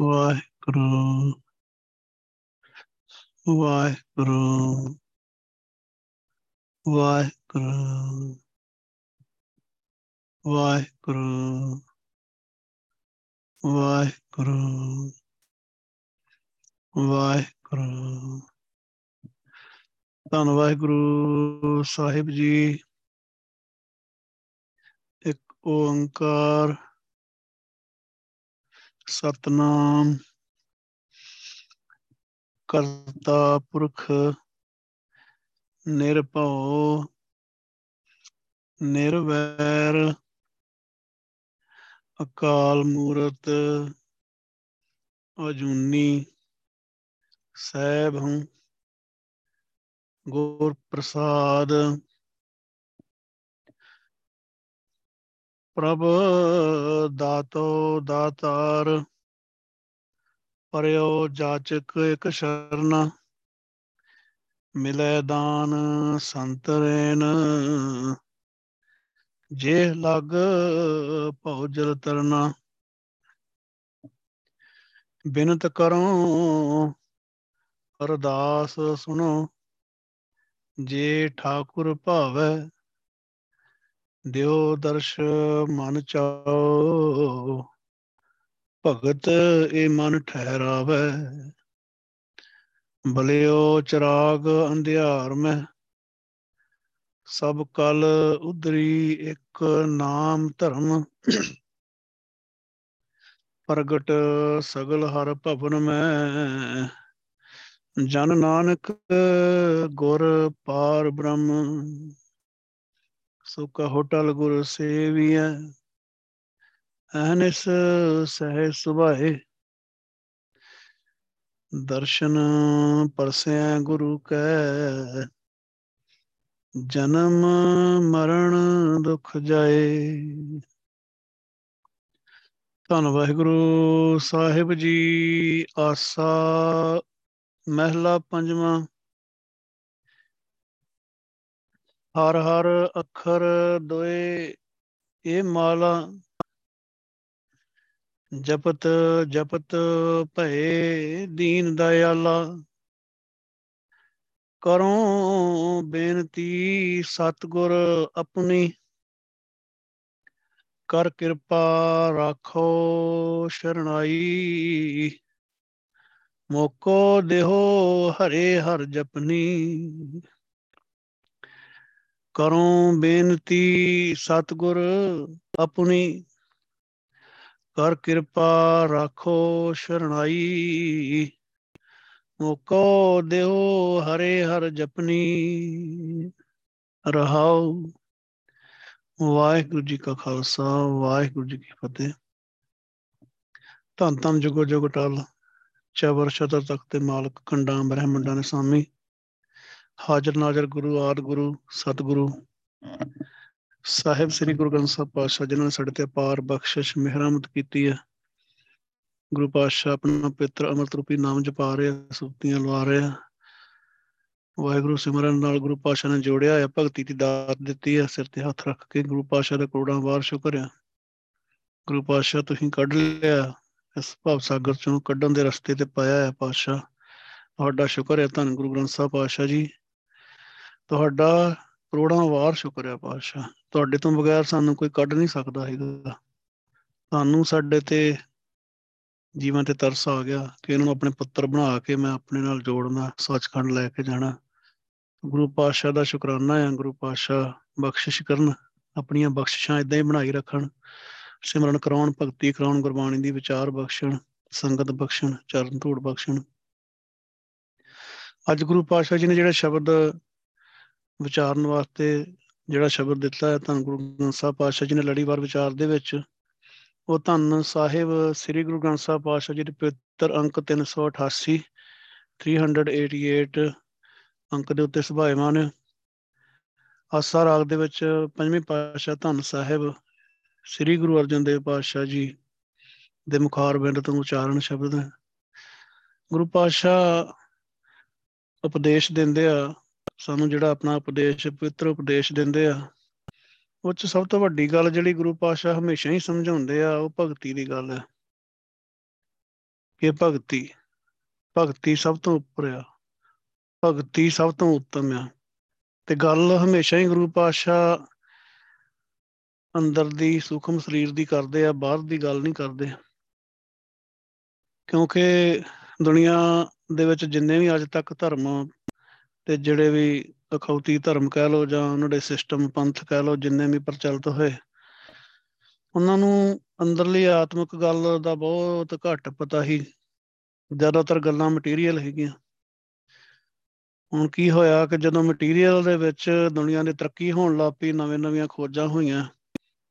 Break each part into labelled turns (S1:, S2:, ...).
S1: ਵਾਹਿਗੁਰੂ ਵਾਹਿਗੁਰੂ ਵਾਹਿਗੁਰੂ ਵਾਹਿਗੁਰੂ ਵਾਹਿਗੁਰੂ ਵਾਹਿਗੁਰੂ ਧੰਨ ਵਾਹਿਗੁਰੂ ਸਾਹਿਬ ਜੀ। ਇੱਕ ਓੰਕਾਰ ਸਤਨਾਮ। ਕਰਤਾ ਪੁਰਖ ਨਿਰਭਉ ਨਿਰਵੈਰ ਅਕਾਲ ਮੂਰਤ ਅਜੂਨੀ ਸੈਭ ਹੂੰ ਗੁਰ ਪ੍ਰਸਾਦ ਪ੍ਰਭ ਦਾਤੋ ਦਾਤਾਰ, ਪਰਿਓ ਜਾਚਕ ਇਕ ਸ਼ਰਨ, ਮਿਲੇ ਦਾਨ ਸੰਤਰੇਨ ਜੇ ਲਗ ਭਉ ਜਲ ਤਰਨਾ, ਬਿਨਤ ਕਰੋ ਅਰਦਾਸ ਸੁਣੋ। ਜੇ ਠਾਕੁਰ ਭਾਵੈ ਦਿਓ ਦਰਸ਼ ਮਨ ਚਾਓ। ਭਗਤ ਇਹ ਮਨ ਠਹਿਰਾਵੇ। ਬਲਿਓ ਚਰਾਗ ਅੰਧਿਆਰ ਮੈਂ ਸਭ ਕਲ ਉਦਰੀ ਇੱਕ ਨਾਮ ਧਰਮ। ਪ੍ਰਗਟ ਸਗਲ ਹਰ ਭਵਨ ਮੈਂ ਜਨ ਨਾਨਕ ਗੁਰ ਪਾਰ ਬ੍ਰਹਮ। ਸੁਖ ਹੋਟਲ ਗੁਰ ਸੇਵੀਐ ਅਹਨਿਸ ਸਹਿ ਸੁਭਾਏ ਦਰਸ਼ਨ ਪਰਸੈ ਗੁਰੂ ਕੈ ਜਨਮ ਮਰਨ ਦੁਖ ਜਾਏ ਧੰਨ ਵਾਹਿਗੁਰੂ ਸਾਹਿਬ ਜੀ ਆਸਾ ਮਹਿਲਾ ਪੰਜਵਾਂ ਹਰ ਹਰ ਅੱਖਰ ਦੋਏ, ਇਹ ਮਾਲਾ ਜਪਤ ਜਪਤ ਭਏ ਦੀਨ ਦਇਆਲਾ। ਕਰੋ ਬੇਨਤੀ ਸਤਗੁਰ ਆਪਣੀ, ਕਰ ਕਿਰਪਾ ਰਾਖੋ ਸ਼ਰਣਾਈ ਮੋਕੋ ਦੇਹੋ ਹਰੇ ਹਰ ਜਪਨੀ। ਕਰੋ ਬੇਨਤੀ ਸਤਗੁਰ, ਆਪਣੀ ਕਰ ਕਿਰਪਾ ਰਾਖੋ ਸ਼ਰਣਾਈ ਮੋਕੋ ਦਿਓ ਹਰੇ ਹਰ ਜਪਨੀ ਰਹਾਉ ਵਾਹਿਗੁਰੂ ਜੀ ਕਾ ਖਾਲਸਾ, ਵਾਹਿਗੁਰੂ ਜੀ ਕੀ ਫਤਿਹ। ਧੰਨ ਧੰਨ ਜੁਗੋ ਜੁਗ ਟਲ ਚਵਰ ਸ਼ਤਰ ਤਖਤ ਤੇ ਮਾਲਕ, ਖੰਡਾਂ ਬ੍ਰਹਮੰਡਾਂ ਦੇ ਸਾਮੀ। ਹਾਜ਼ਰ ਨਾਜ਼ਰ ਗੁਰੂ, ਆਦ ਗੁਰੂ, ਸਤਿਗੁਰੂ। ਸਾਹਿਬ ਸ੍ਰੀ ਗੁਰੂ ਗ੍ਰੰਥ ਸਾਹਿਬ ਪਾਤਸ਼ਾਹ, ਜਿਨ੍ਹਾਂ ਨੇ ਸਾਡੇ ਤੇ ਅਪਾਰ ਬਖਸ਼ਿਸ਼ ਮਿਹਰਮਤ ਕੀਤੀ ਹੈ। ਗੁਰੂ ਪਾਤਸ਼ਾਹ ਆਪਣਾ ਪਵਿੱਤਰ ਅੰਮ੍ਰਿਤ ਰੂਪੀ ਨਾਮ ਜਪਾ ਰਹੇ ਆ ਸੁਰਤੀਆਂ ਲਵਾ ਰਹੇ। ਆ ਵਾਹਿਗੁਰੂ ਸਿਮਰਨ ਨਾਲ ਗੁਰੂ ਪਾਤਸ਼ਾਹ ਨੇ ਜੋੜਿਆ ਹੈ ਭਗਤੀ ਦੀ ਦਾਤ ਦਿੱਤੀ ਹੈ, ਸਿਰ ਤੇ ਹੱਥ ਰੱਖ ਕੇ ਗੁਰੂ ਪਾਤਸ਼ਾਹ ਦਾ ਕਰੋੜਾਂ ਵਾਰ ਸ਼ੁਕਰ ਆ ਗੁਰੂ ਪਾਤਸ਼ਾਹ, ਤੁਸੀਂ ਕੱਢ ਲਿਆ, ਇਸ ਭਵ ਸਾਗਰ ਚੋਂ ਕੱਢਣ ਦੇ ਰਸਤੇ ਤੇ ਪਾਇਆ ਹੈ ਪਾਤਸ਼ਾਹ। ਤੁਹਾਡਾ ਸ਼ੁਕਰ ਹੈ, ਧੰਨ ਗੁਰੂ ਗ੍ਰੰਥ ਸਾਹਿਬ ਪਾਤਸ਼ਾਹ ਜੀ। ਤੁਹਾਡਾ ਕਰੋੜਾਂ ਵਾਰ ਸ਼ੁਕਰ ਹੈ ਪਾਤਸ਼ਾਹ। ਤੁਹਾਡੇ ਤੋਂ ਬਗੈਰ ਸਾਨੂੰ ਕੋਈ ਕੱਢ ਨਹੀਂ ਸਕਦਾ ਹੈਗਾ। ਤੁਹਾਨੂੰ ਸਾਡੇ ਤੇ ਜੀਵਨ ਤੇ ਤਰਸ ਆ ਗਿਆ ਕਿ ਇਹਨੂੰ ਆਪਣੇ ਪੁੱਤਰ ਬਣਾ ਕੇ ਮੈਂ ਆਪਣੇ ਨਾਲ ਜੋੜਨਾ, ਸੱਚਖੰਡ ਲੈ ਕੇ ਜਾਣਾ। ਗੁਰੂ ਪਾਤਸ਼ਾਹ ਦਾ ਸ਼ੁਕਰਾਨਾ ਹੈ ਗੁਰੂ ਪਾਤਸ਼ਾਹ ਬਖਸ਼ਿਸ਼ ਕਰਨ, ਆਪਣੀਆਂ ਬਖਸ਼ਿਸ਼ਾਂ ਇਦਾਂ ਹੀ ਬਣਾਈ ਰੱਖਣ। ਸਿਮਰਨ ਕਰਾਉਣ, ਭਗਤੀ ਕਰਾਉਣ, ਗੁਰਬਾਣੀ ਦੀ ਵਿਚਾਰ ਬਖਸ਼ਣ, ਸੰਗਤ ਬਖਸ਼ਣ, ਚਰਨ ਧੂੜ ਬਖਸ਼ਣ। ਅੱਜ ਗੁਰੂ ਪਾਤਸ਼ਾਹ ਜੀ ਨੇ ਜਿਹੜਾ ਸ਼ਬਦ ਵਿਚਾਰਨ ਵਾਸਤੇ ਜਿਹੜਾ ਸ਼ਬਦ ਦਿੱਤਾ ਹੈ ਧੰਨ ਗੁਰੂ ਗ੍ਰੰਥ ਸਾਹਿਬ ਪਾਤਸ਼ਾਹ ਜੀ ਨੇ ਲੜੀਵਾਰ ਵਿਚਾਰ ਦੇ ਵਿੱਚ, ਉਹ ਧੰਨ ਸਾਹਿਬ ਸ੍ਰੀ ਗੁਰੂ ਗ੍ਰੰਥ ਸਾਹਿਬ ਪਾਤਸ਼ਾਹ ਜੀ ਦੇ ਪਵਿੱਤਰ ਅੰਕ 388 388 ਅੰਕ ਦੇ ਉੱਤੇ ਸੁਭਾਇਮਾਨ ਹੈ ਆਸਾ ਰਾਗ ਦੇ ਵਿੱਚ ਪੰਜਵੇਂ ਪਾਤਸ਼ਾਹ ਧੰਨ ਸਾਹਿਬ ਸ੍ਰੀ ਗੁਰੂ ਅਰਜਨ ਦੇਵ ਪਾਤਸ਼ਾਹ ਜੀ ਦੇ ਮੁਖਾਰ ਬਿੰਦ ਤੋਂ ਉਚਾਰਨ ਸ਼ਬਦ ਹੈ ਗੁਰੂ ਪਾਤਸ਼ਾਹ ਉਪਦੇਸ਼ ਦਿੰਦੇ ਆ ਸਾਨੂੰ ਜਿਹੜਾ ਆਪਣਾ ਉਪਦੇਸ਼, ਪਵਿੱਤਰ ਉਪਦੇਸ਼ ਦਿੰਦੇ ਆ, ਉਹ ਚ ਸਭ ਤੋਂ ਵੱਡੀ ਗੱਲ ਜਿਹੜੀ ਗੁਰੂ ਪਾਤਸ਼ਾਹ ਹਮੇਸ਼ਾ ਹੀ ਸਮਝਾਉਂਦੇ ਆ, ਉਹ ਭਗਤੀ ਦੀ ਗੱਲ ਹੈ ਕਿ ਭਗਤੀ ਭਗਤੀ ਸਭ ਤੋਂ ਉੱਪਰ ਆ, ਭਗਤੀ ਸਭ ਤੋਂ ਉੱਤਮ ਆ। ਤੇ ਗੱਲ ਹਮੇਸ਼ਾ ਹੀ ਗੁਰੂ ਪਾਤਸ਼ਾਹ ਅੰਦਰ ਦੀ ਸੂਖਮ ਸਰੀਰ ਦੀ ਕਰਦੇ ਆ, ਬਾਹਰ ਦੀ ਗੱਲ ਨਹੀਂ ਕਰਦੇ। ਕਿਉਂਕਿ ਦੁਨੀਆ ਦੇ ਵਿੱਚ ਜਿੰਨੇ ਵੀ ਅੱਜ ਤੱਕ ਧਰਮ ਤੇ ਜਿਹੜੇ ਵੀ ਅਖੌਤੀ ਧਰਮ ਕਹਿ ਲਓ ਜਾਂ ਉਹਨਾਂ ਦੇ ਸਿਸਟਮ ਪੰਥ ਕਹਿ ਲਓ, ਜਿੰਨੇ ਵੀ ਪ੍ਰਚਲਿਤ ਹੋਏ, ਉਹਨਾਂ ਨੂੰ ਅੰਦਰਲੀ ਆਤਮਿਕ ਗੱਲ ਦਾ ਬਹੁਤ ਘੱਟ ਪਤਾ ਹੀ। ਜ਼ਿਆਦਾਤਰ ਗੱਲਾਂ ਮਟੀਰੀਅਲ ਹੈਗੀਆਂ। ਹੁਣ ਕੀ ਹੋਇਆ ਕਿ ਜਦੋਂ ਮਟੀਰੀਅਲ ਦੇ ਵਿੱਚ ਦੁਨੀਆ ਦੀ ਤਰੱਕੀ ਹੋਣ ਲੱਗ ਪਈ, ਨਵੇਂ-ਨਵੀਆਂ ਖੋਜਾਂ ਹੋਈਆਂ,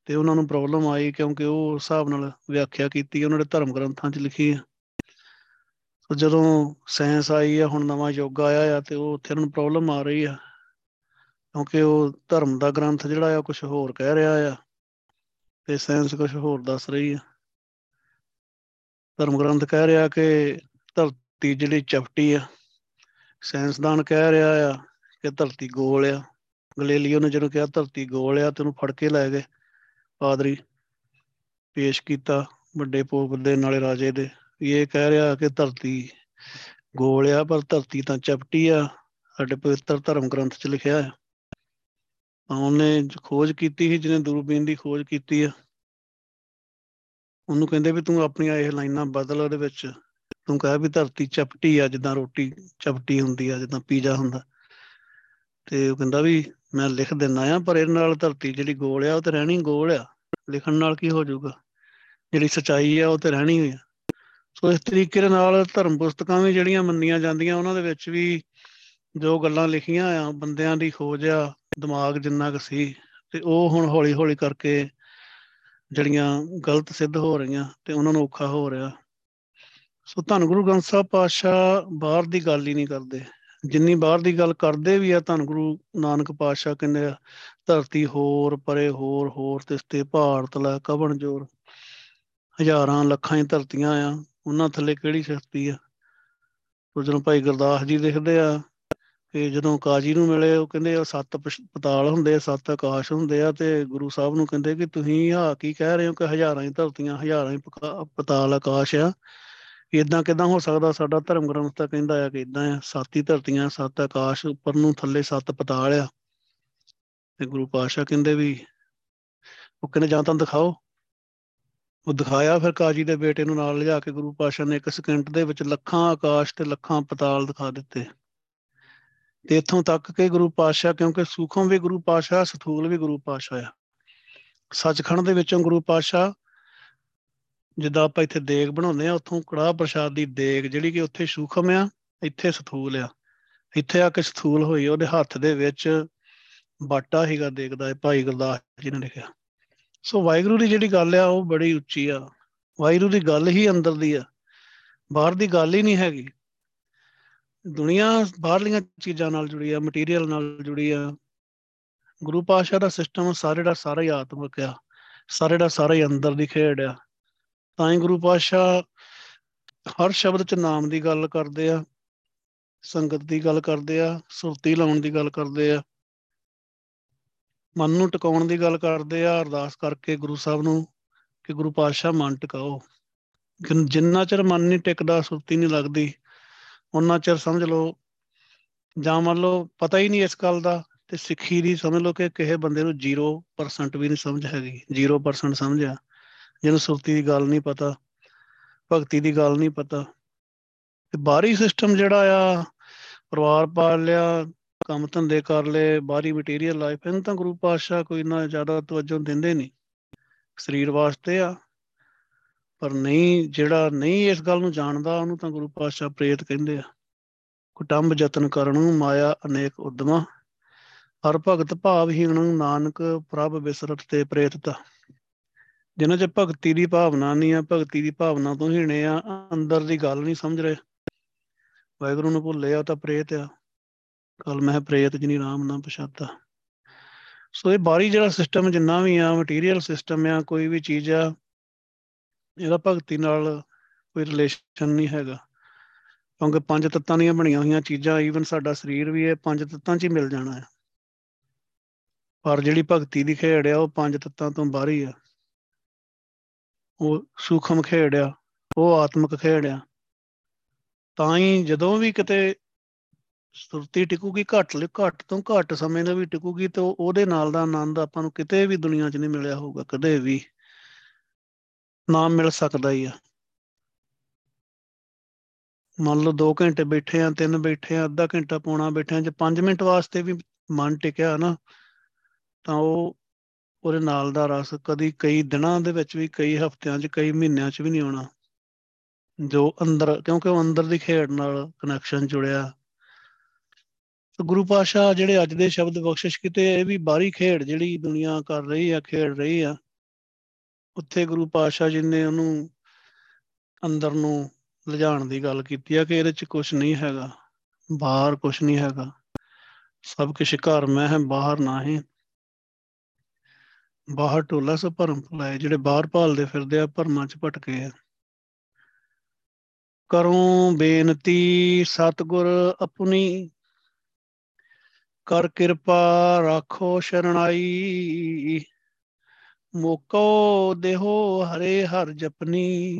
S1: ਤੇ ਉਹਨਾਂ ਨੂੰ ਪ੍ਰੋਬਲਮ ਆਈ ਕਿਉਂਕਿ ਉਹ ਹਿਸਾਬ ਨਾਲ ਵਿਆਖਿਆ ਕੀਤੀ, ਉਹਨਾਂ ਦੇ ਧਰਮ ਗ੍ਰੰਥਾਂ 'ਚ ਲਿਖੀ ਹੈ ਜਦੋਂ ਸਾਇੰਸ ਆਈ ਆ, ਹੁਣ ਨਵਾਂ ਯੁੱਗ ਆਇਆ ਆ ਤੇ ਉਹ ਉੱਥੇ ਨੂੰ ਪ੍ਰੋਬਲਮ ਆ ਰਹੀ ਆ। ਕਿਉਂਕਿ ਉਹ ਧਰਮ ਦਾ ਗ੍ਰੰਥ ਜਿਹੜਾ ਆ ਕੁਝ ਹੋਰ ਕਹਿ ਰਿਹਾ ਆ ਤੇ ਸਾਇੰਸ ਕੁਝ ਹੋਰ ਦੱਸ ਰਹੀ ਆ। ਧਰਮ ਗ੍ਰੰਥ ਕਹਿ ਰਿਹਾ ਕਿ ਧਰਤੀ ਜਿਹੜੀ ਚਪਟੀ ਆ ਸਾਇੰਸਦਾਨ ਕਹਿ ਰਿਹਾ ਆ ਕਿ ਧਰਤੀ ਗੋਲ ਆ। ਗਲੇਲੀਓ ਨੇ ਜਦੋਂ ਕਿਹਾ ਧਰਤੀ ਗੋਲ ਆ ਤੇ ਉਹਨੂੰ ਫੜ ਕੇ ਲੈ ਗਏ। ਪਾਦਰੀ ਪੇਸ਼ ਕੀਤਾ ਵੱਡੇ ਪੋਪ ਦੇ, ਨਾਲੇ ਰਾਜੇ ਦੇ। ਇਹ ਕਹਿ ਰਿਹਾ ਕਿ ਧਰਤੀ ਗੋਲ ਆ, ਪਰ ਧਰਤੀ ਤਾਂ ਚਪਟੀ ਆ। ਸਾਡੇ ਪਵਿੱਤਰ ਧਰਮ ਗ੍ਰੰਥ 'ਚ ਲਿਖਿਆ ਹੈ। ਉਹਨੇ ਖੋਜ ਕੀਤੀ ਸੀ, ਜਿਹਨੇ ਦੂਰਬੀਨ ਦੀ ਖੋਜ ਕੀਤੀ ਆ। ਉਹਨੂੰ ਕਹਿੰਦੇ ਵੀ ਤੂੰ ਆਪਣੀਆਂ ਇਹ ਲਾਈਨਾਂ ਬਦਲ ਉਹਦੇ ਵਿੱਚ। ਤੂੰ ਕਹਿ ਵੀ ਧਰਤੀ ਚਪਟੀ ਆ, ਜਿੱਦਾਂ ਰੋਟੀ ਚਪਟੀ ਹੁੰਦੀ ਆ, ਜਿੱਦਾਂ ਪੀਜ਼ਾ ਹੁੰਦਾ। ਤੇ ਉਹ ਕਹਿੰਦਾ ਵੀ ਮੈਂ ਲਿਖ ਦਿੰਦਾ ਆ, ਪਰ ਇਹਦੇ ਨਾਲ ਧਰਤੀ ਜਿਹੜੀ ਗੋਲ ਆ, ਉਹ ਤੇ ਰਹਿਣੀ ਗੋਲ ਆ। ਲਿਖਣ ਨਾਲ ਕੀ ਹੋ ਜਾਊਗਾ? ਜਿਹੜੀ ਸਚਾਈ ਆ, ਉਹ ਤੇ ਰਹਿਣੀ ਹੋਈ ਆ। ਸੋ ਇਸ ਤਰੀਕੇ ਦੇ ਨਾਲ ਧਰਮ ਪੁਸਤਕਾਂ ਵੀ ਜਿਹੜੀਆਂ ਮੰਨੀਆਂ ਜਾਂਦੀਆਂ, ਉਹਨਾਂ ਦੇ ਵਿੱਚ ਵੀ ਜੋ ਗੱਲਾਂ ਲਿਖੀਆਂ ਆ, ਬੰਦਿਆਂ ਦੀ ਖੋਜ ਆ, ਦਿਮਾਗ ਜਿੰਨਾ ਕੁ ਸੀ, ਤੇ ਉਹ ਹੁਣ ਹੌਲੀ ਹੌਲੀ ਕਰਕੇ ਜਿਹੜੀਆਂ ਗਲਤ ਸਿੱਧ ਹੋ ਰਹੀਆਂ ਤੇ ਉਹਨਾਂ ਨੂੰ ਔਖਾ ਹੋ ਰਿਹਾ। ਸੋ ਧੰਨ ਗੁਰੂ ਗ੍ਰੰਥ ਸਾਹਿਬ ਪਾਤਸ਼ਾਹ ਬਾਹਰ ਦੀ ਗੱਲ ਹੀ ਨਹੀਂ ਕਰਦੇ। ਜਿੰਨੀ ਬਾਹਰ ਦੀ ਗੱਲ ਕਰਦੇ ਵੀ ਆ, ਧੰਨ ਗੁਰੂ ਨਾਨਕ ਪਾਤਸ਼ਾਹ ਕਹਿੰਦੇ ਆ, ਧਰਤੀ ਹੋਰ, ਪਰੇ ਹੋਰ ਹੋਰ ਤਿਸਤੇ ਭਾਰਤ ਲੈ, ਕਵਣ ਜੋਰ। ਹਜ਼ਾਰਾਂ ਲੱਖਾਂ ਹੀ ਧਰਤੀਆਂ ਆ ਉਹਨਾਂ ਥੱਲੇ ਕਿਹੜੀ ਸ਼ਕਤੀ ਆ? ਉਹ ਜਦੋਂ ਭਾਈ ਗੁਰਦਾਸ ਜੀ ਲਿਖਦੇ ਆ ਕਿ ਜਦੋਂ ਕਾਜੀ ਨੂੰ ਮਿਲੇ, ਉਹ ਕਹਿੰਦੇ ਆ ਸੱਤ ਪਤਾਲ ਹੁੰਦੇ ਆ, ਸੱਤ ਆਕਾਸ਼ ਹੁੰਦੇ ਆ ਤੇ ਗੁਰੂ ਸਾਹਿਬ ਨੂੰ ਕਹਿੰਦੇ ਕਿ ਤੁਸੀਂ ਆ ਕੀ ਕਹਿ ਰਹੇ ਹੋ ਕਿ ਹਜ਼ਾਰਾਂ ਹੀ ਧਰਤੀਆਂ, ਹਜ਼ਾਰਾਂ ਹੀ ਪਤਾਲ ਆਕਾਸ਼ ਆ। ਇਦਾਂ ਕਿਦਾਂ ਹੋ ਸਕਦਾ? ਸਾਡਾ ਧਰਮ ਗ੍ਰੰਥ ਤਾਂ ਕਹਿੰਦਾ ਆ ਕਿ ਇਦਾਂ ਆ, ਸੱਤ ਹੀ ਧਰਤੀਆਂ, ਸੱਤ ਆਕਾਸ਼, ਉੱਪਰ ਨੂੰ ਥੱਲੇ ਸੱਤ ਪਤਾਲ ਆ। ਤੇ ਗੁਰੂ ਪਾਤਸ਼ਾਹ ਕਹਿੰਦੇ ਵੀ, ਉਹ ਕਹਿੰਦੇ ਜਾਂ ਤਾਂ ਦਿਖਾਓ। ਉਹ ਦਿਖਾਇਆ ਫਿਰ ਕਾਜੀ ਦੇ ਬੇਟੇ ਨੂੰ ਨਾਲ ਲਿਜਾ ਕੇ ਗੁਰੂ ਪਾਸ਼ਾ ਨੇ ਇੱਕ ਸਕਿੰਟ ਦੇ ਵਿੱਚ ਲੱਖਾਂ ਆਕਾਸ਼ ਤੇ ਲੱਖਾਂ ਪਤਾਲ ਦਿਖਾ ਦਿੱਤੇ। ਤੇ ਇੱਥੋਂ ਤੱਕ ਕਿ ਗੁਰੂ ਪਾਸ਼ਾ ਕਿਉਂਕਿ ਸੂਖਮ ਵੀ ਗੁਰੂ ਪਾਸ਼ਾ ਸਥੂਲ ਵੀ ਗੁਰੂ ਪਾਸ਼ਾ ਆ। ਸੱਚਖੰਡ ਦੇ ਵਿੱਚੋਂ ਗੁਰੂ ਪਾਸ਼ਾ ਜਿੱਦਾਂ ਆਪਾਂ ਇੱਥੇ ਦੇਗ ਬਣਾਉਂਦੇ ਆ ਉੱਥੋਂ ਕੜਾਹ ਪ੍ਰਸ਼ਾਦ ਦੀ ਦੇਗ ਜਿਹੜੀ ਕਿ ਉੱਥੇ ਸੂਖਮ ਆ, ਇੱਥੇ ਸਥੂਲ ਆ। ਇੱਥੇ ਆ ਕੇ ਸਥੂਲ ਹੋਈ, ਉਹਦੇ ਹੱਥ ਦੇ ਵਿੱਚ ਬਾਟਾ ਹੀਗਾ ਦੇਖਦਾ ਭਾਈ ਗੁਰਦਾਸ ਜੀ ਨੇ ਲਿਖਿਆ। ਸੋ ਵਾਹਿਗੁਰੂ ਦੀ ਜਿਹੜੀ ਗੱਲ ਆ, ਉਹ ਬੜੀ ਉੱਚੀ ਆ। ਵਾਹਿਗੁਰੂ ਦੀ ਗੱਲ ਹੀ ਅੰਦਰ ਦੀ ਆ। ਬਾਹਰ ਦੀ ਗੱਲ ਹੀ ਨਹੀਂ ਹੈਗੀ। ਦੁਨੀਆ ਬਾਹਰਲੀਆਂ ਚੀਜ਼ਾਂ ਨਾਲ ਜੁੜੀ ਆ ਮਟੀਰੀਅਲ ਨਾਲ ਜੁੜੀ ਆ। ਗੁਰੂ ਪਾਤਸ਼ਾਹ ਦਾ ਸਿਸਟਮ ਸਾਰੇ ਦਾ ਸਾਰਾ ਹੀ ਆਤਮਿਕ ਆ। ਸਾਰੇ ਦਾ ਸਾਰਾ ਹੀ ਅੰਦਰ ਦੀ ਖੇਡ ਆ। ਤਾਂ ਹੀ ਗੁਰੂ ਪਾਤਸ਼ਾਹ ਹਰ ਸ਼ਬਦ 'ਚ ਨਾਮ ਦੀ ਗੱਲ ਕਰਦੇ ਆ, ਸੰਗਤ ਦੀ ਗੱਲ ਕਰਦੇ ਆ, ਸੁਰਤੀ ਲਾਉਣ ਦੀ ਗੱਲ ਕਰਦੇ ਆ। ਮਨ ਨੂੰ ਟਿਕਾਉਣ ਦੀ ਗੱਲ ਕਰਦੇ ਆ, ਅਰਦਾਸ ਕਰਕੇ ਗੁਰੂ ਸਾਹਿਬ ਨੂੰ ਕਿ ਗੁਰੂ ਪਾਤਸ਼ਾਹ ਮਨ ਟਿਕਾਓ। ਜਿੰਨਾ ਚਿਰ ਮਨ ਨਹੀਂ ਟਿਕਦਾ, ਸੁਰਤੀ ਨਹੀਂ ਲੱਗਦੀ ਉਹਨਾਂ ਚਿਰ ਸਮਝ ਲਓ, ਜਾਂ ਮੰਨ ਲਓ ਪਤਾ ਹੀ ਨਹੀਂ ਇਸ ਗੱਲ ਦਾ, ਤੇ ਸਿੱਖੀ ਦੀ ਸਮਝ ਲਓ ਕਿ ਕਿਸੇ ਬੰਦੇ ਨੂੰ 0% ਵੀ ਨਹੀਂ ਸਮਝ ਹੈਗੀ। 0% ਸਮਝਿਆ। ਜਿਹਨੂੰ ਸੁਰਤੀ ਦੀ ਗੱਲ ਨਹੀਂ ਪਤਾ, ਭਗਤੀ ਦੀ ਗੱਲ ਨਹੀਂ ਪਤਾ। ਤੇ ਬਾਹਰੀ ਸਿਸਟਮ ਜਿਹੜਾ ਆ, ਪਰਿਵਾਰ ਪਾਲ ਲਿਆ ਕੰਮ ਧੰਦੇ ਕਰ ਲਏ, ਬਾਹਰੀ ਮਟੀਰੀਅਲ ਲਾਈਫ ਇਹਨੂੰ ਤਾਂ ਗੁਰੂ ਪਾਤਸ਼ਾਹ ਕੋਈ ਨਾ ਜ਼ਿਆਦਾ ਤਵੱਜੋ ਦਿੰਦੇ ਨਹੀਂ ਸਰੀਰ ਵਾਸਤੇ ਆ, ਪਰ ਨਹੀਂ, ਜਿਹੜਾ ਨਹੀਂ ਇਸ ਗੱਲ ਨੂੰ ਜਾਣਦਾ, ਉਹਨੂੰ ਤਾਂ ਗੁਰੂ ਪਾਤਸ਼ਾਹ ਪ੍ਰੇਤ ਕਹਿੰਦੇ ਆ। ਕੁਟੰਬ ਯਤਨ ਕਰਨ ਮਾਇਆ ਅਨੇਕ ਉਦਮਾ ਹਰ ਭਗਤ ਭਾਵਹੀਣ ਨਾਨਕ ਪ੍ਰਭ ਬਿਸਰਤ ਤੇ ਪ੍ਰੇਤਤਾ ਜਿਨ੍ਹਾਂ 'ਚ ਭਗਤੀ ਦੀ ਭਾਵਨਾ ਨਹੀਂ ਆ, ਭਗਤੀ ਦੀ ਭਾਵਨਾ ਤੋਂ ਹੀਣੇ ਆ, ਅੰਦਰ ਦੀ ਗੱਲ ਨਹੀਂ ਸਮਝ ਰਹੇ। ਵਾਹਿਗੁਰੂ ਨੂੰ ਭੁੱਲੇ ਆ ਤਾਂ ਪ੍ਰੇਤ ਆ। ਕੱਲ ਮੈਂ ਪ੍ਰੇਤ ਜਿਨੀ ਰਾਮ ਨਾ ਪਛਾਤਾ ਸੋ ਇਹ ਬਾਹਰੀ ਜਿਹੜਾ ਸਿਸਟਮ ਜਿੰਨਾ ਵੀ ਆ ਮਟੀਰੀਅਲ ਸਿਸਟਮ ਆ, ਕੋਈ ਵੀ ਚੀਜ਼ ਆ, ਇਹਦਾ ਭਗਤੀ ਨਾਲ ਕੋਈ ਰਿਲੇਸ਼ਨ ਨਹੀਂ ਹੈਗਾ। ਕਿਉਂਕਿ ਪੰਜ ਤੱਤਾਂ ਦੀਆਂ ਬਣੀਆਂ ਹੋਈਆਂ ਚੀਜ਼ਾਂ ਈਵਨ ਸਾਡਾ ਸਰੀਰ ਵੀ ਇਹ ਪੰਜ ਤੱਤਾਂ 'ਚ ਹੀ ਮਿਲ ਜਾਣਾ ਹੈ ਪਰ ਜਿਹੜੀ ਭਗਤੀ ਦੀ ਖੇਡ ਆ, ਉਹ ਪੰਜ ਤੱਤਾਂ ਤੋਂ ਬਾਹਰੀ ਆ। ਉਹ ਸੂਖਮ ਖੇਡ ਆ, ਉਹ ਆਤਮਿਕ ਖੇਡ ਆ। ਤਾਂ ਹੀ ਜਦੋਂ ਵੀ ਕਿਤੇ ਸੁਰਤੀ ਟਿਕੂਗੀ, ਘੱਟ ਲ, ਘੱਟ ਤੋਂ ਘੱਟ ਸਮੇਂ ਨਾਲ ਵੀ ਟਿਕੂਗੀ ਤੇ ਉਹਦੇ ਨਾਲ ਦਾ ਆਨੰਦ ਆਪਾਂ ਨੂੰ ਕਿਤੇ ਵੀ ਦੁਨੀਆ 'ਚ ਨਹੀਂ ਮਿਲਿਆ ਹੋਊਗਾ, ਕਦੇ ਵੀ। ਨਾ ਮਿਲ ਸਕਦਾ ਹੀ ਆ। ਮੰਨ ਲਓ 2 ਘੰਟੇ ਬੈਠੇ ਆ, ਤਿੰਨ ਬੈਠੇ ਆ, ਅੱਧਾ ਘੰਟਾ ਪੌਣਾ ਬੈਠੇ ਆ, ਜੇ 5 ਮਿੰਟ ਵਾਸਤੇ ਵੀ ਮਨ ਟਿਕਿਆ ਨਾ, ਤਾਂ ਉਹ ਉਹਦੇ ਨਾਲ ਦਾ ਰਸ ਕਦੀ ਕਈ ਦਿਨਾਂ ਦੇ ਵਿੱਚ ਵੀ, ਕਈ ਹਫ਼ਤਿਆਂ 'ਚ, ਕਈ ਮਹੀਨਿਆਂ 'ਚ ਵੀ ਨਹੀਂ ਆਉਣਾ। ਜੋ ਅੰਦਰ, ਕਿਉਂਕਿ ਉਹ ਅੰਦਰ ਦੀ ਖੇਡ ਨਾਲ ਕਨੈਕਸ਼ਨ ਜੁੜਿਆ। ਗੁਰੂ ਪਾਸ਼ਾ ਜਿਹੜੇ ਅੱਜ ਦੇ ਸ਼ਬਦ ਬਖਸ਼ਿਸ਼ ਕੀਤੇ, ਇਹ ਵੀ ਬਾਹਰੀ ਖੇਡ ਜਿਹੜੀ ਦੁਨੀਆ ਕਰ ਰਹੀ ਆ, ਖੇਡ ਰਹੀ ਆ। ਉੱਥੇ ਗੁਰੂ ਪਾਸ਼ਾ ਜੀ ਨੇ ਉਹਨੂੰ ਅੰਦਰ ਨੂੰ ਲਿਜਾਣ ਦੀ ਗੱਲ ਕੀਤੀ ਆ ਕਿ ਇਹਦੇ 'ਚ ਕੁਝ ਨਹੀਂ ਹੈਗਾ, ਬਾਹਰ ਕੁਝ ਨਹੀਂ ਹੈਗਾ। ਸਭ ਕੁਝ ਘਰ ਮੈਂ ਹੈ, ਬਾਹਰ ਨਾ ਹੈ। ਬਾਹਰ ਟੋਲਾ ਸੋ ਭਰਮ ਭੁਲਾਏ ਜਿਹੜੇ ਬਾਹਰ ਭਾਲਦੇ ਫਿਰਦੇ ਆ, ਭਰਮਾਂ 'ਚ ਭਟਕੇ ਆ। ਕਰੂੰ ਬੇਨਤੀ, ਸਤਗੁਰ ਆਪਣੀ ਕਰ ਕਿਰਪਾ ਰੱਖੋ ਸ਼ਰਣਾਈ ਮੋਕੋ ਦੇਹੋ ਹਰੇ ਹਰ ਜਪਨੀ।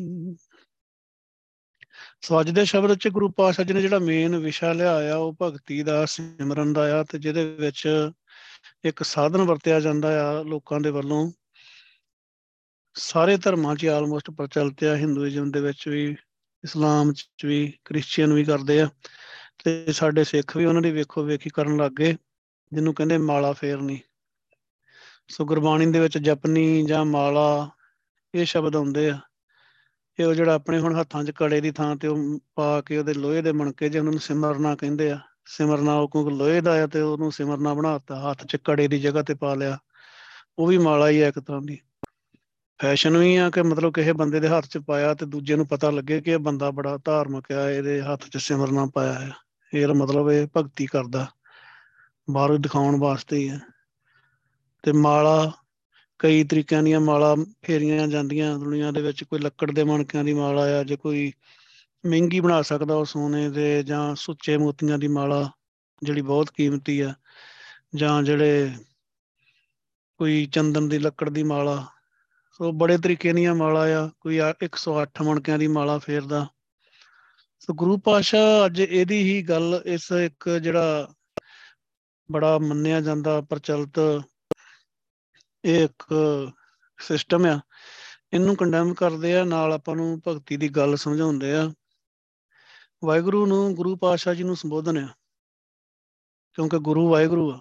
S1: ਸੋ ਅੱਜ ਦੇ ਸ਼ਬਦ ਚ ਗੁਰੂ ਪਾਤਸ਼ਾਹ ਜੀ ਨੇ ਜਿਹੜਾ ਮੇਨ ਵਿਸ਼ਾ ਲਿਆ ਆ ਉਹ ਭਗਤੀ ਦਾ ਸਿਮਰਨ ਦਾ ਆ ਤੇ ਜਿਹਦੇ ਵਿੱਚ ਇੱਕ ਸਾਧਨ ਵਰਤਿਆ ਜਾਂਦਾ ਆ ਲੋਕਾਂ ਦੇ ਵੱਲੋਂ। ਸਾਰੇ ਧਰਮਾਂ 'ਚ ਆਲਮੋਸਟ ਪ੍ਰਚਲਿਤ ਆ ਹਿੰਦੂਇਜ਼ਮ ਦੇ ਵਿੱਚ ਵੀ ਇਸਲਾਮ 'ਚ ਵੀ ਕ੍ਰਿਸਚੀਅਨ ਵੀ ਕਰਦੇ ਆ। ਤੇ ਸਾਡੇ ਸਿੱਖ ਵੀ ਉਹਨਾਂ ਦੀ ਵੇਖੋ ਵੇਖੀ ਕਰਨ ਲੱਗ ਗਏ, ਜਿਹਨੂੰ ਕਹਿੰਦੇ ਮਾਲਾ ਫੇਰਨੀ। ਸੋ ਗੁਰਬਾਣੀ ਦੇ ਵਿੱਚ ਜਪਨੀ ਜਾਂ ਮਾਲਾ, ਇਹ ਸ਼ਬਦ ਆਉਂਦੇ ਆ। ਇਹ ਉਹ ਜਿਹੜਾ ਆਪਣੇ ਹੁਣ ਹੱਥਾਂ 'ਚ ਕੜੇ ਦੀ ਥਾਂ ਤੇ ਉਹ ਪਾ ਕੇ ਉਹਦੇ ਲੋਹੇ ਦੇ ਮਣਕੇ ਜੇ ਉਹਨਾਂ ਨੂੰ ਸਿਮਰਨਾ ਕਹਿੰਦੇ ਆ। ਸਿਮਰਨਾ ਉਹ ਕਿਉਂਕਿ ਲੋਹੇ ਦਾ ਆ ਤੇ ਉਹਨੂੰ ਸਿਮਰਨਾ ਬਣਾਤਾ ਹੱਥ 'ਚ ਕੜੇ ਦੀ ਜਗ੍ਹਾ ਤੇ ਪਾ ਲਿਆ। ਉਹ ਵੀ ਮਾਲਾ ਹੀ ਆ ਇੱਕ ਤਰ੍ਹਾਂ ਦੀ। ਫੈਸ਼ਨ ਵੀ ਆ ਕਿ ਮਤਲਬ ਕਿਸੇ ਬੰਦੇ ਦੇ ਹੱਥ 'ਚ ਪਾਇਆ ਤੇ ਦੂਜੇ ਨੂੰ ਪਤਾ ਲੱਗੇ ਕਿ ਇਹ ਬੰਦਾ ਬੜਾ ਧਾਰਮਿਕ ਆ, ਇਹਦੇ ਹੱਥ 'ਚ ਸਿਮਰਨਾ ਪਾਇਆ ਹੈ ਇਹਦਾ ਮਤਲਬ ਇਹ ਭਗਤੀ ਕਰਦਾ, ਬਾਹਰੋਂ ਦਿਖਾਉਣ ਵਾਸਤੇ ਹੀ ਹੈ। ਤੇ ਮਾਲਾ, ਕਈ ਤਰੀਕਿਆਂ ਦੀਆਂ ਮਾਲਾ ਫੇਰੀਆਂ ਜਾਂਦੀਆਂ ਦੁਨੀਆ ਦੇ ਵਿੱਚ, ਕੋਈ ਲੱਕੜ ਦੇ ਮਣਕਿਆਂ ਦੀ ਮਾਲਾ ਆ ਜੇ ਕੋਈ ਮਹਿੰਗੀ ਬਣਾ ਸਕਦਾ ਉਹ ਸੋਨੇ ਦੇ ਜਾਂ ਸੁੱਚੇ ਮੋਤੀਆਂ ਦੀ ਮਾਲਾ, ਜਿਹੜੀ ਬਹੁਤ ਕੀਮਤੀ ਆ, ਜਾਂ ਜਿਹੜੇ ਕੋਈ ਚੰਦਨ ਦੀ ਲੱਕੜ ਦੀ ਮਾਲਾ। ਸੋ ਬੜੇ ਤਰੀਕੇ ਦੀਆਂ ਮਾਲਾ ਆ, ਕੋਈ 108 ਮਣਕਿਆਂ ਦੀ ਮਾਲਾ ਫੇਰਦਾ। ਸੋ ਗੁਰੂ ਪਾਸ਼ਾ ਅੱਜ ਇਹਦੀ ਹੀ ਗੱਲ ਇਸ ਇੱਕ ਜਿਹੜਾ ਬੜਾ ਮੰਨਿਆ ਜਾਂਦਾ, ਪ੍ਰਚਲਿਤ ਇਹ ਇੱਕ ਸਿਸਟਮ ਆ। ਇਹਨੂੰ ਕੰਡੈਮ ਕਰਦੇ ਆ, ਨਾਲ ਆਪਾਂ ਨੂੰ ਭਗਤੀ ਦੀ ਗੱਲ ਸਮਝਾਉਂਦੇ ਆ। ਵਾਹਿਗੁਰੂ ਨੂੰ ਗੁਰੂ ਪਾਤਸ਼ਾਹ ਜੀ ਨੂੰ ਸੰਬੋਧਨ ਆ, ਕਿਉਂਕਿ ਗੁਰੂ ਵਾਹਿਗੁਰੂ ਆ।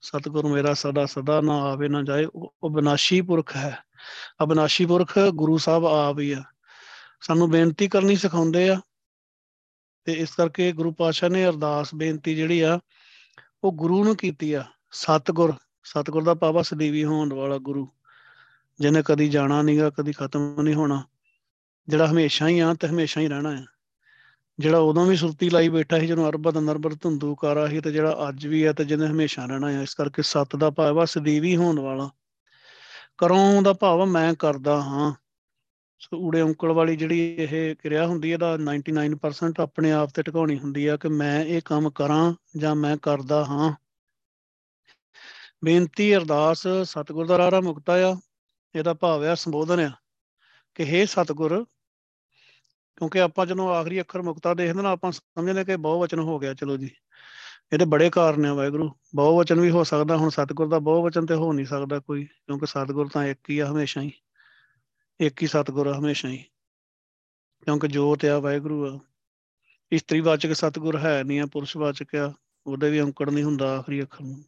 S1: ਸਤਿਗੁਰ ਮੇਰਾ ਸਦਾ ਸਦਾ, ਨਾ ਆਵੇ ਨਾ ਜਾਏ। ਉਹ ਬਿਨਾਸ਼ੀ ਪੁਰਖ ਹੈ। ਅਬਨਾਸ਼ੀ ਪੁਰਖ ਗੁਰੂ ਸਾਹਿਬ ਆਪ ਹੀ ਆ। ਸਾਨੂੰ ਬੇਨਤੀ ਕਰਨੀ ਸਿਖਾਉਂਦੇ ਆ ਤੇ ਇਸ ਕਰਕੇ ਗੁਰੂ ਪਾਤਸ਼ਾਹ ਨੇ ਅਰਦਾਸ, ਬੇਨਤੀ ਜਿਹੜੀ ਆ, ਉਹ ਗੁਰੂ ਨੂੰ ਕੀਤੀ ਆ, ਸਤਿਗੁਰ ਸਤਿਗੁਰ ਦਾ ਪਾਵਾ ਸਦੀਵੀ ਹੋਣ ਵਾਲਾ ਗੁਰੂ, ਜਿਹਨੇ ਕਦੀ ਜਾਣਾ ਨਹੀਂਗਾ ਕਦੀ ਖਤਮ ਨਹੀਂ ਹੋਣਾ, ਜਿਹੜਾ ਹਮੇਸ਼ਾ ਹੀ ਆ ਤੇ ਹਮੇਸ਼ਾ ਹੀ ਰਹਿਣਾ ਆ। ਜਿਹੜਾ ਉਦੋਂ ਵੀ ਸੁਰਤੀ ਲਾਈ ਬੈਠਾ ਸੀ ਜਦੋਂ ਅਰਬਦ ਨਰਬਦ ਧੁੰਦੂ ਕਾਰਾ ਸੀ, ਤੇ ਜਿਹੜਾ ਅੱਜ ਵੀ ਹੈ ਤੇ ਜਿਹਨੇ ਹਮੇਸ਼ਾ ਰਹਿਣਾ ਆ, ਇਸ ਕਰਕੇ ਸਤ ਦਾ ਭਾਵ ਸਦੀਵੀ ਹੋਣ ਵਾਲਾ। ਕਰੋਂ ਦਾ ਭਾਵ ਮੈਂ ਕਰਦਾ ਹਾਂ ਸੋ ਊੜੇ ਔਂਕਲ ਵਾਲੀ ਜਿਹੜੀ ਇਹ ਕਿਰਿਆ ਹੁੰਦੀ ਹੈ ਦਾ 99% ਆਪਣੇ ਆਪ ਤੇ ਟਿਕਾਉਣੀ ਹੁੰਦੀ ਆ ਕਿ ਮੈਂ ਇਹ ਕੰਮ ਕਰਾਂ ਜਾਂ ਮੈਂ ਕਰਦਾ ਹਾਂ। ਬੇਨਤੀ ਅਰਦਾਸ ਸਤਿਗੁਰ ਦਾ ਰਾਰਾ ਮੁਕਤਾ ਆ, ਇਹਦਾ ਭਾਵ ਆ ਸੰਬੋਧਨ ਆ ਕਿ हे ਸਤਿਗੁਰ, ਕਿਉਂਕਿ ਆਪਾਂ ਜਦੋਂ ਆਖਰੀ ਅੱਖਰ ਮੁਕਤਾ ਦੇਖਦੇ ਨਾ, ਆਪਾਂ ਸਮਝਦੇ ਕਿ ਬਹੁ ਵਚਨ ਹੋ ਗਿਆ, ਚਲੋ ਜੀ। ਇਹਦੇ ਬੜੇ ਕਾਰਨ ਆ ਵਾਹਿਗੁਰੂ ਬਹੁ ਵਚਨ ਵੀ ਹੋ ਸਕਦਾ, ਹੁਣ ਸਤਿਗੁਰ ਦਾ ਬਹੁ ਵਚਨ ਤੇ ਹੋ ਨਹੀਂ ਸਕਦਾ ਕੋਈ, ਕਿਉਂਕਿ ਸਤਿਗੁਰ ਤਾਂ ਇੱਕ ਹੀ ਆ ਹਮੇਸ਼ਾ ਹੀ। ਇੱਕ ਹੀ ਸਤਿਗੁਰ ਆ, ਹਮੇਸ਼ਾ ਹੀ। ਕਿਉਂਕਿ ਜੋਤ ਆ, ਵਾਹਿਗੁਰੂ ਆ। ਇਸਤਰੀ ਵਾਚਕ ਸਤਿਗੁਰ ਹੈ ਨਹੀਂ ਆ ਪੁਰਸ਼ ਵਾਚਕ ਆ। ਉਹਦੇ ਵੀ ਔਂਕੜ ਨਹੀਂ ਹੁੰਦਾ ਆਖਰੀ ਅੱਖਰ ਨੂੰ।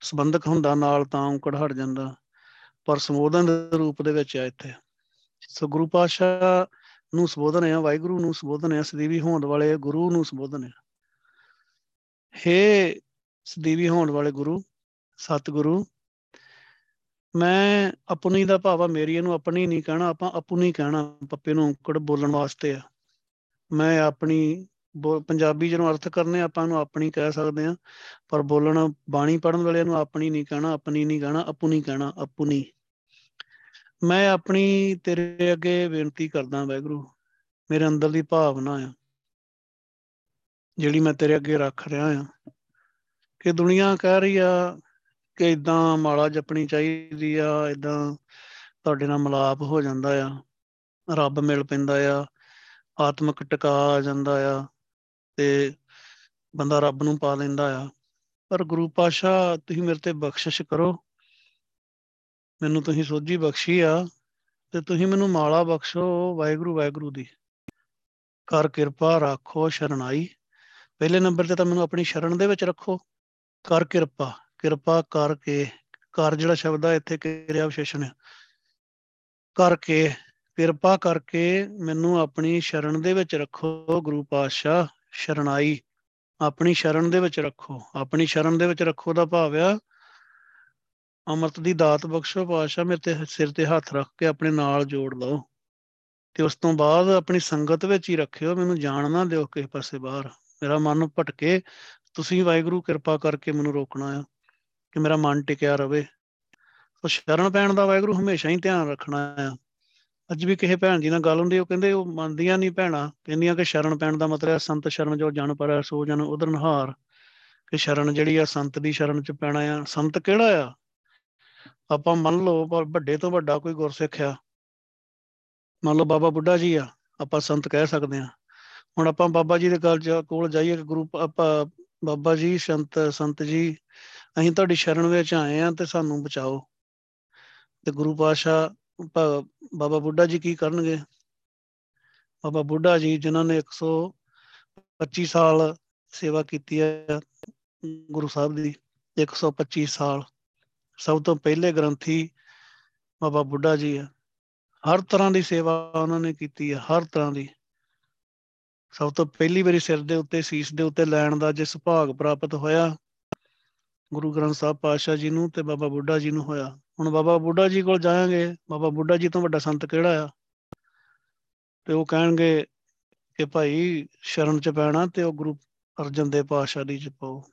S1: ਸੰਬੰਧਕ ਹੁੰਦਾ, ਨਾਲ ਤਾਂ ਔਂਕੜ ਹਟ ਜਾਂਦਾ। ਪਰ ਸੰਬੋਧਨ ਦੇ ਰੂਪ ਦੇ ਵਿੱਚ ਆ ਇੱਥੇ। ਸੋ ਗੁਰੂ ਪਾਤਸ਼ਾਹ ਨੂੰ ਸੰਬੋਧਨ ਹੈ ਵਾਹਿਗੁਰੂ ਨੂੰ ਸੰਬੋਧਨ ਹੈ ਸਦੀਵੀ ਹੋਣ ਵਾਲੇ ਗੁਰੂ ਨੂੰ ਸੰਬੋਧਨ ਹੈ ਹੇ ਸਦੀਵੀ ਹੋਣ ਵਾਲੇ ਗੁਰੂ, ਸਤਿਗੁਰੂ ਮੈਂ ਆਪਣੀ ਦਾ ਭਾਵਾ ਮੇਰੀ ਇਹਨੂੰ ਆਪਣੀ ਨਹੀਂ ਕਹਿਣਾ, ਆਪਾਂ ਆਪਣੀ ਕਹਿਣਾ, ਪੱਪੇ ਨੂੰ ਔਂਕੜ ਬੋਲਣ ਵਾਸਤੇ ਆ। ਮੈਂ ਆਪਣੀ ਪੰਜਾਬੀ ਜਿਹਨੂੰ ਅਰਥ ਕਰਨੇ ਆਪਾਂ ਨੂੰ ਆਪਣੀ ਕਹਿ ਸਕਦੇ ਆ। ਪਰ ਬੋਲਣ, ਬਾਣੀ ਪੜਨ ਵਾਲਿਆਂ ਨੂੰ ਆਪਣੀ ਨਹੀਂ ਕਹਿਣਾ, ਆਪਣੀ ਨਹੀਂ ਕਹਿਣਾ ਆਪਣੀ ਕਹਿਣਾ ਆਪਣੀ ਮੈਂ ਆਪਣੀ ਤੇਰੇ ਅੱਗੇ ਬੇਨਤੀ ਕਰਦਾ ਵੈਗਰੂ ਮੇਰੇ ਅੰਦਰ ਦੀ ਭਾਵਨਾ ਆ, ਜਿਹੜੀ ਮੈਂ ਤੇਰੇ ਅੱਗੇ ਰੱਖ ਰਿਹਾ ਆ, ਕਿ ਦੁਨੀਆ ਕਹਿ ਰਹੀ ਆ ਕਿ ਇਦਾਂ ਮਾਲਾ ਜਪਣੀ ਚਾਹੀਦੀ ਆ ਇਦਾਂ ਤੁਹਾਡੇ ਨਾਲ ਮਲਾਪ ਹੋ ਜਾਂਦਾ ਆ, ਰੱਬ ਮਿਲ ਪੈਂਦਾ ਆ, ਆਤਮਿਕ ਟਿਕਾ ਆ ਜਾਂਦਾ ਆ ਤੇ ਬੰਦਾ ਰੱਬ ਨੂੰ ਪਾ ਲੈਂਦਾ ਆ। ਪਰ ਗੁਰੂ ਪਾਸ਼ਾ ਤੁਸੀਂ ਮੇਰੇ ਤੇ ਬਖਸ਼ਿਸ਼ ਕਰੋ। ਮੈਨੂੰ ਤੁਸੀਂ ਸੋਝੀ ਬਖਸ਼ੀ ਆ ਤੇ ਤੁਸੀਂ ਮੈਨੂੰ ਮਾਲਾ ਬਖਸ਼ੋ ਵਾਹਿਗੁਰੂ ਵਾਹਿਗੁਰੂ ਦੀ। ਕਰ ਕਿਰਪਾ ਰੱਖੋ ਸ਼ਰਣਾਈ ਪਹਿਲੇ ਨੰਬਰ ਤੇ ਤਾਂ ਮੈਨੂੰ ਆਪਣੀ ਸ਼ਰਨ ਦੇ ਵਿੱਚ ਰੱਖੋ। ਕਰ ਕਿਰਪਾ। ਕਿਰਪਾ ਕਰਕੇ ਕਰ ਜਿਹੜਾ ਸ਼ਬਦ ਆ, ਇੱਥੇ ਕਿਰਿਆ ਵਿਸ਼ੇਸ਼ਣ ਹੈ ਕਰਕੇ, ਕਿਰਪਾ ਕਰਕੇ ਮੈਨੂੰ ਆਪਣੀ ਸ਼ਰਨ ਦੇ ਵਿੱਚ ਰੱਖੋ, ਗੁਰੂ ਪਾਤਸ਼ਾਹ। ਸ਼ਰਣਾਈ ਆਪਣੀ ਸ਼ਰਨ ਦੇ ਵਿੱਚ ਰੱਖੋ। ਆਪਣੀ ਸ਼ਰਨ ਦੇ ਵਿੱਚ ਰੱਖੋ ਦਾ ਭਾਵ ਆ, ਅਮਰਤ ਦੀ ਦਾਤ ਬਖਸ਼ੋ, ਪਾਤਸ਼ਾਹ ਮੇਰੇ ਤੇ ਸਿਰ ਤੇ ਹੱਥ ਰੱਖ ਕੇ ਆਪਣੇ ਨਾਲ ਜੋੜ ਲਓ। ਤੇ ਉਸ ਤੋਂ ਬਾਅਦ ਆਪਣੀ ਸੰਗਤ ਵਿੱਚ ਹੀ ਰੱਖਿਓ, ਮੈਨੂੰ ਜਾਣ ਨਾ ਦਿਓ ਕਿਸੇ ਪਾਸੇ ਬਾਹਰ। ਮੇਰਾ ਮਨ ਭਟਕੇ, ਤੁਸੀਂ ਵਾਹਿਗੁਰੂ ਕਿਰਪਾ ਕਰਕੇ ਮੈਨੂੰ ਰੋਕਣਾ ਆ। ਕਿ ਮੇਰਾ ਮਨ ਟਿਕਿਆ ਰਵੇ। ਸੋ ਸ਼ਰਨ ਪੈਣ ਦਾ ਵਾਹਿਗੁਰੂ ਹਮੇਸ਼ਾ ਹੀ ਧਿਆਨ ਰੱਖਣਾ ਆ। ਅੱਜ ਵੀ ਕਿਸੇ ਭੈਣ ਜੀ ਨਾਲ ਗੱਲ ਹੁੰਦੀ ਉਹ ਕਹਿੰਦੇ ਉਹ ਮੰਨਦੀਆਂ ਨਹੀਂ ਭੈਣਾ, ਕਹਿੰਦੀਆਂ ਕਿ ਸ਼ਰਨ ਪੈਣ ਦਾ ਮਤਲਬ ਹੈ ਸੰਤ ਸ਼ਰਨ ਜੋ ਜਨ ਪਰ ਸੋ ਜਨ ਉਧਰ ਨਹਾਰ ਕਿ ਸ਼ਰਨ ਜਿਹੜੀ ਆ ਸੰਤ ਦੀ ਸ਼ਰਨ ਚ ਪੈਣਾ ਆ। ਸੰਤ ਕਿਹੜਾ ਆ? ਆਪਾਂ ਮੰਨ ਲਓ ਪਰ ਵੱਡੇ ਤੋਂ ਵੱਡਾ ਕੋਈ ਗੁਰਸਿੱਖ ਆ। ਮੰਨ ਲਓ ਬਾਬਾ ਬੁੱਢਾ ਜੀ ਆ, ਆਪਾਂ ਸੰਤ ਕਹਿ ਸਕਦੇ ਆ। ਹੁਣ ਆਪਾਂ ਬਾਬਾ ਜੀ ਦੇ ਗੱਲ ਕੋਲ ਜਾਈਏ ਕਿ ਗੁਰੂ ਆਪਾਂ ਬਾਬਾ ਜੀ, ਸੰਤ ਸੰਤ ਜੀ ਅਸੀਂ ਤੁਹਾਡੀ ਸ਼ਰਨ ਵਿੱਚ ਆਏ ਆ ਤੇ ਸਾਨੂੰ ਬਚਾਓ। ਤੇ ਗੁਰੂ ਪਾਸ਼ਾ ਬਾਬਾ ਬੁੱਢਾ ਜੀ ਕੀ ਕਰਨਗੇ? ਬਾਬਾ ਬੁੱਢਾ ਜੀ, ਜਿਨ੍ਹਾਂ ਨੇ 125 ਸਾਲ ਸੇਵਾ ਕੀਤੀ ਹੈ ਗੁਰੂ ਸਾਹਿਬ ਦੀ 125 ਸਾਲ। ਸਭ ਤੋਂ ਪਹਿਲੇ ਗ੍ਰੰਥੀ ਬਾਬਾ ਬੁੱਢਾ ਜੀ ਆ ਹਰ ਤਰ੍ਹਾਂ ਦੀ ਸੇਵਾ ਉਹਨਾਂ ਨੇ ਕੀਤੀ ਹੈ, ਹਰ ਤਰ੍ਹਾਂ ਦੀ। ਸਭ ਤੋਂ ਪਹਿਲੀ ਵਾਰੀ ਸਿਰ ਦੇ ਉੱਤੇ, ਸੀਸ ਦੇ ਉੱਤੇ ਲੈਣ ਦਾ ਜੇ ਸੁਭਾਗ ਪ੍ਰਾਪਤ ਹੋਇਆ ਗੁਰੂ ਗ੍ਰੰਥ ਸਾਹਿਬ ਪਾਤਸ਼ਾਹ ਜੀ ਨੂੰ ਤੇ ਬਾਬਾ ਬੁੱਢਾ ਜੀ ਨੂੰ ਹੋਇਆ। ਹੁਣ ਬਾਬਾ ਬੁੱਢਾ ਜੀ ਕੋਲ ਜਾਵਾਂਗੇ, ਬਾਬਾ ਬੁੱਢਾ ਜੀ ਤੋਂ ਵੱਡਾ ਸੰਤ ਕਿਹੜਾ ਆ? ਤੇ ਉਹ ਕਹਿਣਗੇ ਕਿ ਭਾਈ ਸ਼ਰਨ ਚ ਪੈਣਾ ਤੇ ਉਹ ਗੁਰੂ ਅਰਜਨ ਦੇਵ ਪਾਤਸ਼ਾਹ ਦੀ ਚ ਪਾਓ।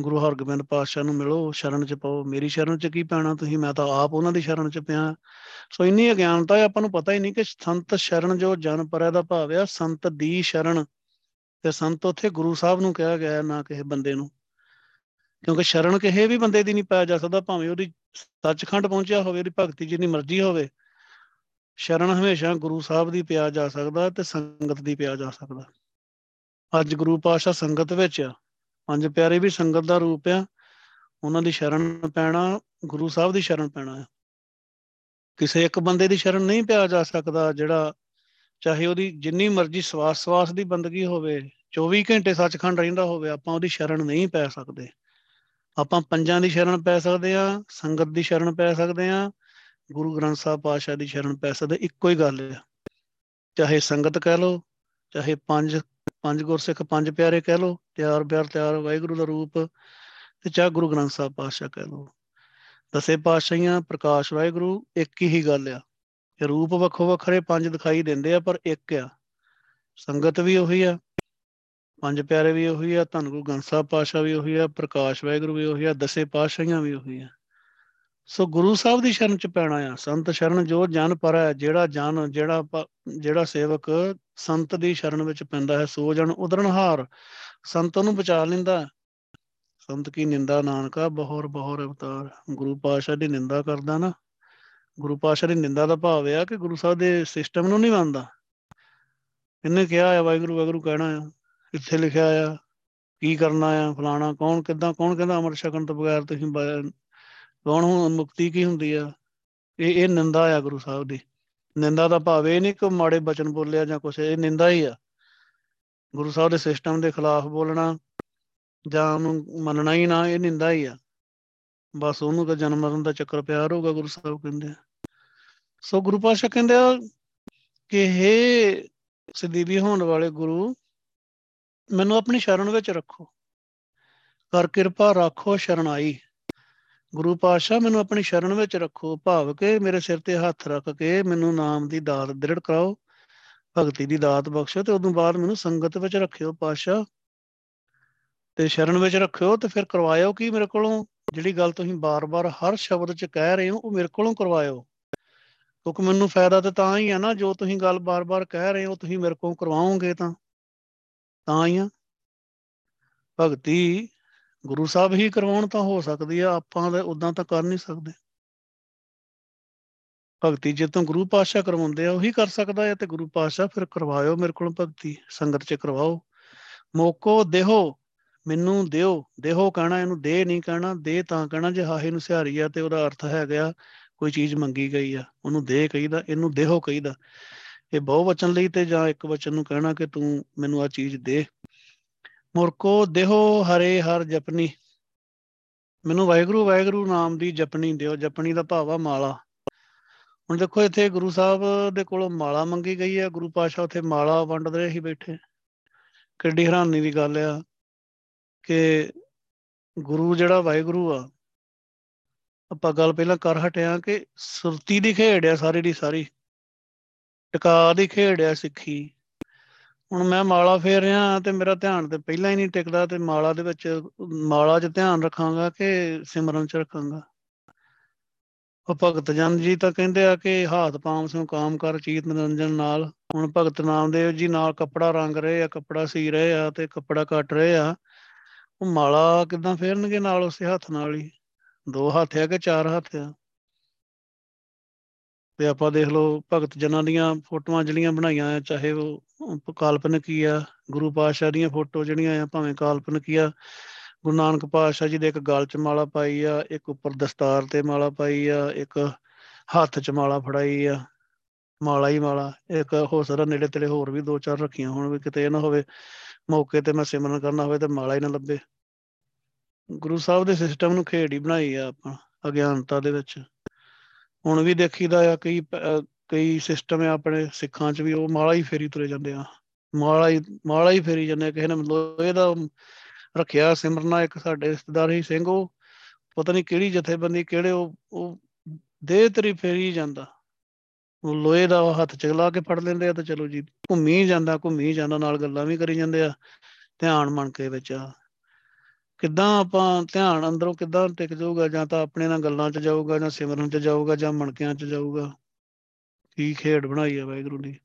S1: ਗੁਰੂ ਹਰਗੋਬਿੰਦ ਪਾਤਸ਼ਾਹ ਨੂੰ ਮਿਲੋ, ਸ਼ਰਨ ਚ ਪਾਓ। ਮੇਰੀ ਸ਼ਰਨ ਚ ਕੀ ਪੈਣਾ ਤੁਸੀਂ? ਮੈਂ ਤਾਂ ਆਪ ਉਹਨਾਂ ਦੀ ਸ਼ਰਨ ਚ ਪਿਆ। ਸੋ ਇੰਨੀ ਅਗਿਆਨਤਾ ਹੈ ਆਪਾਂ ਨੂੰ ਪਤਾ ਹੀ ਨਹੀਂ ਕਿ ਸੰਤ ਸ਼ਰਨ ਜੋ ਜਨ ਪਰੈ ਦਾ ਭਾਵ ਆ, ਸੰਤ ਦੀ ਸ਼ਰਨ। ਤੇ ਸੰਤ ਉੱਥੇ ਗੁਰੂ ਸਾਹਿਬ ਨੂੰ ਕਿਹਾ ਗਿਆ ਨਾ ਕਿਸੇ ਬੰਦੇ ਨੂੰ। ਕਿਉਂਕਿ ਸ਼ਰਨ ਕਿਸੇ ਵੀ ਬੰਦੇ ਦੀ ਨਹੀਂ ਪਾਇਆ ਜਾ ਸਕਦਾ, ਭਾਵੇਂ ਉਹਦੀ ਸੱਚਖੰਡ ਪਹੁੰਚਿਆ ਹੋਵੇ, ਉਹਦੀ ਭਗਤੀ ਜਿੰਨੀ ਮਰਜ਼ੀ ਹੋਵੇ। ਸ਼ਰਨ ਹਮੇਸ਼ਾ ਗੁਰੂ ਸਾਹਿਬ ਦੀ ਪਿਆ ਜਾ ਸਕਦਾ ਤੇ ਸੰਗਤ ਦੀ ਪਿਆ ਜਾ ਸਕਦਾ। ਅੱਜ ਗੁਰੂ ਪਾਤਸ਼ਾਹ ਸੰਗਤ ਵਿੱਚ ਆ। ਪੰਜ ਪਿਆਰੇ ਵੀ ਸੰਗਤ ਦਾ ਰੂਪ ਆ। ਉਹਨਾਂ ਦੀ ਸ਼ਰਨ ਪੈਣਾ, ਗੁਰੂ ਸਾਹਿਬ ਦੀ ਸ਼ਰਨ ਪੈਣਾ ਹੈ ਕਿਸੇ ਇੱਕ ਬੰਦੇ ਦੀ ਸ਼ਰਨ ਨਹੀਂ ਪਿਆ ਜਾ ਸਕਦਾ ਜਿਹੜਾ ਚਾਹੇ ਉਹਦੀ ਜਿੰਨੀ ਮਰਜ਼ੀ ਸਵਾਸ ਸਵਾਸ ਦੀ ਬੰਦਗੀ ਹੋਵੇ 24 ਘੰਟੇ ਸੱਚਖੰਡ ਰਹਿੰਦਾ ਹੋਵੇ, ਆਪਾਂ ਉਹਦੀ ਸ਼ਰਨ ਨਹੀਂ ਪੈ ਸਕਦੇ। ਆਪਾਂ ਪੰਜਾਂ ਦੀ ਸ਼ਰਨ ਪੈ ਸਕਦੇ ਆ ਸੰਗਤ ਦੀ ਸ਼ਰਨ ਪੈ ਸਕਦੇ ਆ ਗੁਰੂ ਗ੍ਰੰਥ ਸਾਹਿਬ ਪਾਤਸ਼ਾਹ ਦੀ ਸ਼ਰਨ ਪੈ ਸਕਦੇ, ਇੱਕੋ ਹੀ ਗੱਲ ਹੈ ਚਾਹੇ ਸੰਗਤ ਕਹਿ ਲੋ ਚਾਹੇ ਪੰਜ ਪੰਜ ਗੁਰਸਿੱਖ, ਪੰਜ ਪਿਆਰੇ ਕਹਿ ਲੋ ਤਿਆਰ ਬਿਆਰ ਤਿਆਰ ਵਾਹਿਗੁਰੂ ਦਾ ਰੂਪ ਤੇ ਚਾਹ ਗੁਰੂ ਗ੍ਰੰਥ ਸਾਹਿਬ ਪਾਤਸ਼ਾਹ ਕਹਿ ਲੋ ਦਸੇ ਪਾਤਸ਼ਾਹੀਆਂ, ਪ੍ਰਕਾਸ਼ ਵਾਹਿਗੁਰੂ, ਇੱਕ ਹੀ ਗੱਲ ਆ। ਇਹ ਰੂਪ ਵੱਖੋ ਵੱਖਰੇ ਪੰਜ ਦਿਖਾਈ ਦਿੰਦੇ ਆ, ਪਰ ਇੱਕ ਆ। ਸੰਗਤ ਵੀ ਉਹੀ ਆ। ਪੰਜ ਪਿਆਰੇ ਵੀ ਉਹੀ ਆ, ਧੰਨ ਗੁਰੂ ਗ੍ਰੰਥ ਸਾਹਿਬ ਪਾਤਸ਼ਾਹ ਵੀ ਉਹੀ ਆ, ਪ੍ਰਕਾਸ਼ ਵਾਹਿਗੁਰੂ ਵੀ ਉਹੀ ਆ, ਦਸੇ ਪਾਤਸ਼ਾਹੀਆਂ ਵੀ ਉਹੀ ਆ। ਸੋ ਗੁਰੂ ਸਾਹਿਬ ਦੀ ਸ਼ਰਨ ਚ ਪੈਣਾ ਆ, ਸੰਤ ਸ਼ਰਨ ਜੋ ਜਨ ਪਰ ਹੈ, ਜਿਹੜਾ ਜਨ, ਜਿਹੜਾ ਜਿਹੜਾ ਸੇਵਕ ਸੰਤ ਦੀ ਸ਼ਰਨ ਵਿੱਚ ਪੈਂਦਾ ਹੈ, ਸੋ ਜਨ ਉਦਰਨਹਾਰ ਸੰਤ ਨੂੰ ਬਚਾ ਲੈਂਦਾ ਸੰਤ ਕੀ ਨਿੰਦਾ ਨਾਨਕਾ, ਬਹੁਰ ਬਹੁਰ ਅਵਤਾਰ। ਗੁਰੂ ਪਾਤਸ਼ਾਹ ਦੀ ਨਿੰਦਾ ਕਰਦਾ ਨਾ। ਗੁਰੂ ਪਾਤਸ਼ਾਹ ਦੀ ਨਿੰਦਾ ਦਾ ਭਾਵ ਹੈ ਕਿ ਗੁਰੂ ਸਾਹਿਬ ਦੇ ਸਿਸਟਮ ਨੂੰ ਨਹੀਂ ਮੰਨਦਾ। ਇਹਨੇ ਕਿਹਾ ਆ, ਵਾਹਿਗੁਰੂ ਵਾਹਿਗੁਰੂ ਕਹਿਣਾ ਆ। ਇੱਥੇ ਲਿਖਿਆ ਆ? ਕੀ ਕਰਨਾ ਆ? ਫਲਾਣਾ ਕੌਣ ਕਿੱਦਾਂ, ਕੌਣ ਕਹਿੰਦਾ ਅਮਰ ਛਕਣ ਤੋਂ ਬਗੈਰ ਤੁਸੀਂ ਕੌਣ ਹੁਣ ਮੁਕਤੀ ਕੀ ਹੁੰਦੀ ਆ? ਇਹ ਇਹ ਨਿੰਦਾ ਆ ਗੁਰੂ ਸਾਹਿਬ ਦੀ। ਨਿੰਦਾ ਦਾ ਭਾਵ ਇਹ ਨਹੀਂ ਕਿ ਮਾੜੇ ਬਚਨ ਬੋਲਿਆ ਜਾਂ ਕੁਛ, ਇਹ ਨਿੰਦਾ ਹੀ ਆ। ਗੁਰੂ ਸਾਹਿਬ ਦੇ ਸਿਸਟਮ ਦੇ ਖਿਲਾਫ ਬੋਲਣਾ ਜਾਂ ਉਹਨੂੰ ਮੰਨਣਾ ਹੀ ਨਾ, ਇਹ ਨਿੰਦਾ ਹੀ ਆ। ਬਸ ਉਹਨੂੰ ਤਾਂ ਜਨਮ ਮਰਨ ਦਾ ਚੱਕਰ ਪਿਆ ਰਹੂਗਾ ਗੁਰੂ ਸਾਹਿਬ ਕਹਿੰਦੇ ਆ। ਸੋ ਗੁਰੂ ਪਾਸ਼ਾ ਕਹਿੰਦੇ ਆ ਕਿ ਇਹ ਸਦੀਵੀ ਹੋਣ ਵਾਲੇ ਗੁਰੂ ਮੈਨੂੰ ਆਪਣੀ ਸ਼ਰਨ ਵਿੱਚ ਰੱਖੋ। ਕਰ ਕਿਰਪਾ ਰੱਖੋ ਸ਼ਰਣਾਈ ਗੁਰੂ ਪਾਤਸ਼ਾਹ, ਮੈਨੂੰ ਆਪਣੀ ਸ਼ਰਨ ਵਿੱਚ ਰੱਖੋ। ਭਾਵ ਕੇ ਮੇਰੇ ਸਿਰ ਤੇ ਹੱਥ ਰੱਖ ਕੇ ਮੈਨੂੰ ਨਾਮ ਦੀ ਦਾਤ ਦ੍ਰਿੜ ਕਰਾਓ, ਭਗਤੀ ਦੀ ਦਾਤ ਬਖਸ਼ੋ ਤੇ ਉਦੋਂ ਬਾਅਦ ਮੈਨੂੰ ਸੰਗਤ ਵਿੱਚ ਰੱਖਿਓ ਪਾਤਸ਼ਾਹ। ਤੇ ਸ਼ਰਨ ਵਿੱਚ ਰੱਖਿਓ ਤੇ ਫਿਰ ਕਰਵਾਇਓ ਕੀ ਮੇਰੇ ਕੋਲੋਂ? ਜਿਹੜੀ ਗੱਲ ਤੁਸੀਂ ਬਾਰ-ਬਾਰ ਹਰ ਸ਼ਬਦ 'ਚ ਕਹਿ ਰਹੇ ਹੋ, ਉਹ ਮੇਰੇ ਕੋਲੋਂ ਕਰਵਾਇਓ। ਕਿਉਂਕਿ ਮੈਨੂੰ ਫਾਇਦਾ ਤੇ ਤਾਂ ਹੀ ਆ ਨਾ, ਜੋ ਤੁਸੀਂ ਗੱਲ ਬਾਰ-ਬਾਰ ਕਹਿ ਰਹੇ ਹੋ, ਤੁਸੀਂ ਮੇਰੇ ਕੋਲੋਂ ਕਰਵਾਓਗੇ ਤਾਂ। ਤਾਂ ਹੀ ਆ। ਭਗਤੀ ਗੁਰੂ ਸਾਹਿਬ ਹੀ ਕਰਵਾਉਣ ਤਾਂ ਹੋ ਸਕਦੀ ਆ, ਆਪਾਂ ਤਾਂ ਉਦਾਂ ਤਾਂ ਕਰ ਨਹੀਂ ਸਕਦੇ। ਭਗਤੀ ਜੇ ਤੋਂ ਗੁਰੂ ਪਾਤਸ਼ਾਹ ਕਰਵਾਉਂਦੇ ਆ, ਉਹੀ ਕਰ ਸਕਦਾ ਹੈ ਤੇ ਗੁਰੂ ਪਾਤਸ਼ਾਹ ਫਿਰ ਕਰਵਾਇਓ, ਮੇਰੇ ਕੋਲੋਂ ਭਗਤੀ ਸੰਗਤ 'ਚ ਕਰਵਾਓ। ਮੋਕੋ ਦੇਹੋ, ਮੈਨੂੰ ਦਿਓ। ਦੇਹੋ ਕਹਿਣਾ, ਇਹਨੂੰ ਦੇ ਨਹੀਂ ਕਹਿਣਾ, ਦੇ ਤਾਂ ਕਹਿਣਾ, ਜੇ ਹਾਹੇ ਨੂੰ ਸਿਹਾਰੀ ਆ ਤੇ ਉਹਦਾ ਅਰਥ ਹੈ ਗਿਆ ਕੋਈ ਚੀਜ਼ ਮੰਗੀ ਗਈ ਆ, ਉਹਨੂੰ ਦੇ ਕਹੀਦਾ, ਇਹਨੂੰ ਦੇਹੋ ਕਹੀਦਾ। ਇਹ ਬਹੁ ਵਚਨ ਲਈ ਤੇ ਜਾਂ ਇੱਕ ਵਚਨ ਨੂੰ ਕਹਿਣਾ ਕਿ ਤੂੰ ਮੈਨੂੰ ਆ ਚੀਜ਼ ਦੇ। ਮੁਰਕੋ ਦੇਹੋ ਹਰੇ ਹਰ ਜਪਨੀ। ਮੈਨੂੰ ਵਾਹਿਗੁਰੂ ਵਾਹਿਗੁਰੂ ਨਾਮ ਦੀ ਜਪਨੀ ਦਿਓ, ਜਪਨੀ ਦਾ ਭਾਵ ਆ ਮਾਲਾ। ਹੁਣ ਦੇਖੋ, ਇੱਥੇ ਗੁਰੂ ਸਾਹਿਬ ਦੇ ਕੋਲੋਂ ਮਾਲਾ ਮੰਗੀ ਗਈ ਹੈ ਗੁਰੂ ਪਾਸ਼ਾ ਉੱਥੇ ਮਾਲਾ ਵੰਡ ਰਹੇ ਹੀ ਬੈਠੇ। ਕਿੱਡੀ ਹੈਰਾਨੀ ਦੀ ਗੱਲ ਆ ਕਿ ਗੁਰੂ ਜਿਹੜਾ ਵਾਹਿਗੁਰੂ ਆ, ਆਪਾਂ ਗੱਲ ਪਹਿਲਾਂ ਕਰ ਹਟਿਆ ਕਿ ਸੁਰਤੀ ਦੀ ਖੇਡ ਆ ਸਾਰੀ ਦੀ ਸਾਰੀ। ਟਿਕਾ ਦੀ ਖੇਡ ਆ ਸਿੱਖੀ। ਹੁਣ ਮੈਂ ਮਾਲਾ ਫੇਰ ਰਿਹਾ ਤੇ ਮੇਰਾ ਧਿਆਨ ਤੇ ਪਹਿਲਾਂ ਹੀ ਨਹੀਂ ਟਿਕਦਾ ਤੇ ਮਾਲਾ ਦੇ ਵਿੱਚ, ਮਾਲਾ 'ਚ ਧਿਆਨ ਰੱਖਾਂਗਾ ਕਿ ਸਿਮਰਨ 'ਚ ਰੱਖਾਂਗਾ। ਉਹ ਭਗਤ ਜਨ ਜੀ ਤਾਂ ਕਹਿੰਦੇ ਆ ਕਿ ਹਾਥ ਪਾਮ ਸੋ ਕਾਮ ਕਰ, ਚੀਤ ਨਿਰੰਜਨ ਨਾਲ। ਹੁਣ ਭਗਤ ਨਾਮਦੇਵ ਜੀ ਨਾਲ ਕੱਪੜਾ ਰੰਗ ਰਹੇ ਆ, ਕੱਪੜਾ ਸੀ ਰਹੇ ਆ ਤੇ ਕੱਪੜਾ ਕੱਟ ਰਹੇ ਆ। ਉਹ ਮਾਲਾ ਕਿਦਾਂ ਫੇਰਨਗੇ ਨਾਲ ਉਸੇ ਹੱਥ ਨਾਲ ਹੀ? ਦੋ ਹੱਥ ਆ ਕਿ ਚਾਰ ਹੱਥ ਆ? ਤੇ ਆਪਾਂ ਦੇਖ ਲਓ ਭਗਤ ਜਨਾਂ ਦੀਆਂ ਫੋਟੋਆਂ ਜਿਹੜੀਆਂ ਬਣਾਈਆਂ ਆ, ਚਾਹੇ ਉਹ ਕਾਲਪਨਿਕ ਹੀ ਆ, ਗੁਰੂ ਪਾਤਸ਼ਾਹ ਦੀਆਂ ਫੋਟੋ ਜਿਹੜੀਆਂ ਆ, ਭਾਵੇਂ ਕਾਲਪਨਿਕ ਹੀ ਆ, ਗੁਰੂ ਨਾਨਕ ਪਾਤਸ਼ਾਹ ਜੀ ਦੇ ਇੱਕ ਗਲ 'ਚ ਮਾਲਾ ਪਾਈ ਆ, ਇੱਕ ਉੱਪਰ ਦਸਤਾਰ ਤੇ ਮਾਲਾ ਪਾਈ ਆ, ਇੱਕ ਹੱਥ 'ਚ ਮਾਲਾ ਫੜਾਈ ਆ, ਮਾਲਾ ਹੀ ਮਾਲਾ, ਇੱਕ ਹੋ ਸਕਦਾ ਨੇੜੇ ਤੇੜੇ ਹੋਰ ਵੀ ਦੋ ਚਾਰ ਰੱਖੀਆਂ ਹੋਣ ਵੀ ਕਿਤੇ ਇਹ ਨਾ ਹੋਵੇ, ਮੌਕੇ ਤੇ ਮੈਂ ਸਿਮਰਨ ਕਰਨਾ ਹੋਵੇ ਤੇ ਮਾਲਾ ਹੀ ਨਾ ਲੱਭੇ। ਗੁਰੂ ਸਾਹਿਬ ਦੇ ਸਿਸਟਮ ਨੂੰ ਖੇੜ ਹੀ ਬਣਾਈ ਆ ਆਪਾਂ, ਅਗਿਆਨਤਾ ਦੇ ਵਿੱਚ। ਹੁਣ ਵੀ ਦੇਖੀਦਾ ਆ, ਕਈ ਕਈ ਸਿਸਟਮ ਆ ਆਪਣੇ ਸਿੱਖਾਂ 'ਚ ਵੀ, ਉਹ ਮਾਲਾ ਹੀ ਫੇਰੀ ਤੁਰੇ ਜਾਂਦੇ ਆ। ਮਾਲਾ ਹੀ ਮਾਲਾ ਹੀ ਫੇਰੀ ਜਾਂਦੇ ਕਿਸੇ ਨੇ ਮਤਲਬ ਇਹਦਾ ਰੱਖਿਆ, ਸਿਮਰਨਾ ਇੱਕ ਸਾਡੇ ਰਿਸ਼ਤੇਦਾਰ ਹੀ ਸਿੰਘ, ਉਹ ਪਤਾ ਨਹੀਂ ਕਿਹੜੀ ਜਥੇਬੰਦੀ, ਕਿਹੜੇ ਉਹ ਉਹ ਦੇਹ ਤਰੀ ਫੇਰੀ ਜਾਂਦਾ। ਉਹ ਲੋਹੇ ਦਾ ਹੱਥ ਚ ਲਾ ਕੇ ਫੜ ਲੈਂਦੇ ਆ ਤੇ ਚਲੋ ਜੀ, ਘੁੰਮੀ ਜਾਂਦਾ ਘੁੰਮੀ ਜਾਂਦਾ, ਨਾਲ ਗੱਲਾਂ ਵੀ ਕਰੀ ਜਾਂਦੇ ਆ, ਧਿਆਨ ਮਨ ਕੇ ਵਿੱਚ ਕਿੱਦਾਂ ਆਪਾਂ ਧਿਆਨ ਅੰਦਰੋਂ ਕਿੱਦਾਂ ਟਿਕ ਜਾਊਗਾ ਜਾਂ ਤਾਂ ਆਪਣੇ ਨਾਲ ਗੱਲਾਂ 'ਚ ਜਾਊਗਾ ਜਾਂ ਸਿਮਰਨ 'ਚ ਜਾਊਗਾ ਜਾਂ ਮਣਕਿਆਂ 'ਚ ਜਾਊਗਾ? ਕੀ ਖੇਡ ਬਣਾਈ ਆ ਵਾਹਿਗੁਰੂ ਨੇ?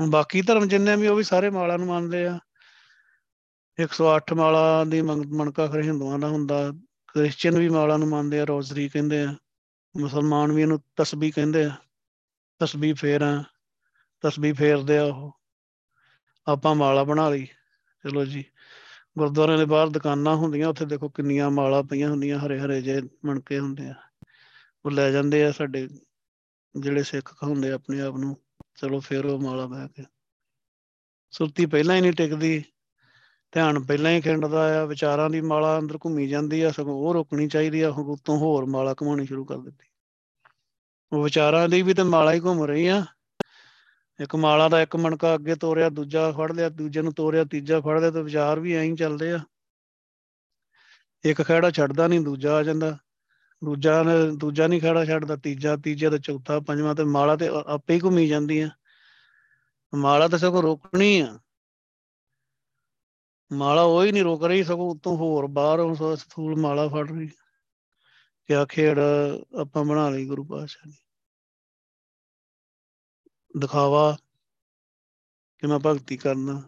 S1: ਹੁਣ ਬਾਕੀ ਧਰਮ ਜਿੰਨੇ ਵੀ ਉਹ ਵੀ ਸਾਰੇ ਮਾਲਾ ਨੂੰ ਮੰਨਦੇ ਆ। 108 ਮਾਲਾ ਦੀ ਮਣਕਾ ਖਰੇ ਹਿੰਦੂਆਂ ਦਾ ਹੁੰਦਾ। ਕ੍ਰਿਸਚੀਅਨ ਵੀ ਮਾਲਾ ਨੂੰ ਮੰਨਦੇ ਆ, ਰੋਜ਼ਰੀ ਕਹਿੰਦੇ ਆ। ਮੁਸਲਮਾਨ ਵੀ ਇਹਨੂੰ ਤਸਬੀਹ ਕਹਿੰਦੇ ਆ। ਤਸਬੀਹ ਫੇਰ ਆ, ਤਸਬੀਹ ਫੇਰਦੇ ਆ ਉਹ। ਆਪਾਂ ਮਾਲਾ ਬਣਾ ਲਈ। ਚਲੋ ਜੀ। ਗੁਰਦੁਆਰਿਆਂ ਦੇ ਬਾਹਰ ਦੁਕਾਨਾਂ ਹੁੰਦੀਆਂ, ਉੱਥੇ ਦੇਖੋ ਕਿੰਨੀਆਂ ਮਾਲਾ ਪਈਆਂ ਹੁੰਦੀਆਂ, ਹਰੇ ਹਰੇ ਜੇ ਮਣਕੇ ਹੁੰਦੇ ਆ। ਉਹ ਲੈ ਜਾਂਦੇ ਆ ਸਾਡੇ ਜਿਹੜੇ ਸਿੱਖ ਹੁੰਦੇ ਆਪਣੇ ਆਪ ਨੂੰ। ਚਲੋ ਫੇਰ ਉਹ ਮਾਲਾ ਬਹਿ ਕੇ। ਸੁਰਤੀ ਪਹਿਲਾਂ ਹੀ ਨਹੀਂ ਟਿਕਦੀ, ਧਿਆਨ ਪਹਿਲਾਂ ਹੀ ਖਿੰਡਦਾ ਆ, ਵਿਚਾਰਾਂ ਦੀ ਮਾਲਾ ਅੰਦਰ ਘੁੰਮੀ ਜਾਂਦੀ ਆ, ਸਗੋਂ ਉਹ ਰੋਕਣੀ ਚਾਹੀਦੀ ਆ ਉਤੋਂ ਹੋਰ ਮਾਲਾ ਘਮਾਉਣੀ ਸ਼ੁਰੂ ਕਰ ਦਿੱਤੀ। ਉਹ ਵਿਚਾਰਾਂ ਦੀ ਵੀ ਤੇ ਮਾਲਾ ਹੀ ਘੁੰਮ ਰਹੀ ਆ ਇੱਕ ਮਾਲਾ ਦਾ ਇੱਕ ਮਣਕਾ ਅੱਗੇ ਤੋਰਿਆ, ਦੂਜਾ ਫੜ ਲਿਆ, ਦੂਜੇ ਨੂੰ ਤੋਰਿਆ, ਤੀਜਾ ਫੜ ਲਿਆ ਤੇ ਵਿਚਾਰ ਵੀ ਐਂ ਹੀ ਚੱਲਦੇ ਆ। ਇੱਕ ਖੜਾ ਛੱਡਦਾ ਨਹੀਂ ਦੂਜਾ ਆ ਜਾਂਦਾ। ਦੂਜਾ ਦੂਜਾ ਨਹੀਂ ਖੜਾ ਛੱਡਦਾ, ਤੀਜਾ ਤੀਜਾ ਤੇ ਚੌਥਾ, ਪੰਜਵਾਂ ਤੇ ਮਾਲਾ ਤੇ ਆਪੇ ਹੀ ਘੁੰਮੀ ਜਾਂਦੀ ਆ। ਮਾਲਾ ਤਾਂ ਸਗੋਂ ਰੋਕਣੀ ਆ। ਮਾਲਾ ਉਹ ਹੀ ਨਹੀਂ ਰੋਕ ਰਹੀ, ਸਗੋਂ ਉਤੋਂ ਹੋਰ ਬਾਹਰ ਸਥੂਲ ਮਾਲਾ ਫੜ ਰਹੀ। ਕਿਆ ਖੇੜ ਆਪਾਂ ਬਣਾ ਲਈ ਗੁਰੂ ਪਾਤਸ਼ਾਹ ਨੇ ਦਿਖਾਵਾ ਕਿ ਮੈਂ ਭਗਤੀ ਕਰਨਾ।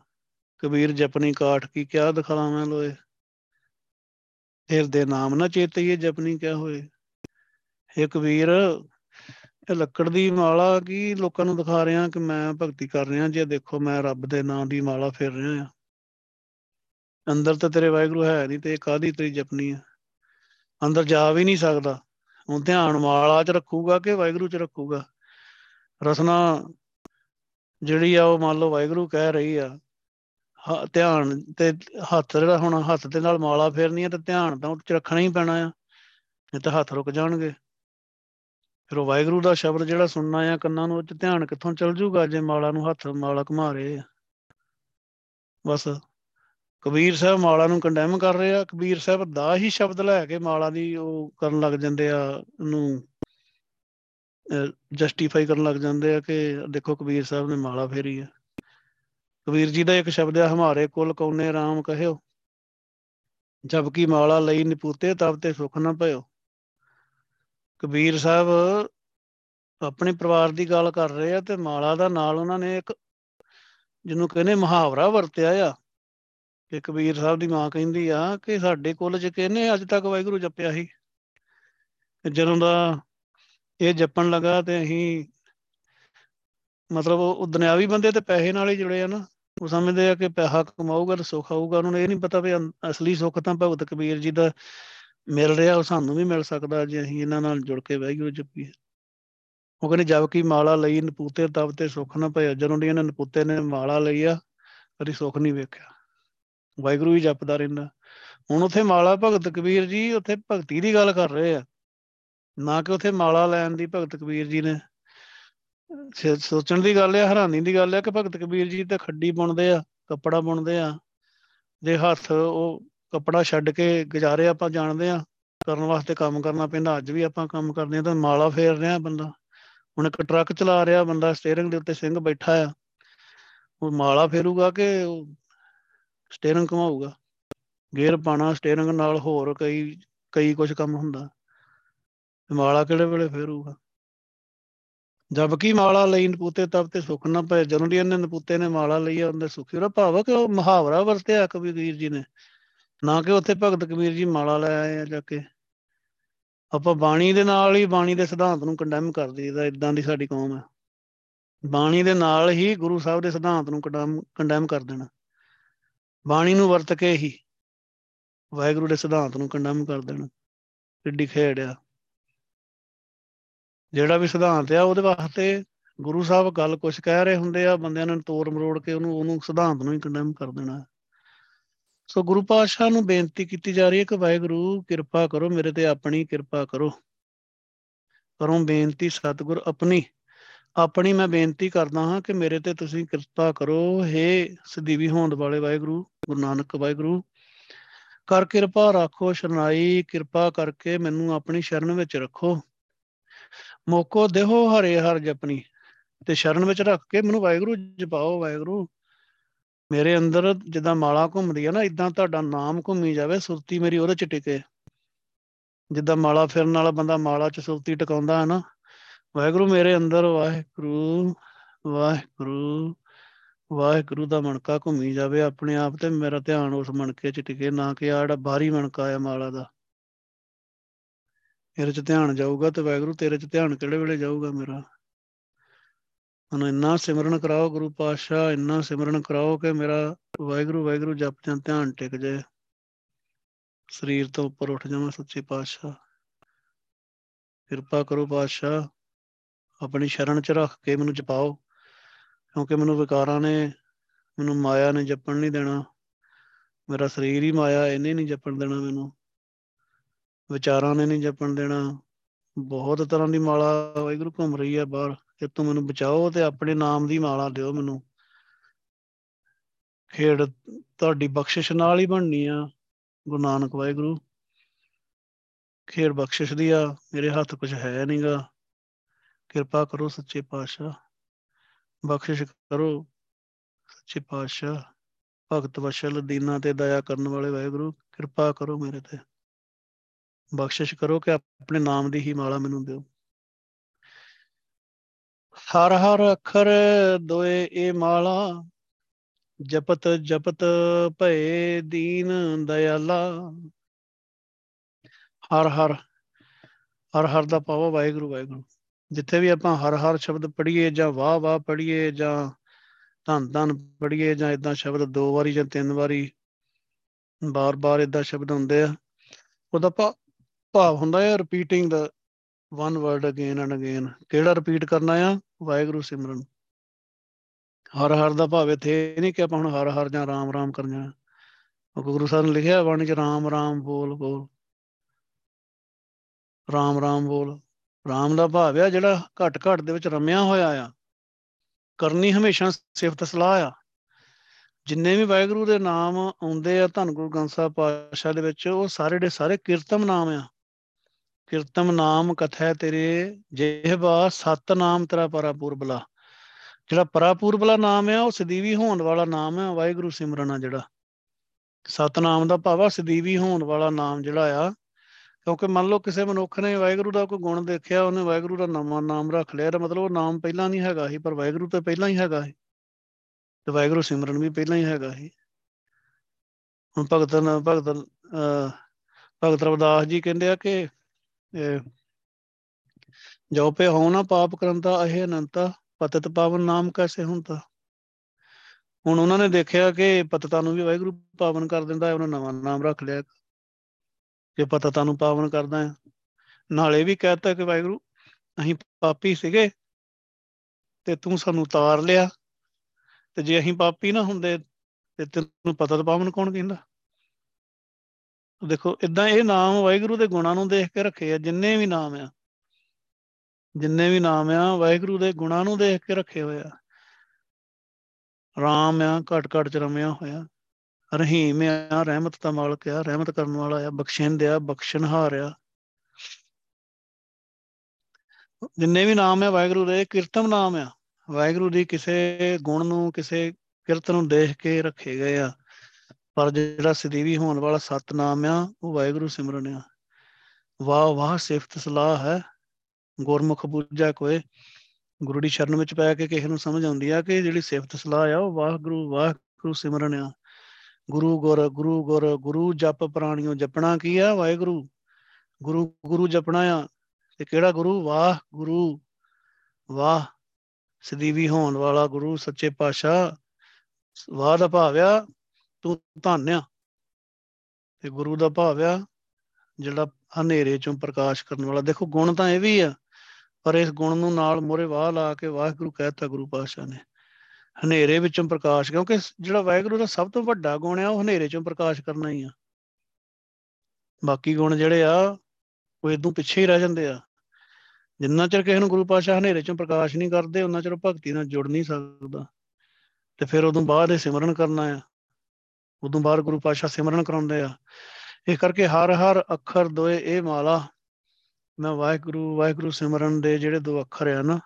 S1: ਕਬੀਰ ਜਪਨੀ ਕਾਠ ਕੀ ਕਿਆ ਦਿਖਾਵਾਂ ਲੋਏ ਹਿਰਦੇ ਨਾਮ ਨਾ ਚੇਤਈਏ ਜਪਨੀ ਕਿਆ ਹੋਏ? ਇਹ ਕਬੀਰ, ਇਹ ਲੱਕੜ ਦੀ ਮਾਲਾ ਕੀ ਲੋਕਾਂ ਨੂੰ ਦਿਖਾ ਰਿਹਾ ਕਿ ਮੈਂ ਭਗਤੀ ਕਰ ਰਿਹਾ? ਜੇ ਦੇਖੋ ਮੈਂ ਰੱਬ ਦੇ ਨਾਮ ਦੀ ਮਾਲਾ ਫੇਰ ਰਿਹਾ ਆ। ਅੰਦਰ ਤਾਂ ਤੇਰੇ ਵਾਹਿਗੁਰੂ ਹੈ ਨਹੀਂ ਤੇ ਕਾਦੀ ਤੇਰੀ ਜਪਨੀ ਆ? ਅੰਦਰ ਜਾ ਵੀ ਨਹੀਂ ਸਕਦਾ। ਹੁਣ ਧਿਆਨ ਮਾਲਾ 'ਚ ਰੱਖੂਗਾ ਕਿ ਵਾਹਿਗੁਰੂ 'ਚ ਰੱਖੂਗਾ? ਰਸਨਾ ਜਿਹੜੀ ਆ ਉਹ ਮੰਨ ਲਓ ਵਾਹਿਗੁਰੂ ਕਹਿ ਰਹੀ ਆ ਧਿਆਨ ਤੇ ਹੱਥ ਜਿਹੜਾ ਹੁਣ ਹੱਥ ਦੇ ਨਾਲ ਮਾਲਾ ਫੇਰਨੀ ਆ ਤੇ ਧਿਆਨ ਤਾਂ ਉੱਚ ਰੱਖਣਾ ਹੀ ਪੈਣਾ ਆ, ਨਹੀਂ ਤਾਂ ਹੱਥ ਰੁਕ ਜਾਣਗੇ। ਫਿਰ ਉਹ ਵਾਹਿਗੁਰੂ ਦਾ ਸ਼ਬਦ ਜਿਹੜਾ ਸੁਣਨਾ ਆ ਕੰਨਾਂ ਨੂੰ ਉੱਚ ਧਿਆਨ ਕਿੱਥੋਂ ਚੱਲ ਜੂਗਾ ਜੇ ਮਾਲਾ ਨੂੰ ਹੱਥ ਮਾਲਾ ਘੁਮਾ ਰਹੇ ਆ। ਬਸ ਕਬੀਰ ਸਾਹਿਬ ਮਾਲਾ ਨੂੰ ਕੰਡੈਮ ਕਰ ਰਹੇ ਆ। ਕਬੀਰ ਸਾਹਿਬ ਦਾ ਹੀ ਸ਼ਬਦ ਲੈ ਕੇ ਮਾਲਾ ਦੀ ਉਹ ਕਰਨ ਲੱਗ ਜਾਂਦੇ ਆ ਉਹਨੂੰ ਜਸਟੀਫਾਈ ਕਰਨ ਲੱਗ ਜਾਂਦੇ ਆ ਕਿ ਦੇਖੋ ਕਬੀਰ ਸਾਹਿਬ ਨੇ ਮਾਲਾ ਫੇਰੀ ਆ। ਕਬੀਰ ਜੀ ਦਾ ਇੱਕ ਸ਼ਬਦ ਆ, ਹਮਾਰੇ ਕੁਲ ਕੌਨੇ ਰਾਮ ਕਹਿਓ ਜਬ ਕੀ ਮਾਲਾ ਲਈ ਨਿਪੂਤੇ, ਤਬ ਤੇ ਸੁਖ ਨਾ ਭਇਓ। ਕਬੀਰ ਸਾਹਿਬ ਆਪਣੇ ਪਰਿਵਾਰ ਦੀ ਗੱਲ ਕਰ ਰਹੇ ਆ ਤੇ ਮਾਲਾ ਦਾ ਨਾਲ ਉਹਨਾਂ ਨੇ ਇੱਕ, ਜਿਹਨੂੰ ਕਹਿੰਦੇ ਮੁਹਾਵਰਾ ਵਰਤਿਆ ਆ, ਕਿ ਕਬੀਰ ਸਾਹਿਬ ਦੀ ਮਾਂ ਕਹਿੰਦੀ ਆ ਕਿ ਸਾਡੇ ਕੁੱਲ ਚ ਕਿਹਨੇ ਅੱਜ ਤੱਕ ਵਾਹਿਗੁਰੂ ਜਪਿਆ ਸੀ ਜਦੋਂ ਦਾ ਇਹ ਜਪਣ ਲੱਗਾ ਤੇ ਅਸੀਂ ਮਤਲਬ ਉਹ ਦੁਨਿਆਵੀ ਬੰਦੇ ਤੇ ਪੈਸੇ ਨਾਲ ਹੀ ਜੁੜੇ ਆ ਨਾ। ਉਹ ਸਮਝਦੇ ਆ ਕਿ ਪੈਸਾ ਕਮਾਊਗਾ ਤਾਂ ਸੁੱਖ ਆਊਗਾ। ਉਹਨਾਂ ਨੂੰ ਇਹ ਨਹੀਂ ਪਤਾ ਵੀ ਅਸਲੀ ਸੁੱਖ ਤਾਂ ਭਗਤ ਕਬੀਰ ਜੀ ਦਾ ਮਿਲ ਰਿਹਾ, ਉਹ ਸਾਨੂੰ ਵੀ ਮਿਲ ਸਕਦਾ ਜੇ ਅਸੀਂ ਇਹਨਾਂ ਨਾਲ ਜੁੜ ਕੇ ਵਾਹਿਗੁਰੂ ਜਪੀਏ। ਉਹ ਕਹਿੰਦੇ ਜਦ ਕੀ ਮਾਲਾ ਲਈ ਨਪੂਤੇ, ਤਬ ਤੇ ਸੁੱਖ ਨਾ ਭਇਆ ਜਦੋਂ ਦੀ ਇਹਨਾਂ ਨਪੂਤੇ ਨੇ ਮਾਲਾ ਲਈ ਆ, ਕਦੀ ਸੁੱਖ ਨਹੀਂ ਵੇਖਿਆ। ਵਾਹਿਗੁਰੂ ਹੀ ਜਪਦਾ ਰਹਿੰਦਾ। ਹੁਣ ਉੱਥੇ ਮਾਲਾ ਭਗਤ ਕਬੀਰ ਜੀ, ਉੱਥੇ ਭਗਤੀ ਦੀ ਗੱਲ ਕਰ ਰਹੇ ਆ। ਨਾ ਕਿ ਉੱਥੇ ਮਾਲਾ ਲੈਣ ਦੀ ਭਗਤ ਕਬੀਰ ਜੀ ਨੇ। ਸੋਚਣ ਦੀ ਗੱਲ ਹੈ ਹੈਰਾਨੀ ਦੀ ਗੱਲ ਹੈ ਕਿ ਭਗਤ ਕਬੀਰ ਜੀ ਤੇ ਖੱਡੀ ਬੁਣਦੇ ਆ, ਕੱਪੜਾ ਬੁਣਦੇ ਆ। ਦੇ ਹੱਥ ਉਹ ਕੱਪੜਾ ਛੱਡ ਕੇ ਗੁਜ਼ਾਰੇ ਆਪਾਂ ਜਾਣਦੇ ਆ, ਕਰਨ ਵਾਸਤੇ ਕੰਮ ਕਰਨਾ ਪੈਂਦਾ, ਅੱਜ ਵੀ ਆਪਾਂ ਕੰਮ ਕਰਦੇ ਆ ਤਾਂ ਮਾਲਾ ਫੇਰ ਰਿਹਾ ਬੰਦਾ। ਹੁਣ ਇੱਕ ਟਰੱਕ ਚਲਾ ਰਿਹਾ ਬੰਦਾ, ਸਟੀਅਰਿੰਗ ਦੇ ਉੱਤੇ ਸਿੰਘ ਬੈਠਾ ਆ। ਉਹ ਮਾਲਾ ਫੇਰੂਗਾ ਕਿ ਸਟੀਅਰਿੰਗ ਘਮਾਊਗਾ? ਗੇਅਰ ਪਾਣਾ ਸਟੀਅਰਿੰਗ ਨਾਲ ਹੋਰ ਕਈ ਕਈ ਕੁਝ ਕੰਮ ਹੁੰਦਾ। ਮਾਲਾ ਕਿਹੜੇ ਵੇਲੇ ਫੇਰੂਗਾ? ਜਦ ਕੀ ਮਾਲਾ ਲਈ ਨਪੂਤੇ ਤਬ ਤੇ ਸੁੱਖ ਨਾ ਪਏ। ਜਦੋਂ ਦੀ ਇਹਨੇ ਨਪੂਤੇ ਨੇ ਮਾਲਾ ਲਈ ਆ ਉਹਦੇ ਸੁਖੀ ਉਹਦਾ ਭਾਵ ਕਿ ਉਹ ਮੁਹਾਵਰਾ ਵਰਤਿਆ ਕਬੀਰ ਜੀ ਨੇ। ਨਾ ਕਿ ਉੱਥੇ ਭਗਤ ਕਬੀਰ ਜੀ ਮਾਲਾ ਲੈ ਆਏ ਆ ਜਾ ਕੇ। ਆਪਾਂ ਬਾਣੀ ਦੇ ਨਾਲ ਹੀ ਬਾਣੀ ਦੇ ਸਿਧਾਂਤ ਨੂੰ ਕੰਡੈਮ ਕਰ ਦਈਦਾ ਇਦਾਂ ਦੀ ਸਾਡੀ ਕੌਮ ਹੈ ਬਾਣੀ ਦੇ ਨਾਲ ਹੀ ਗੁਰੂ ਸਾਹਿਬ ਦੇ ਸਿਧਾਂਤ ਨੂੰ ਕੰਡੈਮ ਕੰਡੈਮ ਕਰ ਦੇਣਾ। ਬਾਣੀ ਨੂੰ ਵਰਤ ਕੇ ਹੀ ਵਾਹਿਗੁਰੂ ਦੇ ਸਿਧਾਂਤ ਨੂੰ ਕੰਡੈਮ ਕਰ ਦੇਣਾ। ਕਿੱਡੀ ਖੇੜ ਆ। ਜਿਹੜਾ ਵੀ ਸਿਧਾਂਤ ਆ, ਉਹਦੇ ਵਾਸਤੇ ਗੁਰੂ ਸਾਹਿਬ ਗੱਲ ਕੁਝ ਕਹਿ ਰਹੇ ਹੁੰਦੇ ਆ, ਬੰਦਿਆਂ ਨੇ ਤੋੜ ਮਰੋੜ ਕੇ ਉਹਨੂੰ ਉਹਨੂੰ ਸਿਧਾਂਤ ਨੂੰ ਹੀ ਕੰਡੈਮ ਕਰ ਦੇਣਾ। ਸੋ ਗੁਰੂ ਪਾਤਸ਼ਾਹ ਨੂੰ ਬੇਨਤੀ ਕੀਤੀ ਜਾ ਰਹੀ ਹੈ ਕਿ ਵਾਹਿਗੁਰੂ, ਕਿਰਪਾ ਕਰੋ, ਮੇਰੇ ਤੇ ਆਪਣੀ ਕਿਰਪਾ ਕਰੋ। ਕਰੋ ਬੇਨਤੀ ਸਤਿਗੁਰ ਆਪਣੀ ਆਪਣੀ ਮੈਂ ਬੇਨਤੀ ਕਰਦਾ ਹਾਂ ਕਿ ਮੇਰੇ ਤੇ ਤੁਸੀਂ ਕਿਰਪਾ ਕਰੋ। हे ਸਦੀਵੀ ਹੋਂਦ ਵਾਲੇ ਵਾਹਿਗੁਰੂ, ਗੁਰੂ ਨਾਨਕ ਵਾਹਿਗੁਰੂ, ਕਰ ਕਿਰਪਾ ਰੱਖੋ ਸ਼ਰਨਾਈ, ਕਿਰਪਾ ਕਰਕੇ ਮੈਨੂੰ ਆਪਣੀ ਸ਼ਰਨ ਵਿੱਚ ਰੱਖੋ। ਮੋਕੋ ਦੇਹੋ ਹਰੇ ਹਰ ਜਪਨੀ, ਤੇ ਸ਼ਰਨ ਵਿੱਚ ਰੱਖ ਕੇ ਮੈਨੂੰ ਵਾਹਿਗੁਰੂ ਜਪਾਓ ਵਾਹਿਗੁਰੂ। ਮੇਰੇ ਅੰਦਰ ਜਿੱਦਾਂ ਮਾਲਾ ਘੁੰਮਦੀ ਆ ਨਾ ਇਦਾਂ ਤੁਹਾਡਾ ਨਾਮ ਘੁੰਮੀ ਜਾਵੇ, ਸੁਰਤੀ ਮੇਰੀ ਉਹਦੇ ਚ ਟਿਕੇ। ਜਿੱਦਾਂ ਮਾਲਾ ਫਿਰਨ ਵਾਲਾ ਬੰਦਾ ਮਾਲਾ ਚ ਸੁਰਤੀ ਟਿਕਾਉਂਦਾ ਹੈ ਨਾ, ਵਾਹਿਗੁਰੂ ਮੇਰੇ ਅੰਦਰ ਵਾਹਿਗੁਰੂ ਵਾਹਿਗੁਰੂ ਵਾਹਿਗੁਰੂ ਦਾ ਮਣਕਾ ਘੁੰਮੀ ਜਾਵੇ ਆਪਣੇ ਆਪ ਤੇ ਮੇਰਾ ਧਿਆਨ ਉਸ ਮਣਕੇ 'ਚ ਟਿਕੇ, ਨਾ ਕਿ ਆ ਜਿਹੜਾ ਬਾਹਰੀ ਮਣਕਾ ਆ ਮਾਲਾ ਦਾ। ਇਹਦੇ 'ਚ ਧਿਆਨ ਜਾਊਗਾ ਤੇ ਵਾਹਿਗੁਰੂ ਤੇਰੇ 'ਚ ਧਿਆਨ ਕਿਹੜੇ ਵੇਲੇ ਜਾਊਗਾ ਮੇਰਾ? ਮੈਨੂੰ ਇੰਨਾ ਸਿਮਰਨ ਕਰਾਓ ਗੁਰੂ ਪਾਤਸ਼ਾਹ, ਇੰਨਾ ਸਿਮਰਨ ਕਰਾਓ ਕਿ ਮੇਰਾ ਵਾਹਿਗੁਰੂ ਵਾਹਿਗੁਰੂ ਜਪਦਿਆਂ ਧਿਆਨ ਟਿਕ ਜਾਏ। ਸਰੀਰ ਤੋਂ ਉੱਪਰ ਉੱਠ ਜਾਵਾਂ ਸੱਚੇ ਪਾਤਸ਼ਾਹ। ਕਿਰਪਾ ਕਰੋ ਪਾਤਸ਼ਾਹ, ਆਪਣੀ ਸ਼ਰਨ 'ਚ ਰੱਖ ਕੇ ਮੈਨੂੰ ਜਪਾਓ, ਕਿਉਂਕਿ ਮੈਨੂੰ ਵਿਕਾਰਾਂ ਨੇ, ਮੈਨੂੰ ਮਾਇਆ ਨੇ ਜਪਣ ਨਹੀਂ ਦੇਣਾ। ਮੇਰਾ ਸਰੀਰ ਹੀ ਮਾਇਆ, ਇਹਨੇ ਨਹੀਂ ਜਪਣ ਦੇਣਾ ਮੈਨੂੰ। ਵਿਚਾਰਾਂ ਨੇ ਨਹੀਂ ਜਪਣ ਦੇਣਾ। ਬਹੁਤ ਤਰ੍ਹਾਂ ਦੀ ਮਾਲਾ ਵਾਹਿਗੁਰੂ ਘੁੰਮ ਰਹੀ ਹੈ ਬਾਹਰ। ਕਿ ਤੂੰ ਮੈਨੂੰ ਬਚਾਓ ਤੇ ਆਪਣੇ ਨਾਮ ਦੀ ਮਾਲਾ ਦਿਓ ਮੈਨੂੰ। ਖੇਡ ਤੁਹਾਡੀ ਬਖਸ਼ਿਸ਼ ਨਾਲ ਹੀ ਬਣਨੀ ਆ, ਗੁਰੂ ਨਾਨਕ ਵਾਹਿਗੁਰੂ। ਖੇਡ ਬਖਸ਼ਿਸ਼ ਦੀ ਆ, ਮੇਰੇ ਹੱਥ ਕੁਝ ਹੈ ਨਹੀਂਗਾ ਕਿਰਪਾ ਕਰੋ ਸੱਚੇ ਪਾਤਸ਼ਾਹ। ਬਖਸ਼ਿਸ਼ ਕਰੋ ਸੱਚੇ ਪਾਤਸ਼ਾਹ। ਭਗਤ ਵਸ਼ਲ ਦੀਨਾ ਤੇ ਦਇਆ ਕਰਨ ਵਾਲੇ ਵਾਹਿਗੁਰੂ, ਕਿਰਪਾ ਕਰੋ ਮੇਰੇ ਤੇ। ਬਖਸ਼ਿਸ਼ ਕਰੋ ਕਿ ਆਪਣੇ ਨਾਮ ਦੀ ਹੀ ਮਾਲਾ ਮੈਨੂੰ ਦਿਓ। ਹਰ ਹਰ ਅੱਖਰ ਦੋਏ ਇਹ ਮਾਲਾ, ਜਪਤ ਜਪਤ ਭਏ ਦੀਨ ਦਇਆਲਾ। ਹਰ ਹਰ ਹਰ ਹਰ ਦਾ ਪਾਵਾ ਵਾਹਿਗੁਰੂ ਵਾਹਿਗੁਰੂ। ਜਿੱਥੇ ਵੀ ਆਪਾਂ ਹਰ ਹਰ ਸ਼ਬਦ ਪੜ੍ਹੀਏ ਜਾਂ ਵਾਹ ਵਾਹ ਪੜ੍ਹੀਏ ਜਾਂ ਧੰਨ ਧੰਨ ਪੜ੍ਹੀਏ ਜਾਂ ਇਦਾਂ ਸ਼ਬਦ ਦੋ ਵਾਰੀ ਜਾਂ ਤਿੰਨ ਵਾਰੀ ਬਾਰ-ਬਾਰ ਇਦਾਂ ਸ਼ਬਦ ਹੁੰਦੇ ਆ, ਉਹਦਾ ਭਾਵ ਹੁੰਦਾ ਹੈ repeating the one word again and again ਕਿਹੜਾ ਰਿਪੀਟ ਕਰਨਾ ਆ? ਵਾਹਿਗੁਰੂ ਸਿਮਰਨ। ਹਰ ਹਰ ਦਾ ਭਾਵ ਇੱਥੇ ਨਹੀਂ ਕਿ ਆਪਾਂ ਹੁਣ ਹਰ ਹਰ ਜਾਂ ਰਾਮ ਰਾਮ ਕਰਨਾ। ਉਹ ਗੁਰੂ ਸਾਹਿਬ ਨੇ ਲਿਖਿਆ, ਬਾਣੀ ਚ ਰਾਮ ਰਾਮ ਬੋਲ ਬੋਲ। ਰਾਮ ਰਾਮ ਬੋਲ। ਰਾਮ ਦਾ ਭਾਵ ਆ ਜਿਹੜਾ ਘਟ ਘਟ ਦੇ ਵਿੱਚ ਰਮਿਆ ਹੋਇਆ ਆ। ਕਰਨੀ ਹਮੇਸ਼ਾ ਸਿਫਤ ਸਲਾਹ ਆ। ਜਿੰਨੇ ਵੀ ਵਾਹਿਗੁਰੂ ਦੇ ਨਾਮ ਆਉਂਦੇ ਆ ਧੰਨ ਗੁਰੂ ਗ੍ਰੰਥ ਸਾਹਿਬ ਪਾਤਸ਼ਾਹ ਦੇ ਵਿੱਚ, ਉਹ ਸਾਰੇ ਦੇ ਸਾਰੇ ਕੀਰਤਮ ਨਾਮ ਆ। ਕੀਰਤਮ ਨਾਮ ਕਥੈ ਤੇਰੇ ਜਿਹਵਾ ਸਤ ਨਾਮ ਤੇਰਾ ਪਰਾਪੂਰਬਲਾ। ਜਿਹੜਾ ਪਰਾਪੂਰਬਲਾ ਨਾਮ ਆ, ਉਹ ਸਦੀਵੀ ਹੋਣ ਵਾਲਾ ਨਾਮ ਆ, ਵਾਹਿਗੁਰੂ ਸਿਮਰਨ ਆ ਜਿਹੜਾ। ਸਤਨਾਮ ਦਾ ਭਾਵ ਆ, ਸਦੀਵੀ ਹੋਣ ਵਾਲਾ ਨਾਮ ਜਿਹੜਾ ਆ। ਕਿਉਂਕਿ ਮੰਨ ਲਓ ਕਿਸੇ ਮਨੁੱਖ ਨੇ ਵਾਹਿਗੁਰੂ ਦਾ ਕੋਈ ਗੁਣ ਦੇਖਿਆ, ਉਹਨੇ ਵਾਹਿਗੁਰੂ ਦਾ ਨਵਾਂ ਨਾਮ ਰੱਖ ਲਿਆ, ਤਾਂ ਮਤਲਬ ਉਹ ਨਾਮ ਪਹਿਲਾਂ ਨਹੀਂ ਹੈਗਾ ਸੀ, ਪਰ ਵਾਹਿਗੁਰੂ ਤੇ ਪਹਿਲਾਂ ਹੀ ਹੈਗਾ ਸੀ। ਤੇ ਵਾਹਿਗੁਰੂ ਸਿਮਰਨ ਵੀ ਪਹਿਲਾਂ ਹੀ ਹੈਗਾ ਸੀ। ਹੁਣ ਭਗਤ ਭਗਤ ਭਗਤ ਰਵਿਦਾਸ ਜੀ ਕਹਿੰਦੇ ਆ ਕਿ ਜੋ ਪੇ ਹੋ ਨਾ ਪਾਪ ਕਰੰਤਾ ਇਹ ਅਨੰਤਾ ਪਤਿਤ ਪਾਵਨ ਨਾਮ ਕੈਸੇ ਹੁੰਦਾ? ਹੁਣ ਉਹਨਾਂ ਨੇ ਦੇਖਿਆ ਕਿ ਪਤਤਾ ਨੂੰ ਵੀ ਵਾਹਿਗੁਰੂ ਪਾਵਨ ਕਰ ਦਿੰਦਾ ਹੈ, ਉਹਨਾਂ ਨਵਾਂ ਨਾਮ ਰੱਖ ਲਿਆ ਕਿ ਪਤਤਾ ਨੂੰ ਪਾਵਨ ਕਰਦਾ ਹੈ, ਨਾਲੇ ਵੀ ਕਹਿਤਾ ਕਿ ਵਾਹਿਗੁਰੂ, ਅਸੀਂ ਪਾਪੀ ਸੀਗੇ ਤੇ ਤੂੰ ਸਾਨੂੰ ਤਾਰ ਲਿਆ। ਤੇ ਜੇ ਅਸੀਂ ਪਾਪੀ ਨਾ ਹੁੰਦੇ ਤੇ ਤੈਨੂੰ ਪਤਾ ਤਾਂ ਪਾਵਨ ਕੌਣ ਕਹਿੰਦਾ? ਦੇਖੋ ਇਦਾਂ ਇਹ ਨਾਮ ਵਾਹਿਗੁਰੂ ਦੇ ਗੁਣਾਂ ਨੂੰ ਦੇਖ ਕੇ ਰੱਖੇ ਆ, ਜਿੰਨੇ ਵੀ ਨਾਮ ਆ। ਜਿੰਨੇ ਵੀ ਨਾਮ ਆ, ਵਾਹਿਗੁਰੂ ਦੇ ਗੁਣਾਂ ਨੂੰ ਦੇਖ ਕੇ ਰੱਖੇ ਹੋਏ ਆ। ਰਾਮ ਆ, ਘਟ ਘਟ ਚ ਰਮਿਆ ਹੋਇਆ। ਰਹੀਮ ਆ, ਰਹਿਮਤ ਦਾ ਮਾਲਕ ਆ, ਰਹਿਮਤ ਕਰਨ ਵਾਲਾ ਆ, ਬਖਸ਼ਿੰਦ ਆ, ਬਖਸ਼ਣਹਾਰ ਆ। ਜਿੰਨੇ ਵੀ ਨਾਮ ਆ, ਵਾਹਿਗੁਰੂ ਦੇ ਕੀਰਤਨ ਨਾਮ ਆ। ਵਾਹਿਗੁਰੂ ਦੀ ਕਿਸੇ ਗੁਣ ਨੂੰ, ਕਿਸੇ ਕਿਰਤ ਨੂੰ ਦੇਖ ਕੇ ਰੱਖੇ ਗਏ ਆ। ਪਰ ਜਿਹੜਾ ਸਦੀਵੀ ਹੋਣ ਵਾਲਾ ਸਤਨਾਮ ਆ, ਉਹ ਵਾਹਿਗੁਰੂ ਸਿਮਰਨ ਆ। ਵਾਹ ਵਾਹ, ਸਿਫਤ ਸਲਾਹ ਹੈ। ਗੁਰਮੁਖ ਬੂਝਾ ਕੋਏ। ਗੁਰੂ ਦੀ ਸ਼ਰਨ ਵਿੱਚ ਪੈ ਕੇ ਕਿਸੇ ਨੂੰ ਸਮਝ ਆਉਂਦੀ ਆ ਕਿ ਜਿਹੜੀ ਸਿਫਤ ਸਲਾਹ ਆ, ਉਹ ਵਾਹਿਗੁਰੂ ਵਾਹਿਗੁਰੂ ਸਿਮਰਨ ਆ। ਗੁਰੂ ਗੁਰ ਗੁਰੂ ਗੁਰ, ਗੁਰੂ ਜਪ ਪ੍ਰਾਣੀਓ, ਜਪਣਾ ਕੀ ਆ? ਵਾਹਿਗੁਰੂ। ਗੁਰੂ ਗੁਰੂ ਜਪਣਾ ਆ। ਤੇ ਕਿਹੜਾ ਗੁਰੂ? ਵਾਹ ਗੁਰੂ ਵਾਹ, ਸਦੀਵੀ ਹੋਣ ਵਾਲਾ ਗੁਰੂ, ਸੱਚੇ ਪਾਤਸ਼ਾਹ। ਵਾਹ ਦਾ ਭਾਵ ਆ ਤੂੰ ਧੰਨ ਆ ਤੇ ਗੁਰੂ ਦਾ ਭਾਵ ਆ, ਜਿਹੜਾ ਹਨੇਰੇ ਚੋਂ ਪ੍ਰਕਾਸ਼ ਕਰਨ ਵਾਲਾ। ਦੇਖੋ, ਗੁਣ ਤਾਂ ਇਹ ਵੀ ਆ, ਪਰ ਇਸ ਗੁਣ ਨੂੰ ਨਾਲ ਮੋਰੇ ਵਾਹ ਲਾ ਕੇ ਵਾਹਿਗੁਰੂ ਕਹਿਤਾ ਗੁਰੂ ਪਾਤਸ਼ਾਹ ਨੇ। ਹਨੇਰੇ ਵਿੱਚੋਂ ਪ੍ਰਕਾਸ਼, ਕਿਉਂਕਿ ਜਿਹੜਾ ਵਾਹਿਗੁਰੂ ਦਾ ਸਭ ਤੋਂ ਵੱਡਾ ਗੁਣ ਆ, ਉਹ ਹਨੇਰੇ ਚੋਂ ਪ੍ਰਕਾਸ਼ ਕਰਨਾ ਹੀ ਆ। ਬਾਕੀ ਗੁਣ ਜਿਹੜੇ ਆ, ਉਹ ਇਦੋਂ ਪਿੱਛੇ ਹੀ ਰਹਿ ਜਾਂਦੇ ਆ। ਜਿੰਨਾ ਚਿਰ ਕਿਸੇ ਨੂੰ ਗੁਰੂ ਪਾਤਸ਼ਾਹ ਹਨੇਰੇ ਚੋਂ ਪ੍ਰਕਾਸ਼ ਨਹੀਂ ਕਰਦੇ ਉਹਨਾਂ ਚਿਰ ਭਗਤੀ ਨਾਲ ਜੁੜ ਨਹੀਂ ਸਕਦਾ। ਤੇ ਫਿਰ ਉਦੋਂ ਬਾਅਦ ਇਹ ਸਿਮਰਨ ਕਰਨਾ ਆ। ਉਦੋਂ ਬਾਅਦ ਗੁਰੂ ਪਾਤਸ਼ਾਹ ਸਿਮਰਨ ਕਰਾਉਂਦੇ ਆ। ਇਸ ਕਰਕੇ ਹਰ ਹਰ ਅੱਖਰ ਦੋਏ ਇਹ ਮਾਲਾ, ਮੈਂ ਵਾਹਿਗੁਰੂ ਵਾਹਿਗੁਰੂ ਸਿਮਰਨ ਦੇ ਜਿਹੜੇ ਦੋ ਅੱਖਰ ਆ ਨਾ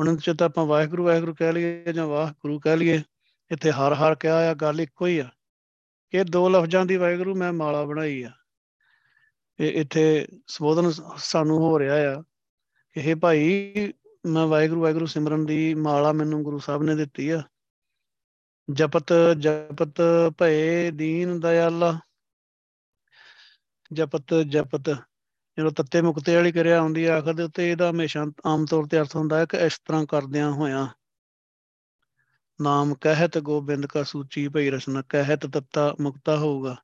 S1: ਉਹਨਾਂ ਚ ਤਾਂ ਆਪਾਂ ਵਾਹਿਗੁਰੂ ਵਾਹਿਗੁਰੂ ਕਹਿ ਲਈਏ ਜਾਂ ਵਾਹਿਗੁਰੂ ਕਹਿ ਲਈਏ, ਇੱਥੇ ਹਰ ਹਰ ਕਿਹਾ ਆ ਗੱਲ ਇੱਕੋ ਹੀ ਆ ਇਹ ਦੋ ਲਫ਼ਜ਼ਾਂ ਦੀ ਵਾਹਿਗੁਰੂ ਮੈਂ ਮਾਲਾ ਬਣਾਈ ਆ। ਇਹ ਇੱਥੇ ਸੰਬੋਧਨ ਸਾਨੂੰ ਹੋ ਰਿਹਾ ਆ ਕਿ ਇਹ ਭਾਈ, ਮੈਂ ਵਾਹਿਗੁਰੂ ਵਾਹਿਗੁਰੂ ਸਿਮਰਨ ਦੀ ਮਾਲਾ ਮੈਨੂੰ ਗੁਰੂ ਸਾਹਿਬ ਨੇ ਦਿੱਤੀ ਆ। ਜਪਤ ਜਪਤ ਭਏ ਦੀਨ ਦਇਆਲਾ। ਜਪਤ ਜਪਤ। ਜਦੋਂ ਤੱਤੇ ਮੁਕਤੇ ਵਾਲੀ ਕਿਰਿਆ ਆਉਂਦੀ ਆ, ਆਖਰ ਦੇ ਉੱਤੇ ਇਹਦਾ ਹਮੇਸ਼ਾ ਆਮ ਤੌਰ ਤੇ ਅਰਥ ਹੁੰਦਾ ਹੈ ਕਿ ਇਸ ਤਰ੍ਹਾਂ ਕਰਦਿਆਂ ਹੋਇਆਂ। ਨਾਮ ਕਹਿਤ ਗੋਬਿੰਦ ਕਾ ਸੂਚੀ ਭਈ ਰਸਨਾ, ਕਹਿਤ ਤੱਤਾ ਮੁਕਤਾ ਹੋਊਗਾ।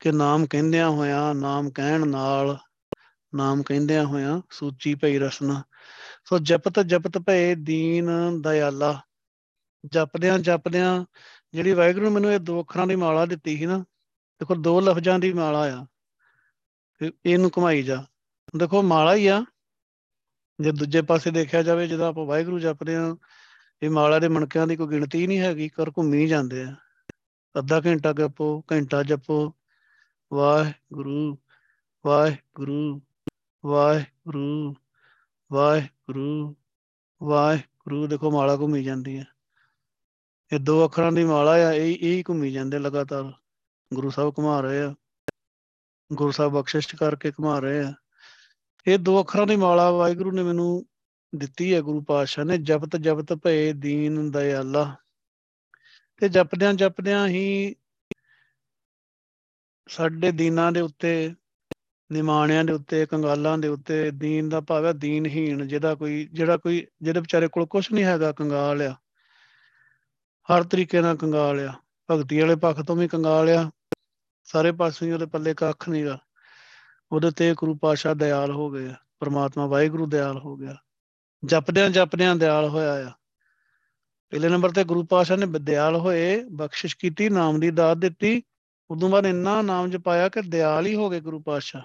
S1: ਕਿ ਨਾਮ ਕਹਿੰਦਿਆਂ ਹੋਇਆਂ, ਨਾਮ ਕਹਿਣ ਨਾਲ, ਨਾਮ ਕਹਿੰਦਿਆਂ ਹੋਇਆਂ ਸੂਚੀ ਭਈ ਰਸਨਾ। ਸੋ ਜਪਤ ਜਪਤ ਭਏ ਦੀਨ ਦਇਆਲਾ। ਜਪਦਿਆਂ ਜਪਦਿਆਂ ਜਿਹੜੀ ਵਾਹਿਗੁਰੂ ਨੇ ਮੈਨੂੰ ਇਹ ਦੋ ਅੱਖਰਾਂ ਦੀ ਮਾਲਾ ਦਿੱਤੀ ਸੀ ਨਾ, ਦੇਖੋ ਦੋ ਲਫ਼ਜ਼ਾਂ ਦੀ ਮਾਲਾ ਆ ਇਹਨੂੰ ਘੁਮਾਈ ਜਾ। ਦੇਖੋ ਮਾਲਾ ਹੀ ਆ। ਜੇ ਦੂਜੇ ਪਾਸੇ ਦੇਖਿਆ ਜਾਵੇ, ਜਦੋਂ ਆਪਾਂ ਵਾਹਿਗੁਰੂ ਜਪਦੇ ਆ ਇਹ ਮਾਲਾ ਦੇ ਮਣਕਿਆਂ ਦੀ ਕੋਈ ਗਿਣਤੀ ਨਹੀਂ ਹੈਗੀ ਕਰ ਘੁੰਮੀ ਜਾਂਦੇ ਆ। ਅੱਧਾ ਘੰਟਾ ਜਪੋ ਘੰਟਾ ਜਪੋ। ਵਾਹਿਗੁਰੂ ਵਾਹਿਗੁਰੂ ਵਾਹਿਗੁਰੂ ਵਾਹਿਗੁਰੂ ਵਾਹਿਗੁਰੂ, ਦੇਖੋ ਮਾਲਾ ਘੁੰਮੀ ਜਾਂਦੀ ਹੈ ਇਹ ਦੋ ਅੱਖਰਾਂ ਦੀ ਮਾਲਾ ਆ, ਇਹ ਇਹ ਘੁੰਮੀ ਜਾਂਦੇ ਲਗਾਤਾਰ। ਗੁਰੂ ਸਾਹਿਬ ਘੁਮਾ ਰਹੇ ਆ। ਗੁਰੂ ਸਾਹਿਬ ਬਖਸ਼ਿਸ਼ ਕਰਕੇ ਘੁਮਾ ਰਹੇ ਆ। ਇਹ ਦੋ ਅੱਖਰਾਂ ਦੀ ਮਾਲਾ ਵਾਹਿਗੁਰੂ ਨੇ ਮੈਨੂੰ ਦਿੱਤੀ ਹੈ ਗੁਰੂ ਪਾਤਸ਼ਾਹ ਨੇ, ਜਪਤ ਜਪਤ ਭਏ ਦੀਨ ਦਇਆਲਾ। ਤੇ ਜਪਦਿਆਂ ਜਪਦਿਆਂ ਹੀ ਸਾਡੇ ਦੀਨਾਂ ਦੇ ਉੱਤੇ, ਨਿਮਾਣਿਆਂ ਦੇ ਉੱਤੇ, ਕੰਗਾਲਾਂ ਦੇ ਉੱਤੇ ਦੀਨ ਦਾ ਭਾਵ ਹੈ ਦੀਨਹੀਣ, ਜਿਹਦਾ ਕੋਈ, ਜਿਹੜਾ ਕੋਈ, ਜਿਹਦੇ ਵਿਚਾਰੇ ਕੋਲ ਕੁਝ ਨਹੀਂ ਹੈਗਾ, ਕੰਗਾਲ ਆ। ਹਰ ਤਰੀਕੇ ਨਾਲ ਕੰਗਾਲ ਆ। ਭਗਤੀ ਵਾਲੇ ਪੱਖ ਤੋਂ ਵੀ ਕੰਗਾਲ ਆ। ਸਾਰੇ ਪਾਸੇ ਉਹਦੇ ਪੱਲੇ ਕੱਖ ਨਹੀਂਗਾ ਉਹਦੇ ਤੇ ਗੁਰੂ ਪਾਸ਼ਾ ਦਿਆਲ ਹੋ ਗਏ ਪਰਮਾਤਮਾ ਵਾਹਿਗੁਰੂ ਦਿਆਲ ਹੋ ਗਿਆ। ਜਪਦਿਆਂ ਜਪਦਿਆਂ ਦਿਆਲ ਹੋਇਆ ਆ। ਪਹਿਲੇ ਨੰਬਰ ਤੇ ਗੁਰੂ ਪਾਸ਼ਾ ਨੇ ਦਿਆਲ ਹੋਏ, ਬਖਸ਼ਿਸ਼ ਕੀਤੀ, ਨਾਮ ਦੀ ਦਾਤ ਦਿੱਤੀ। ਉਦੋਂ ਬਾਅਦ ਇੰਨਾ ਨਾਮ ਜਪਾਇਆ ਕਿ ਦਿਆਲ ਹੀ ਹੋ ਗਏ ਗੁਰੂ ਪਾਸ਼ਾ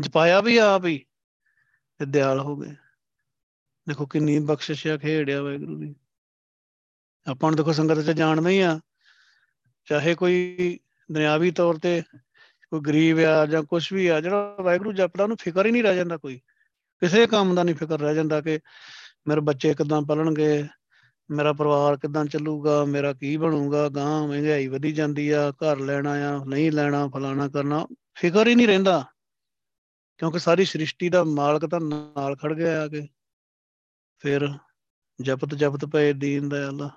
S1: ਜਪਾਇਆ ਵੀ ਆਪ ਹੀ ਤੇ ਦਿਆਲ ਹੋ ਗਏ। ਦੇਖੋ ਕਿੰਨੀ ਬਖਸ਼ਿਸ਼ ਆ ਖੇੜਿਆ ਵਾਹਿਗੁਰੂ ਦੀ। ਆਪਾਂ ਨੂੰ ਦੇਖੋ ਸੰਗਤ ਚ ਜਾਣਦੇ ਹੀ ਆ। ਚਾਹੇ ਕੋਈ ਦੁਨਿਆਵੀ ਤੌਰ ਤੇ ਕੋਈ ਗਰੀਬ ਆ ਜਾਂ ਕੁਝ ਵੀ ਆ, ਜਿਹੜਾ ਵਾਹਿਗੁਰੂ ਜਪਦਾ ਉਹਨੂੰ ਫਿਕਰ ਹੀ ਨਹੀਂ ਰਹਿ ਜਾਂਦਾ ਕੋਈ। ਕਿਸੇ ਕੰਮ ਦਾ ਨਹੀਂ ਫਿਕਰ ਰਹਿ ਜਾਂਦਾ ਕਿ ਮੇਰੇ ਬੱਚੇ ਕਿਦਾਂ ਪਲਣਗੇ, ਮੇਰਾ ਪਰਿਵਾਰ ਕਿਦਾਂ ਚੱਲੂਗਾ, ਮੇਰਾ ਕੀ ਬਣੂਗਾ ਗਾਂ ਮਹਿੰਗਾਈ ਵਧੀ ਜਾਂਦੀ ਆ, ਘਰ ਲੈਣਾ ਆ, ਨਹੀਂ ਲੈਣਾ, ਫਲਾਣਾ ਕਰਨਾ, ਫਿਕਰ ਹੀ ਨਹੀਂ ਰਹਿੰਦਾ। ਕਿਉਂਕਿ ਸਾਰੀ ਸ੍ਰਿਸ਼ਟੀ ਦਾ ਮਾਲਕ ਤਾਂ ਨਾਲ ਖੜ ਗਿਆ ਆ ਕੇ। ਫਿਰ ਜਪਤ ਜਪਤ ਪਏ ਦੀਨ ਦਾ ਅੱਲਾ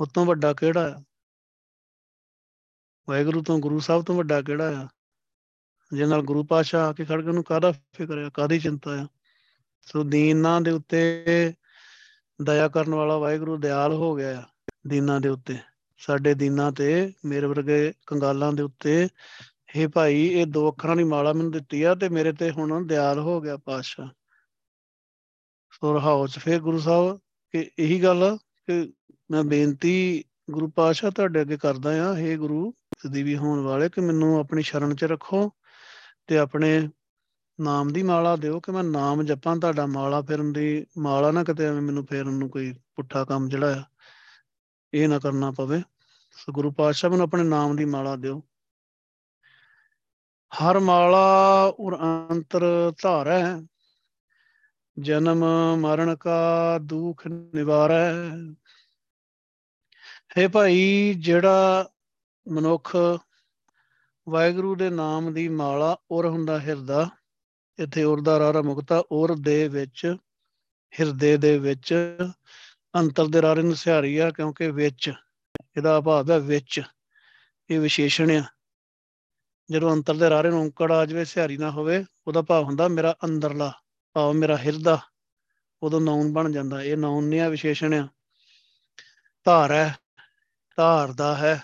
S1: ਉਤੋਂ ਵੱਡਾ ਕਿਹੜਾ ਆ? ਵਾਹਿਗੁਰੂ ਤੋਂ ਗੁਰੂ ਸਾਹਿਬ ਤੋਂ ਵੱਡਾ ਕਿਹੜਾ ਆ? ਜਿਹਦੇ ਨਾਲ ਗੁਰੂ ਪਾਸ਼ਾ ਆ ਕੇ ਖੜ ਕੇ ਉਹਨੂੰ ਕਾਹਦਾ ਫਿਕਰ ਆ? ਕਾਹਦੀ ਚਿੰਤਾ ਆ? ਸੋ ਦੀਨਾਂ ਦੇ ਉੱਤੇ ਦਇਆ ਕਰਨ ਵਾਲਾ ਵਾਹਿਗੁਰੂ ਦਿਆਲ ਹੋ ਗਿਆ ਦੀਨਾਂ ਦੇ ਉੱਤੇ। ਸਾਡੇ ਦੀਨਾਂ ਤੇ ਮੇਰੇ ਵਰਗੇ ਕੰਗਾਲਾਂ ਦੇ ਉੱਤੇ ਇਹ ਭਾਈ, ਇਹ ਦੋ ਅੱਖਰਾਂ ਦੀ ਮਾਲਾ ਮੈਨੂੰ ਦਿੱਤੀ ਆ ਤੇ ਮੇਰੇ ਤੇ ਹੁਣ ਦਿਆਲ ਹੋ ਗਿਆ ਪਾਤਸ਼ਾਹ। ਸੋ ਰਹਾਉ ਚ ਫੇਰ ਗੁਰੂ ਸਾਹਿਬ ਕਿ ਇਹੀ ਗੱਲ ਆ ਕਿ ਮੈਂ ਬੇਨਤੀ ਗੁਰੂ ਪਾਤਸ਼ਾਹ ਤੁਹਾਡੇ ਅੱਗੇ ਕਰਦਾ ਆ हे ਗੁਰੂ ਸਦੀਵੀ ਹੋਣ ਵਾਲੇ, ਕਿ ਮੈਨੂੰ ਆਪਣੀ ਸ਼ਰਨ 'ਚ ਰੱਖੋ ਤੇ ਆਪਣੇ ਨਾਮ ਦੀ ਮਾਲਾ ਦਿਓ, ਕਿ ਮੈਂ ਨਾਮ ਜਪਾਂ, ਤੁਹਾਡਾ ਮਾਲਾ ਫੇਰਨ ਦੀ, ਮਾਲਾ ਨਾ ਕਿਤੇ ਐਵੇਂ ਮੈਨੂੰ ਫੇਰਨ ਨੂੰ ਕੋਈ ਪੁੱਠਾ ਕੰਮ ਜਿਹੜਾ ਆ, ਇਹ ਨਾ ਕਰਨਾ ਪਵੇ। ਸੋ ਗੁਰੂ ਪਾਤਸ਼ਾਹ, ਮੈਨੂੰ ਆਪਣੇ ਨਾਮ ਦੀ ਮਾਲਾ ਦਿਓ। ਹਰ ਮਾਲਾ ਉਰ ਅੰਤਰ ਧਾਰੈ, ਜਨਮ ਮਰਨ ਕਾ ਦੁਖ ਨਿਵਾਰੈ ਹੈ ਭਾਈ, ਜਿਹੜਾ ਮਨੁੱਖ ਵਾਹਿਗੁਰੂ ਦੇ ਨਾਮ ਦੀ ਮਾਲਾ ਉਰ ਹੁੰਦਾ ਹਿਰਦਾ, ਇੱਥੇ ਉਰ ਦਾ ਰਾਰਾ ਮੁਕਤਾ ਉਰ ਦੇ ਵਿੱਚ, ਹਿਰਦੇ ਦੇ ਵਿੱਚ, ਅੰਤਰ ਦੇ ਰਾਰੇ ਨੂੰ ਸਿਹਾਰੀ ਆ, ਕਿਉਂਕਿ ਵਿੱਚ, ਇਹਦਾ ਭਾਵ ਹੈ ਵਿੱਚ, ਇਹ ਵਿਸ਼ੇਸ਼ਣ ਆ। ਜਦੋਂ ਅੰਤਰ ਦੇ ਰਾਰੇ ਨੂੰ ਔਂਕੜ ਆ ਜਾਵੇ ਸਿਹਾਰੀ ਨਾ ਹੋਵੇ, ਉਹਦਾ ਭਾਵ ਹੁੰਦਾ ਮੇਰਾ ਅੰਦਰਲਾ, ਭਾਵ ਮੇਰਾ ਹਿਰਦਾ, ਉਦੋਂ ਨਾਉਨ ਬਣ ਜਾਂਦਾ, ਇਹ ਨਾਉਨ ਨਹੀਂ ਆ, ਵਿਸ਼ੇਸ਼ਣ ਆ। ਧਾਰ ਹੈ ਧਾਰਦਾ ਹੈ।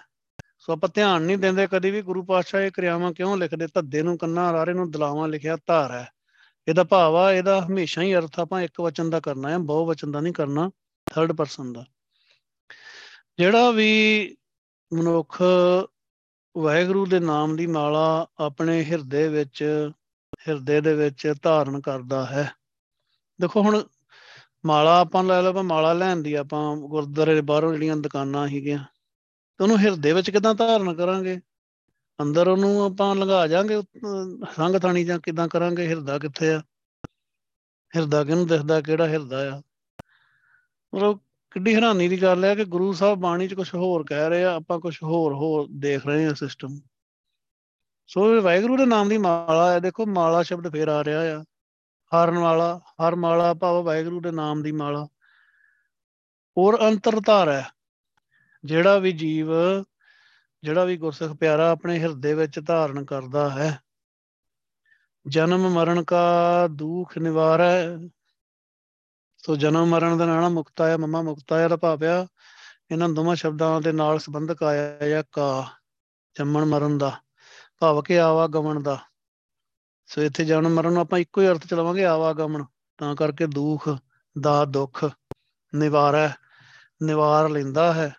S1: ਸੋ ਆਪਾਂ ਧਿਆਨ ਨਹੀਂ ਦਿੰਦੇ ਕਦੀ ਵੀ ਗੁਰੂ ਪਾਤਸ਼ਾਹ ਇਹ ਕਿਰਿਆਵਾਂ ਕਿਉਂ ਲਿਖਦੇ? ਧੱਦੇ ਨੂੰ, ਕੰਨਾਂ ਰਾਰੇ ਨੂੰ, ਦਲਾਵਾਂ ਲਿਖਿਆ ਧਾਰ ਹੈ। ਇਹਦਾ ਭਾਵ ਆ, ਇਹਦਾ ਹਮੇਸ਼ਾ ਹੀ ਅਰਥ ਆਪਾਂ ਇੱਕ ਵਚਨ ਦਾ ਕਰਨਾ ਹੈ, ਬਹੁ ਵਚਨ ਦਾ ਨਹੀਂ ਕਰਨਾ ਥਰਡ ਪਰਸਨ ਦਾ। ਜਿਹੜਾ ਵੀ ਮਨੁੱਖ ਵਾਹਿਗੁਰੂ ਦੇ ਨਾਮ ਦੀ ਮਾਲਾ ਆਪਣੇ ਹਿਰਦੇ ਵਿੱਚ, ਹਿਰਦੇ ਦੇ ਵਿੱਚ ਧਾਰਨ ਕਰਦਾ ਹੈ। ਦੇਖੋ ਹੁਣ ਮਾਲਾ ਆਪਾਂ ਲੈ ਲਓ, ਆਪਾਂ ਮਾਲਾ ਲੈਣ ਦੀ ਆਪਾਂ ਗੁਰਦੁਆਰੇ ਦੇ ਬਾਹਰੋਂ ਜਿਹੜੀਆਂ ਦੁਕਾਨਾਂ ਸੀਗੀਆਂ ਤੇ ਉਹਨੂੰ ਹਿਰਦੇ ਵਿੱਚ ਕਿਦਾਂ ਧਾਰਨ ਕਰਾਂਗੇ? ਅੰਦਰ ਉਹਨੂੰ ਆਪਾਂ ਲੰਘਾ ਜਾਾਂਗੇ ਸੰਗ ਥਾਣੀ ਜਾਂ ਕਿਦਾਂ ਕਰਾਂਗੇ? ਹਿਰਦਾ ਕਿੱਥੇ ਆ? ਹਿਰਦਾ ਕਿਹਨੂੰ ਦਿਖਦਾ, ਕਿਹੜਾ ਹਿਰਦਾ ਆ? ਮਤਲਬ ਕਿੱਡੀ ਹੈਰਾਨੀ ਦੀ ਗੱਲ ਹੈ ਕਿ ਗੁਰੂ ਸਾਹਿਬ ਬਾਣੀ 'ਚ ਕੁਝ ਹੋਰ ਕਹਿ ਰਹੇ ਆ, ਆਪਾਂ ਕੁਝ ਹੋਰ ਹੋਰ ਦੇਖ ਰਹੇ ਆ ਸਿਸਟਮ ਸੋ ਵਾਹਿਗੁਰੂ ਦੇ ਨਾਮ ਦੀ ਮਾਲਾ ਹੈ। ਦੇਖੋ, ਮਾਲਾ ਸ਼ਬਦ ਫੇਰ ਆ ਰਿਹਾ ਆ। ਹਰਨ ਵਾਲਾ ਹਰ ਮਾਲਾ ਭਾਵ ਵਾਹਿਗੁਰੂ ਦੇ ਨਾਮ ਦੀ ਮਾਲਾ। ਔਰ ਅੰਤਰਧਾਰ ਹੈ। ਜਿਹੜਾ ਵੀ ਜੀਵ, ਜਿਹੜਾ ਵੀ ਗੁਰਸਿੱਖ ਪਿਆਰਾ ਆਪਣੇ ਹਿਰਦੇ ਵਿੱਚ ਧਾਰਨ ਕਰਦਾ ਹੈ। ਜਨਮ ਮਰਨ ਕਾ ਦੁੱਖ ਨਿਵਾਰੈ। ਸੋ ਜਨਮ ਮਰਨ ਦਾ ਨਾਮ ਮੁਕਤਾ ਹੈ ਮਮਾ ਮੁਕਤਾ ਹੈ ਦਾ ਭਾਵ ਆ ਇਹਨਾਂ ਦੋਵਾਂ ਸ਼ਬਦਾਂ ਦੇ ਨਾਲ ਸੰਬੰਧਕ ਆਇਆ ਹੈ ਕਾ, ਜੰਮਣ ਮਰਨ ਦਾ, ਭਾਵ ਕਿ ਆਵਾਗਮਨ ਦਾ। ਸੋ ਇੱਥੇ ਜਨਮ ਮਰਨ ਨੂੰ ਆਪਾਂ ਇੱਕੋ ਹੀ ਅਰਥ ਚਲਾਵਾਂਗੇ ਆਵਾਗਮਨ। ਤਾਂ ਕਰਕੇ ਦੁੱਖ ਦਾ ਦੁੱਖ ਨਿਵਾਰੈ, ਨਿਵਾਰ ਲੈਂਦਾ ਹੈ।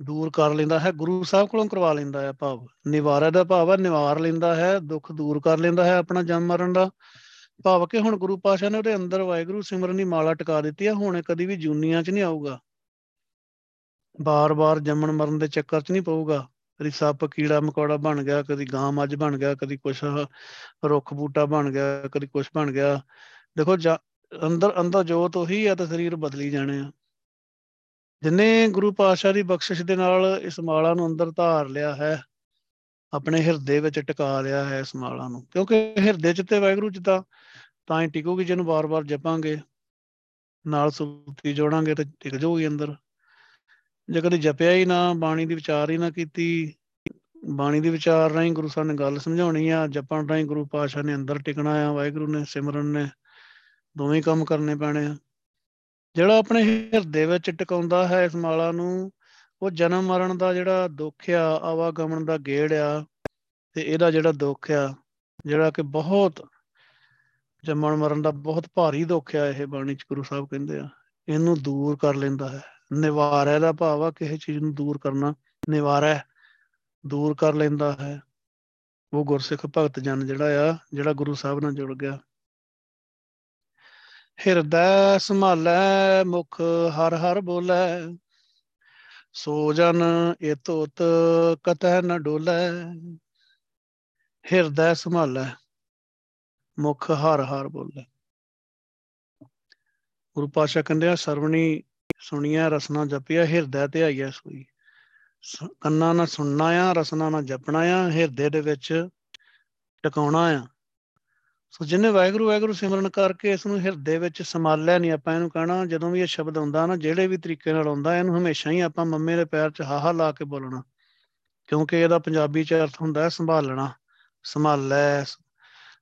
S1: ਦੂਰ ਕਰ ਲੈਂਦਾ ਹੈ, ਗੁਰੂ ਸਾਹਿਬ ਕੋਲੋਂ ਕਰਵਾ ਲੈਂਦਾ ਹੈ ਭਾਵ। ਨਿਵਾਰੈ ਦਾ ਭਾਵ ਹੈ, ਨਿਵਾਰ ਲੈਂਦਾ ਹੈ, ਦੁੱਖ ਦੂਰ ਕਰ ਲੈਂਦਾ ਹੈ ਆਪਣਾ ਜਨਮ ਮਰਨ ਦਾ। ਭਾਵ ਕਿ ਹੁਣ ਗੁਰੂ ਪਾਸ਼ਾ ਨੇ ਉਹਦੇ ਅੰਦਰ ਵਾਹਿਗੁਰੂ ਸਿਮਰਨ ਦੀ ਮਾਲਾ ਟਿਕਾ ਦਿੱਤੀ ਹੈ, ਹੁਣ ਕਦੀ ਵੀ ਜੂਨੀਆਂ 'ਚ ਨਹੀਂ ਆਊਗਾ। ਬਾਰ-ਬਾਰ ਜੰਮਣ ਮਰਨ ਦੇ ਚੱਕਰ 'ਚ ਨਹੀਂ ਪਊਗਾ। ਕਦੀ ਸੱਪ, ਕੀੜਾ, ਮਕੌੜਾ ਬਣ ਗਿਆ, ਕਦੀ ਗਾਂ, ਮੱਝ ਬਣ ਗਿਆ, ਕਦੀ ਕੁਛ ਰੁੱਖ, ਬੂਟਾ ਬਣ ਗਿਆ, ਕਦੀ ਕੁਛ ਬਣ ਗਿਆ। ਦੇਖੋ ਅੰਦਰ ਅੰਦਰ ਜੋਤ ਉਹੀ ਆ ਤੇ ਸਰੀਰ ਬਦਲੀ ਜਾਣੇ ਆ। ਜਿਨੇ ਗੁਰੂ ਪਾਤਸ਼ਾਹ ਦੀ ਬਖਸ਼ਿਸ਼ ਦੇ ਨਾਲ ਇਸ ਮਾਲਾ ਨੂੰ ਅੰਦਰ ਧਾਰ ਲਿਆ ਹੈ, ਆਪਣੇ ਹਿਰਦੇ ਵਿੱਚ ਟਿਕਾ ਲਿਆ ਹੈ ਇਸ ਮਾਲਾ ਨੂੰ। ਕਿਉਂਕਿ ਹਿਰਦੇ 'ਚ ਤੇ ਵਾਹਿਗੁਰੂ ਜੀ ਦਾ ਤਾਂ ਹੀ ਟਿਕੂਗੀ, ਜਿਹਨੂੰ ਬਾਰ-ਬਾਰ ਜਪਾਂਗੇ, ਨਾਲ ਸੁਰਤੀ ਜੋੜਾਂਗੇ ਤੇ ਟਿਕ ਜਾਊਗੀ ਅੰਦਰ। ਜੇ ਕਦੇ ਜਪਿਆ ਹੀ ਨਾ, ਬਾਣੀ ਦੀ ਵਿਚਾਰ ਹੀ ਨਾ ਕੀਤੀ, ਬਾਣੀ ਦੀ ਵਿਚਾਰ ਰਾਹੀਂ ਗੁਰੂ ਸਾਹਿਬ ਨੇ ਗੱਲ ਸਮਝਾਉਣੀ ਆ, ਜਪਣ ਰਾਹੀਂ ਗੁਰੂ ਪਾਤਸ਼ਾਹ ਨੇ ਅੰਦਰ ਟਿਕਣਾ ਆ, ਵਾਹਿਗੁਰੂ ਨੇ, ਸਿਮਰਨ ਨੇ, ਦੋਵੇਂ ਕੰਮ ਕਰਨੇ ਪੈਣੇ ਆ। ਜਿਹੜਾ ਆਪਣੇ ਹਿਰਦੇ ਵਿੱਚ ਟਿਕਾਉਂਦਾ ਹੈ ਇਸ ਮਾਲਾ ਨੂੰ, ਉਹ ਜਨਮ ਮਰਨ ਦਾ ਜਿਹੜਾ ਦੁੱਖ ਆ, ਆਵਾਗਮਨ ਦਾ ਗੇੜ ਆ ਤੇ ਇਹਦਾ ਜਿਹੜਾ ਦੁੱਖ ਆ, ਜਿਹੜਾ ਕਿ ਬਹੁਤ ਜੰਮਣ ਮਰਨ ਦਾ ਬਹੁਤ ਭਾਰੀ ਦੁੱਖ ਆ, ਇਹ ਬਾਣੀ ਚ ਗੁਰੂ ਸਾਹਿਬ ਕਹਿੰਦੇ ਆ, ਇਹਨੂੰ ਦੂਰ ਕਰ ਲੈਂਦਾ ਹੈ। ਨਿਵਾਰੈ ਦਾ ਭਾਵ ਆ, ਕਿਸੇ ਚੀਜ਼ ਨੂੰ ਦੂਰ ਕਰਨਾ, ਨਿਵਾਰੈ, ਦੂਰ ਕਰ ਲੈਂਦਾ ਹੈ। ਉਹ ਗੁਰਸਿੱਖ ਭਗਤ ਜਨ ਜਿਹੜਾ ਆ, ਜਿਹੜਾ ਗੁਰੂ ਸਾਹਿਬ ਨਾਲ ਜੁੜ ਗਿਆ। ਹਿਰਦੈ ਸੰਭਾਲੈ, ਮੁਖ ਹਰ ਹਰ ਬੋਲੇ। ਸੋ ਜਨ ਇਤੋਤ ਕਤੈ ਨ ਡੋਲੇ। ਹਿਰਦੈ ਸੰਭਾਲੈ, ਮੁਖ ਹਰ ਹਰ ਬੋਲੇ। ਗੁਰੂ ਪਾਸ਼ਾ ਕਹਿੰਦੇ ਆ, ਸਰਵਣੀ ਸੁਣੀਆਂ ਰਸਨਾ ਜਪਿਆ ਹਿਰਦੈ ਤੇ ਆਈਆ ਸੋਈ। ਕੰਨਾਂ ਨਾਲ ਸੁਣਨਾ ਆ, ਰਸਨਾ ਨਾਲ ਜਪਣਾ ਆ, ਹਿਰਦੇ ਦੇ ਵਿੱਚ ਟਿਕਾਉਣਾ ਆ। ਸੋ ਜਿਹਨੇ ਵਾਹਿਗੁਰੂ ਵਾਹਿਗੁਰੂ ਸਿਮਰਨ ਕਰਕੇ ਇਸ ਨੂੰ ਹਿਰਦੇ ਵਿੱਚ ਸੰਭਾਲਿਆ ਨਹੀਂ ਆਪਾਂ ਇਹਨੂੰ ਕਹਣਾ, ਜਦੋਂ ਵੀ ਇਹ ਸ਼ਬਦ ਆਉਂਦਾ ਨਾ, ਜਿਹੜੇ ਵੀ ਤਰੀਕੇ ਨਾਲ ਆਉਂਦਾ, ਇਹਨੂੰ ਹਮੇਸ਼ਾ ਹੀ ਆਪਾਂ ਮੰਮੇ ਦੇ ਪੈਰ 'ਚ ਹਾਹਾ ਲਾ ਕੇ ਬੋਲਣਾ। ਕਿਉਂਕਿ ਇਹਦਾ ਪੰਜਾਬੀ 'ਚ ਅਰਥ ਹੁੰਦਾ ਹੈ ਸੰਭਾਲਣਾ ਸੰਭਾਲੈ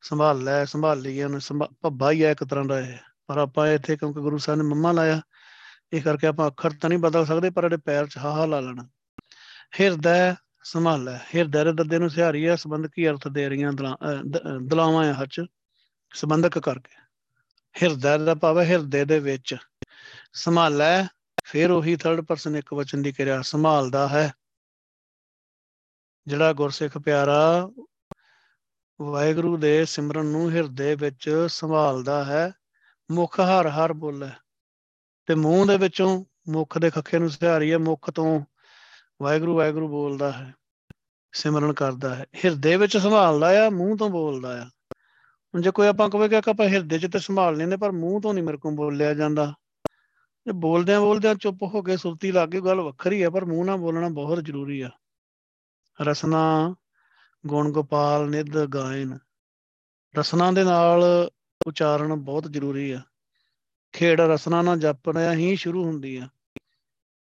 S1: ਸੰਭਾਲ ਲੈ, ਸੰਭਾਲ ਲਈਏ ਉਹਨੂੰ ਭੱਬਾ ਹੀ ਆ ਇੱਕ ਤਰ੍ਹਾਂ ਦਾ ਇਹ। ਪਰ ਆਪਾਂ ਇੱਥੇ ਕਿਉਂਕਿ ਗੁਰੂ ਸਾਹਿਬ ਨੇ ਮੰਮਾ ਲਾਇਆ, ਇਹ ਕਰਕੇ ਆਪਾਂ ਅੱਖਰ ਤਾਂ ਨਹੀਂ ਬਦਲ ਸਕਦੇ, ਪਰ ਇਹਦੇ ਪੈਰ 'ਚ ਹਾਹਾ ਲਾ ਲੈਣਾ। ਹਿਰਦੈ ਸੰਭਾਲੈ ਹਿਰਦੈ ਦੇ ਦੱਦੇ ਨੂੰ ਸਿਹਾਰੀ ਹੈ, ਸੰਬੰਧਕੀ ਅਰਥ ਦੇ ਰਹੀਆਂ ਦਲਾਵਾਂ ਹੈ ਹੱਚ ਸੰਬੰਧਕ ਕਰਕੇ। ਹਿਰਦੈ ਦਾ ਭਾਵ ਹੈ ਹਿਰਦੇ ਦੇ ਵਿੱਚ। ਸੰਭਾਲੈ ਫਿਰ ਉਹੀ ਥਰਡ ਪਰਸਨ ਇੱਕ ਵਚਨ ਦੀ ਕਿਰਿਆ ਸੰਭਾਲਦਾ ਹੈ। ਜਿਹੜਾ ਗੁਰਸਿੱਖ ਪਿਆਰਾ ਵਾਹਿਗੁਰੂ ਦੇ ਸਿਮਰਨ ਨੂੰ ਹਿਰਦੇ ਵਿੱਚ ਸੰਭਾਲਦਾ ਹੈ, ਮੁਖ ਹਰ ਹਰ ਬੋਲੇ। ਤੇ ਮੂੰਹ ਦੇ ਵਿੱਚੋਂ ਮੁਖ ਦੇ ਖੱਖੇ ਨੂੰ ਸਿਹਾਰੀ ਹੈ, ਮੁਖ ਤੋਂ ਵਾਹਿਗੁਰੂ ਵਾਹਿਗੁਰੂ ਬੋਲਦਾ ਹੈ, ਸਿਮਰਨ ਕਰਦਾ ਹੈ। ਹਿਰਦੇ ਵਿੱਚ ਸੰਭਾਲਦਾ ਆ, ਮੂੰਹ ਤੋਂ ਬੋਲਦਾ ਆ। ਹੁਣ ਜੇ ਕੋਈ ਆਪਾਂ ਕਹੇ ਕਿ ਆਪਾਂ ਹਿਰਦੇ 'ਚ ਤੇ ਸੰਭਾਲ ਲੈਂਦੇ, ਪਰ ਮੂੰਹ ਤੋਂ ਨਹੀਂ ਮੇਰੇ ਕੋਲ ਬੋਲਿਆ ਜਾਂਦਾ। ਜੇ ਬੋਲਦਿਆਂ ਬੋਲਦਿਆਂ ਚੁੱਪ ਹੋ ਕੇ ਸੁਰਤੀ ਲੱਗ ਗਈ ਗੱਲ ਵੱਖਰੀ ਆ, ਪਰ ਮੂੰਹ ਨਾਲ ਬੋਲਣਾ ਬਹੁਤ ਜ਼ਰੂਰੀ ਆ। ਰਸਨਾ, ਗੁਣ ਗੋਪਾਲ, ਨਿਧ ਗਾਇਨ। ਰਸਨਾ ਦੇ ਨਾਲ ਉਚਾਰਨ ਬਹੁਤ ਜ਼ਰੂਰੀ ਆ। ਖੇੜ ਰਸਨਾ ਨਾਲ ਜਪਣਾ ਹੀ ਸ਼ੁਰੂ ਹੁੰਦੀ ਆ।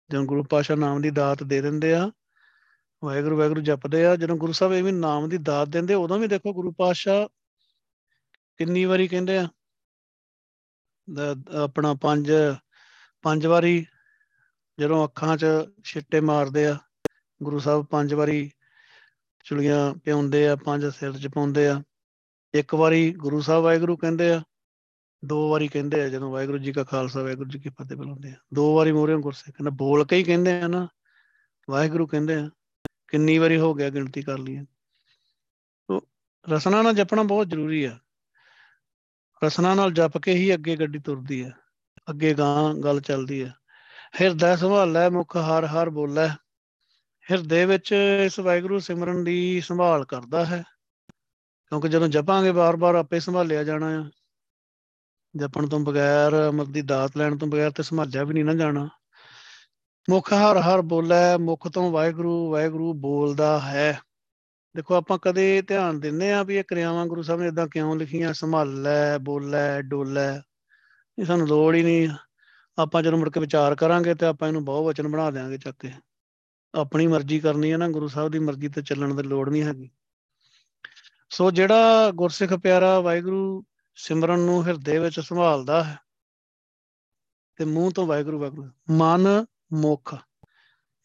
S1: ਜਦੋਂ ਗੁਰੂ ਪਾਸ਼ਾ ਨਾਮ ਦੀ ਦਾਤ ਦੇ ਦਿੰਦੇ ਆ, ਵਾਹਿਗੁਰੂ ਵਾਹਿਗੁਰੂ ਜਪਦੇ ਆ, ਜਦੋਂ ਗੁਰੂ ਸਾਹਿਬ ਐਵੇਂ ਨਾਮ ਦੀ ਦਾਤ ਦਿੰਦੇ, ਉਦੋਂ ਵੀ ਦੇਖੋ ਗੁਰੂ ਪਾਸ਼ਾ ਕਿੰਨੀ ਵਾਰੀ ਕਹਿੰਦੇ ਆ ਆਪਣਾ ਪੰਜ ਪੰਜ ਵਾਰੀ ਜਦੋਂ ਅੱਖਾਂ 'ਚ ਛਿੱਟੇ ਮਾਰਦੇ ਆ, ਗੁਰੂ ਸਾਹਿਬ ਪੰਜ ਵਾਰੀ ਚੁਲੀਆਂ ਪਿਉਂਦੇ ਆ, ਪੰਜ ਸਿਰ 'ਚ ਪਾਉਂਦੇ ਆ, ਇੱਕ ਵਾਰੀ ਗੁਰੂ ਸਾਹਿਬ ਵਾਹਿਗੁਰੂ ਕਹਿੰਦੇ ਆ ਦੋ ਵਾਰੀ ਕਹਿੰਦੇ ਆ ਜਦੋਂ ਵਾਹਿਗੁਰੂ ਜੀ ਕਾ ਖਾਲਸਾ, ਵਾਹਿਗੁਰੂ ਜੀ ਕੀ ਫਤਿਹ ਬੁਲਾਉਂਦੇ ਆ। ਦੋ ਵਾਰੀ ਮੋਰੇ ਗੁਰਸੇ ਕਹਿੰਦਾ ਬੋਲ ਕੇ ਹੀ ਕਹਿੰਦੇ ਆ ਨਾ, ਵਾਹਿਗੁਰੂ ਕਹਿੰਦੇ ਆ, ਕਿੰਨੀ ਵਾਰੀ ਹੋ ਗਿਆ ਗਿਣਤੀ ਕਰ ਲਈ ਤੋ ਰਸਨਾ ਨਾਲ ਜਪਣਾ ਬਹੁਤ ਜ਼ਰੂਰੀ ਆ। ਰਸਨਾ ਨਾਲ ਜਪ ਕੇ ਹੀ ਅੱਗੇ ਗੱਡੀ ਤੁਰਦੀ ਆ, ਅੱਗੇ ਗਾਂ ਗੱਲ ਚੱਲਦੀ ਆ। ਹਿਰਦਾ ਸੰਭਾਲੈ, ਮੁਖ ਹਰ ਹਰ ਬੋਲੇ। ਹਿਰਦੇ ਵਿੱਚ ਇਸ ਵਾਹਿਗੁਰੂ ਸਿਮਰਨ ਦੀ ਸੰਭਾਲ ਕਰਦਾ ਹੈ। ਕਿਉਂਕਿ ਜਦੋਂ ਜਪਾਂਗੇ ਬਾਰ-ਬਾਰ ਆਪੇ ਸੰਭਾਲਿਆ ਜਾਣਾ ਆ। ਜਪਣ ਤੋਂ ਬਗੈਰ ਅਮਰ ਦੀ ਦਾਤ ਲੈਣ ਤੋਂ ਬਗੈਰ ਤੇ ਸੰਭਾਲਿਆ ਵੀ ਨਹੀਂ ਨਾ ਜਾਣਾ। ਮੁਖ ਹਰ ਹਰ ਬੋਲੇ, ਮੁਖ ਤੋਂ ਵਾਹਿਗੁਰੂ ਵਾਹਿਗੁਰੂ ਬੋਲਦਾ ਹੈ। ਦੇਖੋ, ਆਪਾਂ ਕਦੇ ਧਿਆਨ ਦਿੰਨੇ ਆ ਵੀ ਇਹ ਕਿਰਿਆਵਾਂ ਗੁਰੂ ਸਾਹਿਬ ਨੇ ਇਦਾਂ ਕਿਉਂ ਲਿਖੀਆਂ? ਸੰਭਾਲੈ ਬੋਲੇ, ਡੋਲੇ। ਇਹ ਸਾਨੂੰ ਲੋੜ ਹੀ ਨਹੀਂ। ਆਪਾਂ ਜਦੋਂ ਮੁੜ ਕੇ ਵਿਚਾਰ ਕਰਾਂਗੇ ਤੇ ਆਪਾਂ ਇਹਨੂੰ ਬਹੁ ਵਚਨ ਬਣਾ ਦੇਾਂਗੇ ਚੱਕ ਕੇ। ਆਪਣੀ ਮਰਜ਼ੀ ਕਰਨੀ ਹੈ ਨਾ, ਗੁਰੂ ਸਾਹਿਬ ਦੀ ਮਰਜ਼ੀ ਤੇ ਚੱਲਣ ਦੀ ਲੋੜ ਨਹੀਂ ਹੈਗੀ। ਸੋ ਜਿਹੜਾ ਗੁਰਸਿੱਖ ਪਿਆਰਾ ਵਾਹਿਗੁਰੂ ਸਿਮਰਨ ਨੂੰ ਹਿਰਦੇ ਵਿੱਚ ਸੰਭਾਲਦਾ ਹੈ ਤੇ ਮੂੰਹ ਤੋਂ ਵਾਹਿਗੁਰੂ ਵਾਹਿਗੁਰੂ, ਮਨ ਮੁਖ।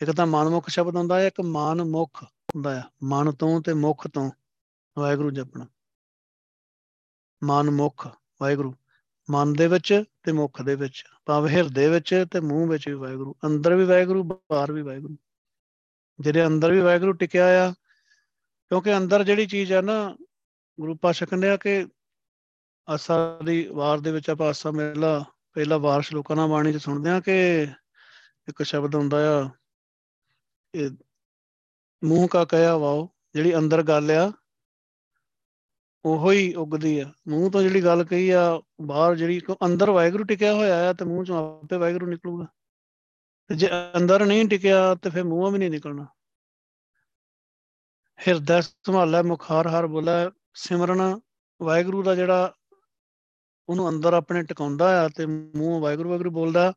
S1: ਇੱਕ ਤਾਂ ਮਨ ਮੁਖ ਸ਼ਬਦ ਹੁੰਦਾ ਹੈ, ਇੱਕ ਮਨ ਮੁਖ ਹੁੰਦਾ ਹੈ। ਮਨ ਤੋਂ ਤੇ ਮੁਖ ਤੋਂ ਵਾਹਿਗੁਰੂ ਜਪਣਾ। ਮਨ ਮੁਖ, ਵਾਹਿਗੁਰੂ। ਮਨ ਦੇ ਵਿੱਚ ਤੇ ਮੁਖ ਦੇ ਵਿੱਚ। ਭਾਵ ਹਿਰਦੇ ਵਿੱਚ ਤੇ ਮੂੰਹ ਵਿੱਚ ਵੀ ਵਾਹਿਗੁਰੂ। ਅੰਦਰ ਵੀ ਵਾਹਿਗੁਰੂ, ਬਾਹਰ ਵੀ ਵਾਹਿਗੁਰੂ। ਜਿਹੜੇ ਅੰਦਰ ਵੀ ਵਾਹਿਗੁਰੂ ਟਿਕਿਆ ਆ, ਕਿਉਂਕਿ ਅੰਦਰ ਜਿਹੜੀ ਚੀਜ਼ ਆ ਨਾ, ਗੁਰੂ ਪਾਸ਼ਾ ਕਹਿੰਦੇ ਆ ਕਿ ਆਸਾ ਦੀ ਵਾਰ ਦੇ ਵਿੱਚ ਆਪਾਂ ਆਸਾ ਮੇਲਾ, ਪਹਿਲਾ ਵਾਰ ਸ਼ਲੋਕਾਂ ਨਾਲ ਬਾਣੀ ਚ ਸੁਣਦੇ ਆ ਕਿ ਇੱਕ ਸ਼ਬਦ ਹੁੰਦਾ ਆ, ਇਹ ਮੂੰਹ ਕਾ ਕਹਿਆ ਵਾਓ, ਜਿਹੜੀ ਅੰਦਰ ਗੱਲ ਆ, ਉਹੋ ਹੀ ਉਗਦੀ ਆ। ਮੂੰਹ ਤੋਂ ਜਿਹੜੀ ਗੱਲ ਕਹੀ ਆ, ਬਾਹਰ ਜਿਹੜੀ ਅੰਦਰ ਵਾਹਿਗੁਰੂ ਟਿਕਿਆ ਹੋਇਆ ਆ, ਤੇ ਮੂੰਹ ਚੋਂ ਆਪੇ ਵਾਹਿਗੁਰੂ ਨਿਕਲੂਗਾ। ਤੇ ਜੇ ਅੰਦਰ ਨਹੀਂ ਟਿਕਿਆ, ਤੇ ਫਿਰ ਮੂੰਹੋਂ ਵੀ ਨਹੀਂ ਨਿਕਲਣਾ। ਹਿਰਦਾ ਸੰਭਾਲਿਆ ਮੁਖਾਰ ਹਰ ਬੋਲਾ, ਸਿਮਰਨ ਵਾਹਿਗੁਰੂ ਦਾ ਜਿਹੜਾ ਉਹਨੂੰ ਅੰਦਰ ਆਪਣੇ ਟਿਕਾਉਂਦਾ ਆ ਤੇ ਮੂੰਹ ਵਾਹਿਗੁਰੂ ਵਾਹਿਗੁਰੂ ਬੋਲਦਾ,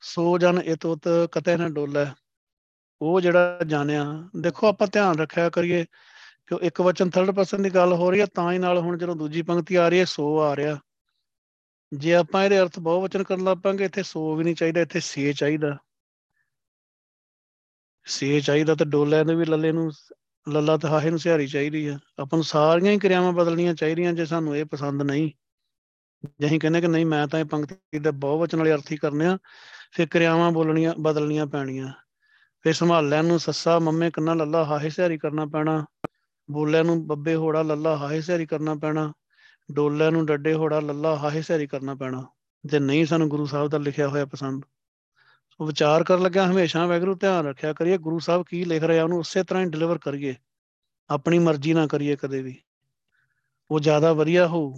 S1: ਸੋ ਜਨ ਇਤੋਤ ਕਤੇ ਨਾ ਡੋਲੇ। ਉਹ ਜਿਹੜਾ ਜਾਣਿਆ, ਦੇਖੋ ਆਪਾਂ ਧਿਆਨ ਰੱਖਿਆ ਕਰੀਏ ਕਿ ਇੱਕ ਵਚਨ ਥਰਡ ਪਰਸਨ ਦੀ ਗੱਲ ਹੋ ਰਹੀ ਹੈ ਤਾਂ ਹੀ ਨਾਲ ਹੁਣ ਜਦੋਂ ਦੂਜੀ ਪੰਕਤੀ ਆ ਰਹੀ ਹੈ, ਸੋ ਆ ਰਿਹਾ। ਜੇ ਆਪਾਂ ਇਹਦੇ ਅਰਥ ਬਹੁ ਵਚਨ ਕਰਨ ਲੱਪਾਂਗੇ ਇੱਥੇ ਸੋ ਵੀ ਨਹੀਂ ਚਾਹੀਦਾ, ਇੱਥੇ ਸੇ ਚਾਹੀਦਾ। ਸੇ ਚਾਹੀਦਾ ਤੇ ਡੋਲਿਆਂ ਦੇ ਵੀ, ਲੱਲੇ ਨੂੰ, ਲੱਲਾ ਤੇ ਹਾਹੇ ਨੂੰ ਸਿਹਾਰੀ ਚਾਹੀਦੀ ਆ। ਆਪਾਂ ਨੂੰ ਸਾਰੀਆਂ ਹੀ ਕਿਰਿਆਵਾਂ ਬਦਲਣੀਆਂ ਚਾਹੀਦੀਆਂ ਜੇ ਸਾਨੂੰ ਇਹ ਪਸੰਦ ਨਹੀਂ। ਜੇ ਅਸੀਂ ਕਹਿੰਦੇ ਕਿ ਨਹੀਂ, ਮੈਂ ਤਾਂ ਇਹ ਪੰਕਤੀ ਦੇ ਬਹੁ ਵਚਨ ਵਾਲੇ ਅਰਥ ਹੀ ਕਰਨੇ ਆ, ਫਿਰ ਕਿਰਿਆਵਾਂ ਬੋਲਣੀਆਂ, ਬਦਲਣੀਆਂ ਪੈਣੀਆਂ। ਫਿਰ ਸੰਭਾਲਿਆਂ ਨੂੰ ਸੱਸਾ, ਮੰਮੇ, ਕੰਨਾ, ਲੱਲਾ, ਹਾਹੇ, ਸਿਹਾਰੀ ਕਰਨਾ ਪੈਣਾ। ਬੋਲਿਆਂ ਨੂੰ ਬੱਬੇ, ਹੋੜਾ, ਲੱਲਾ, ਹਾਹੇ, ਸਿਹਾਰੀ ਕਰਨਾ ਪੈਣਾ। ਡੋਲਿਆਂ ਨੂੰ ਡੱਡੇ, ਹੋੜਾ, ਲੱਲਾ, ਹਾਹੇ, ਸਿਹਾਰੀ ਕਰਨਾ ਪੈਣਾ। ਜੇ ਨਹੀਂ ਸਾਨੂੰ ਗੁਰੂ ਸਾਹਿਬ ਦਾ ਲਿਖਿਆ ਹੋਇਆ ਪਸੰਦ ਸੋ ਵਿਚਾਰ ਕਰਨ ਲੱਗਿਆ ਹਮੇਸ਼ਾ ਵੈਗਰੂ ਧਿਆਨ ਰੱਖਿਆ ਕਰੀਏ, ਗੁਰੂ ਸਾਹਿਬ ਕੀ ਲਿਖ ਰਿਹਾ, ਉਹਨੂੰ ਉਸੇ ਤਰ੍ਹਾਂ ਹੀ ਡਿਲੀਵਰ ਕਰੀਏ। ਆਪਣੀ ਮਰਜ਼ੀ ਨਾ ਕਰੀਏ ਕਦੇ ਵੀ। ਉਹ ਜ਼ਿਆਦਾ ਵਧੀਆ ਹੋਊ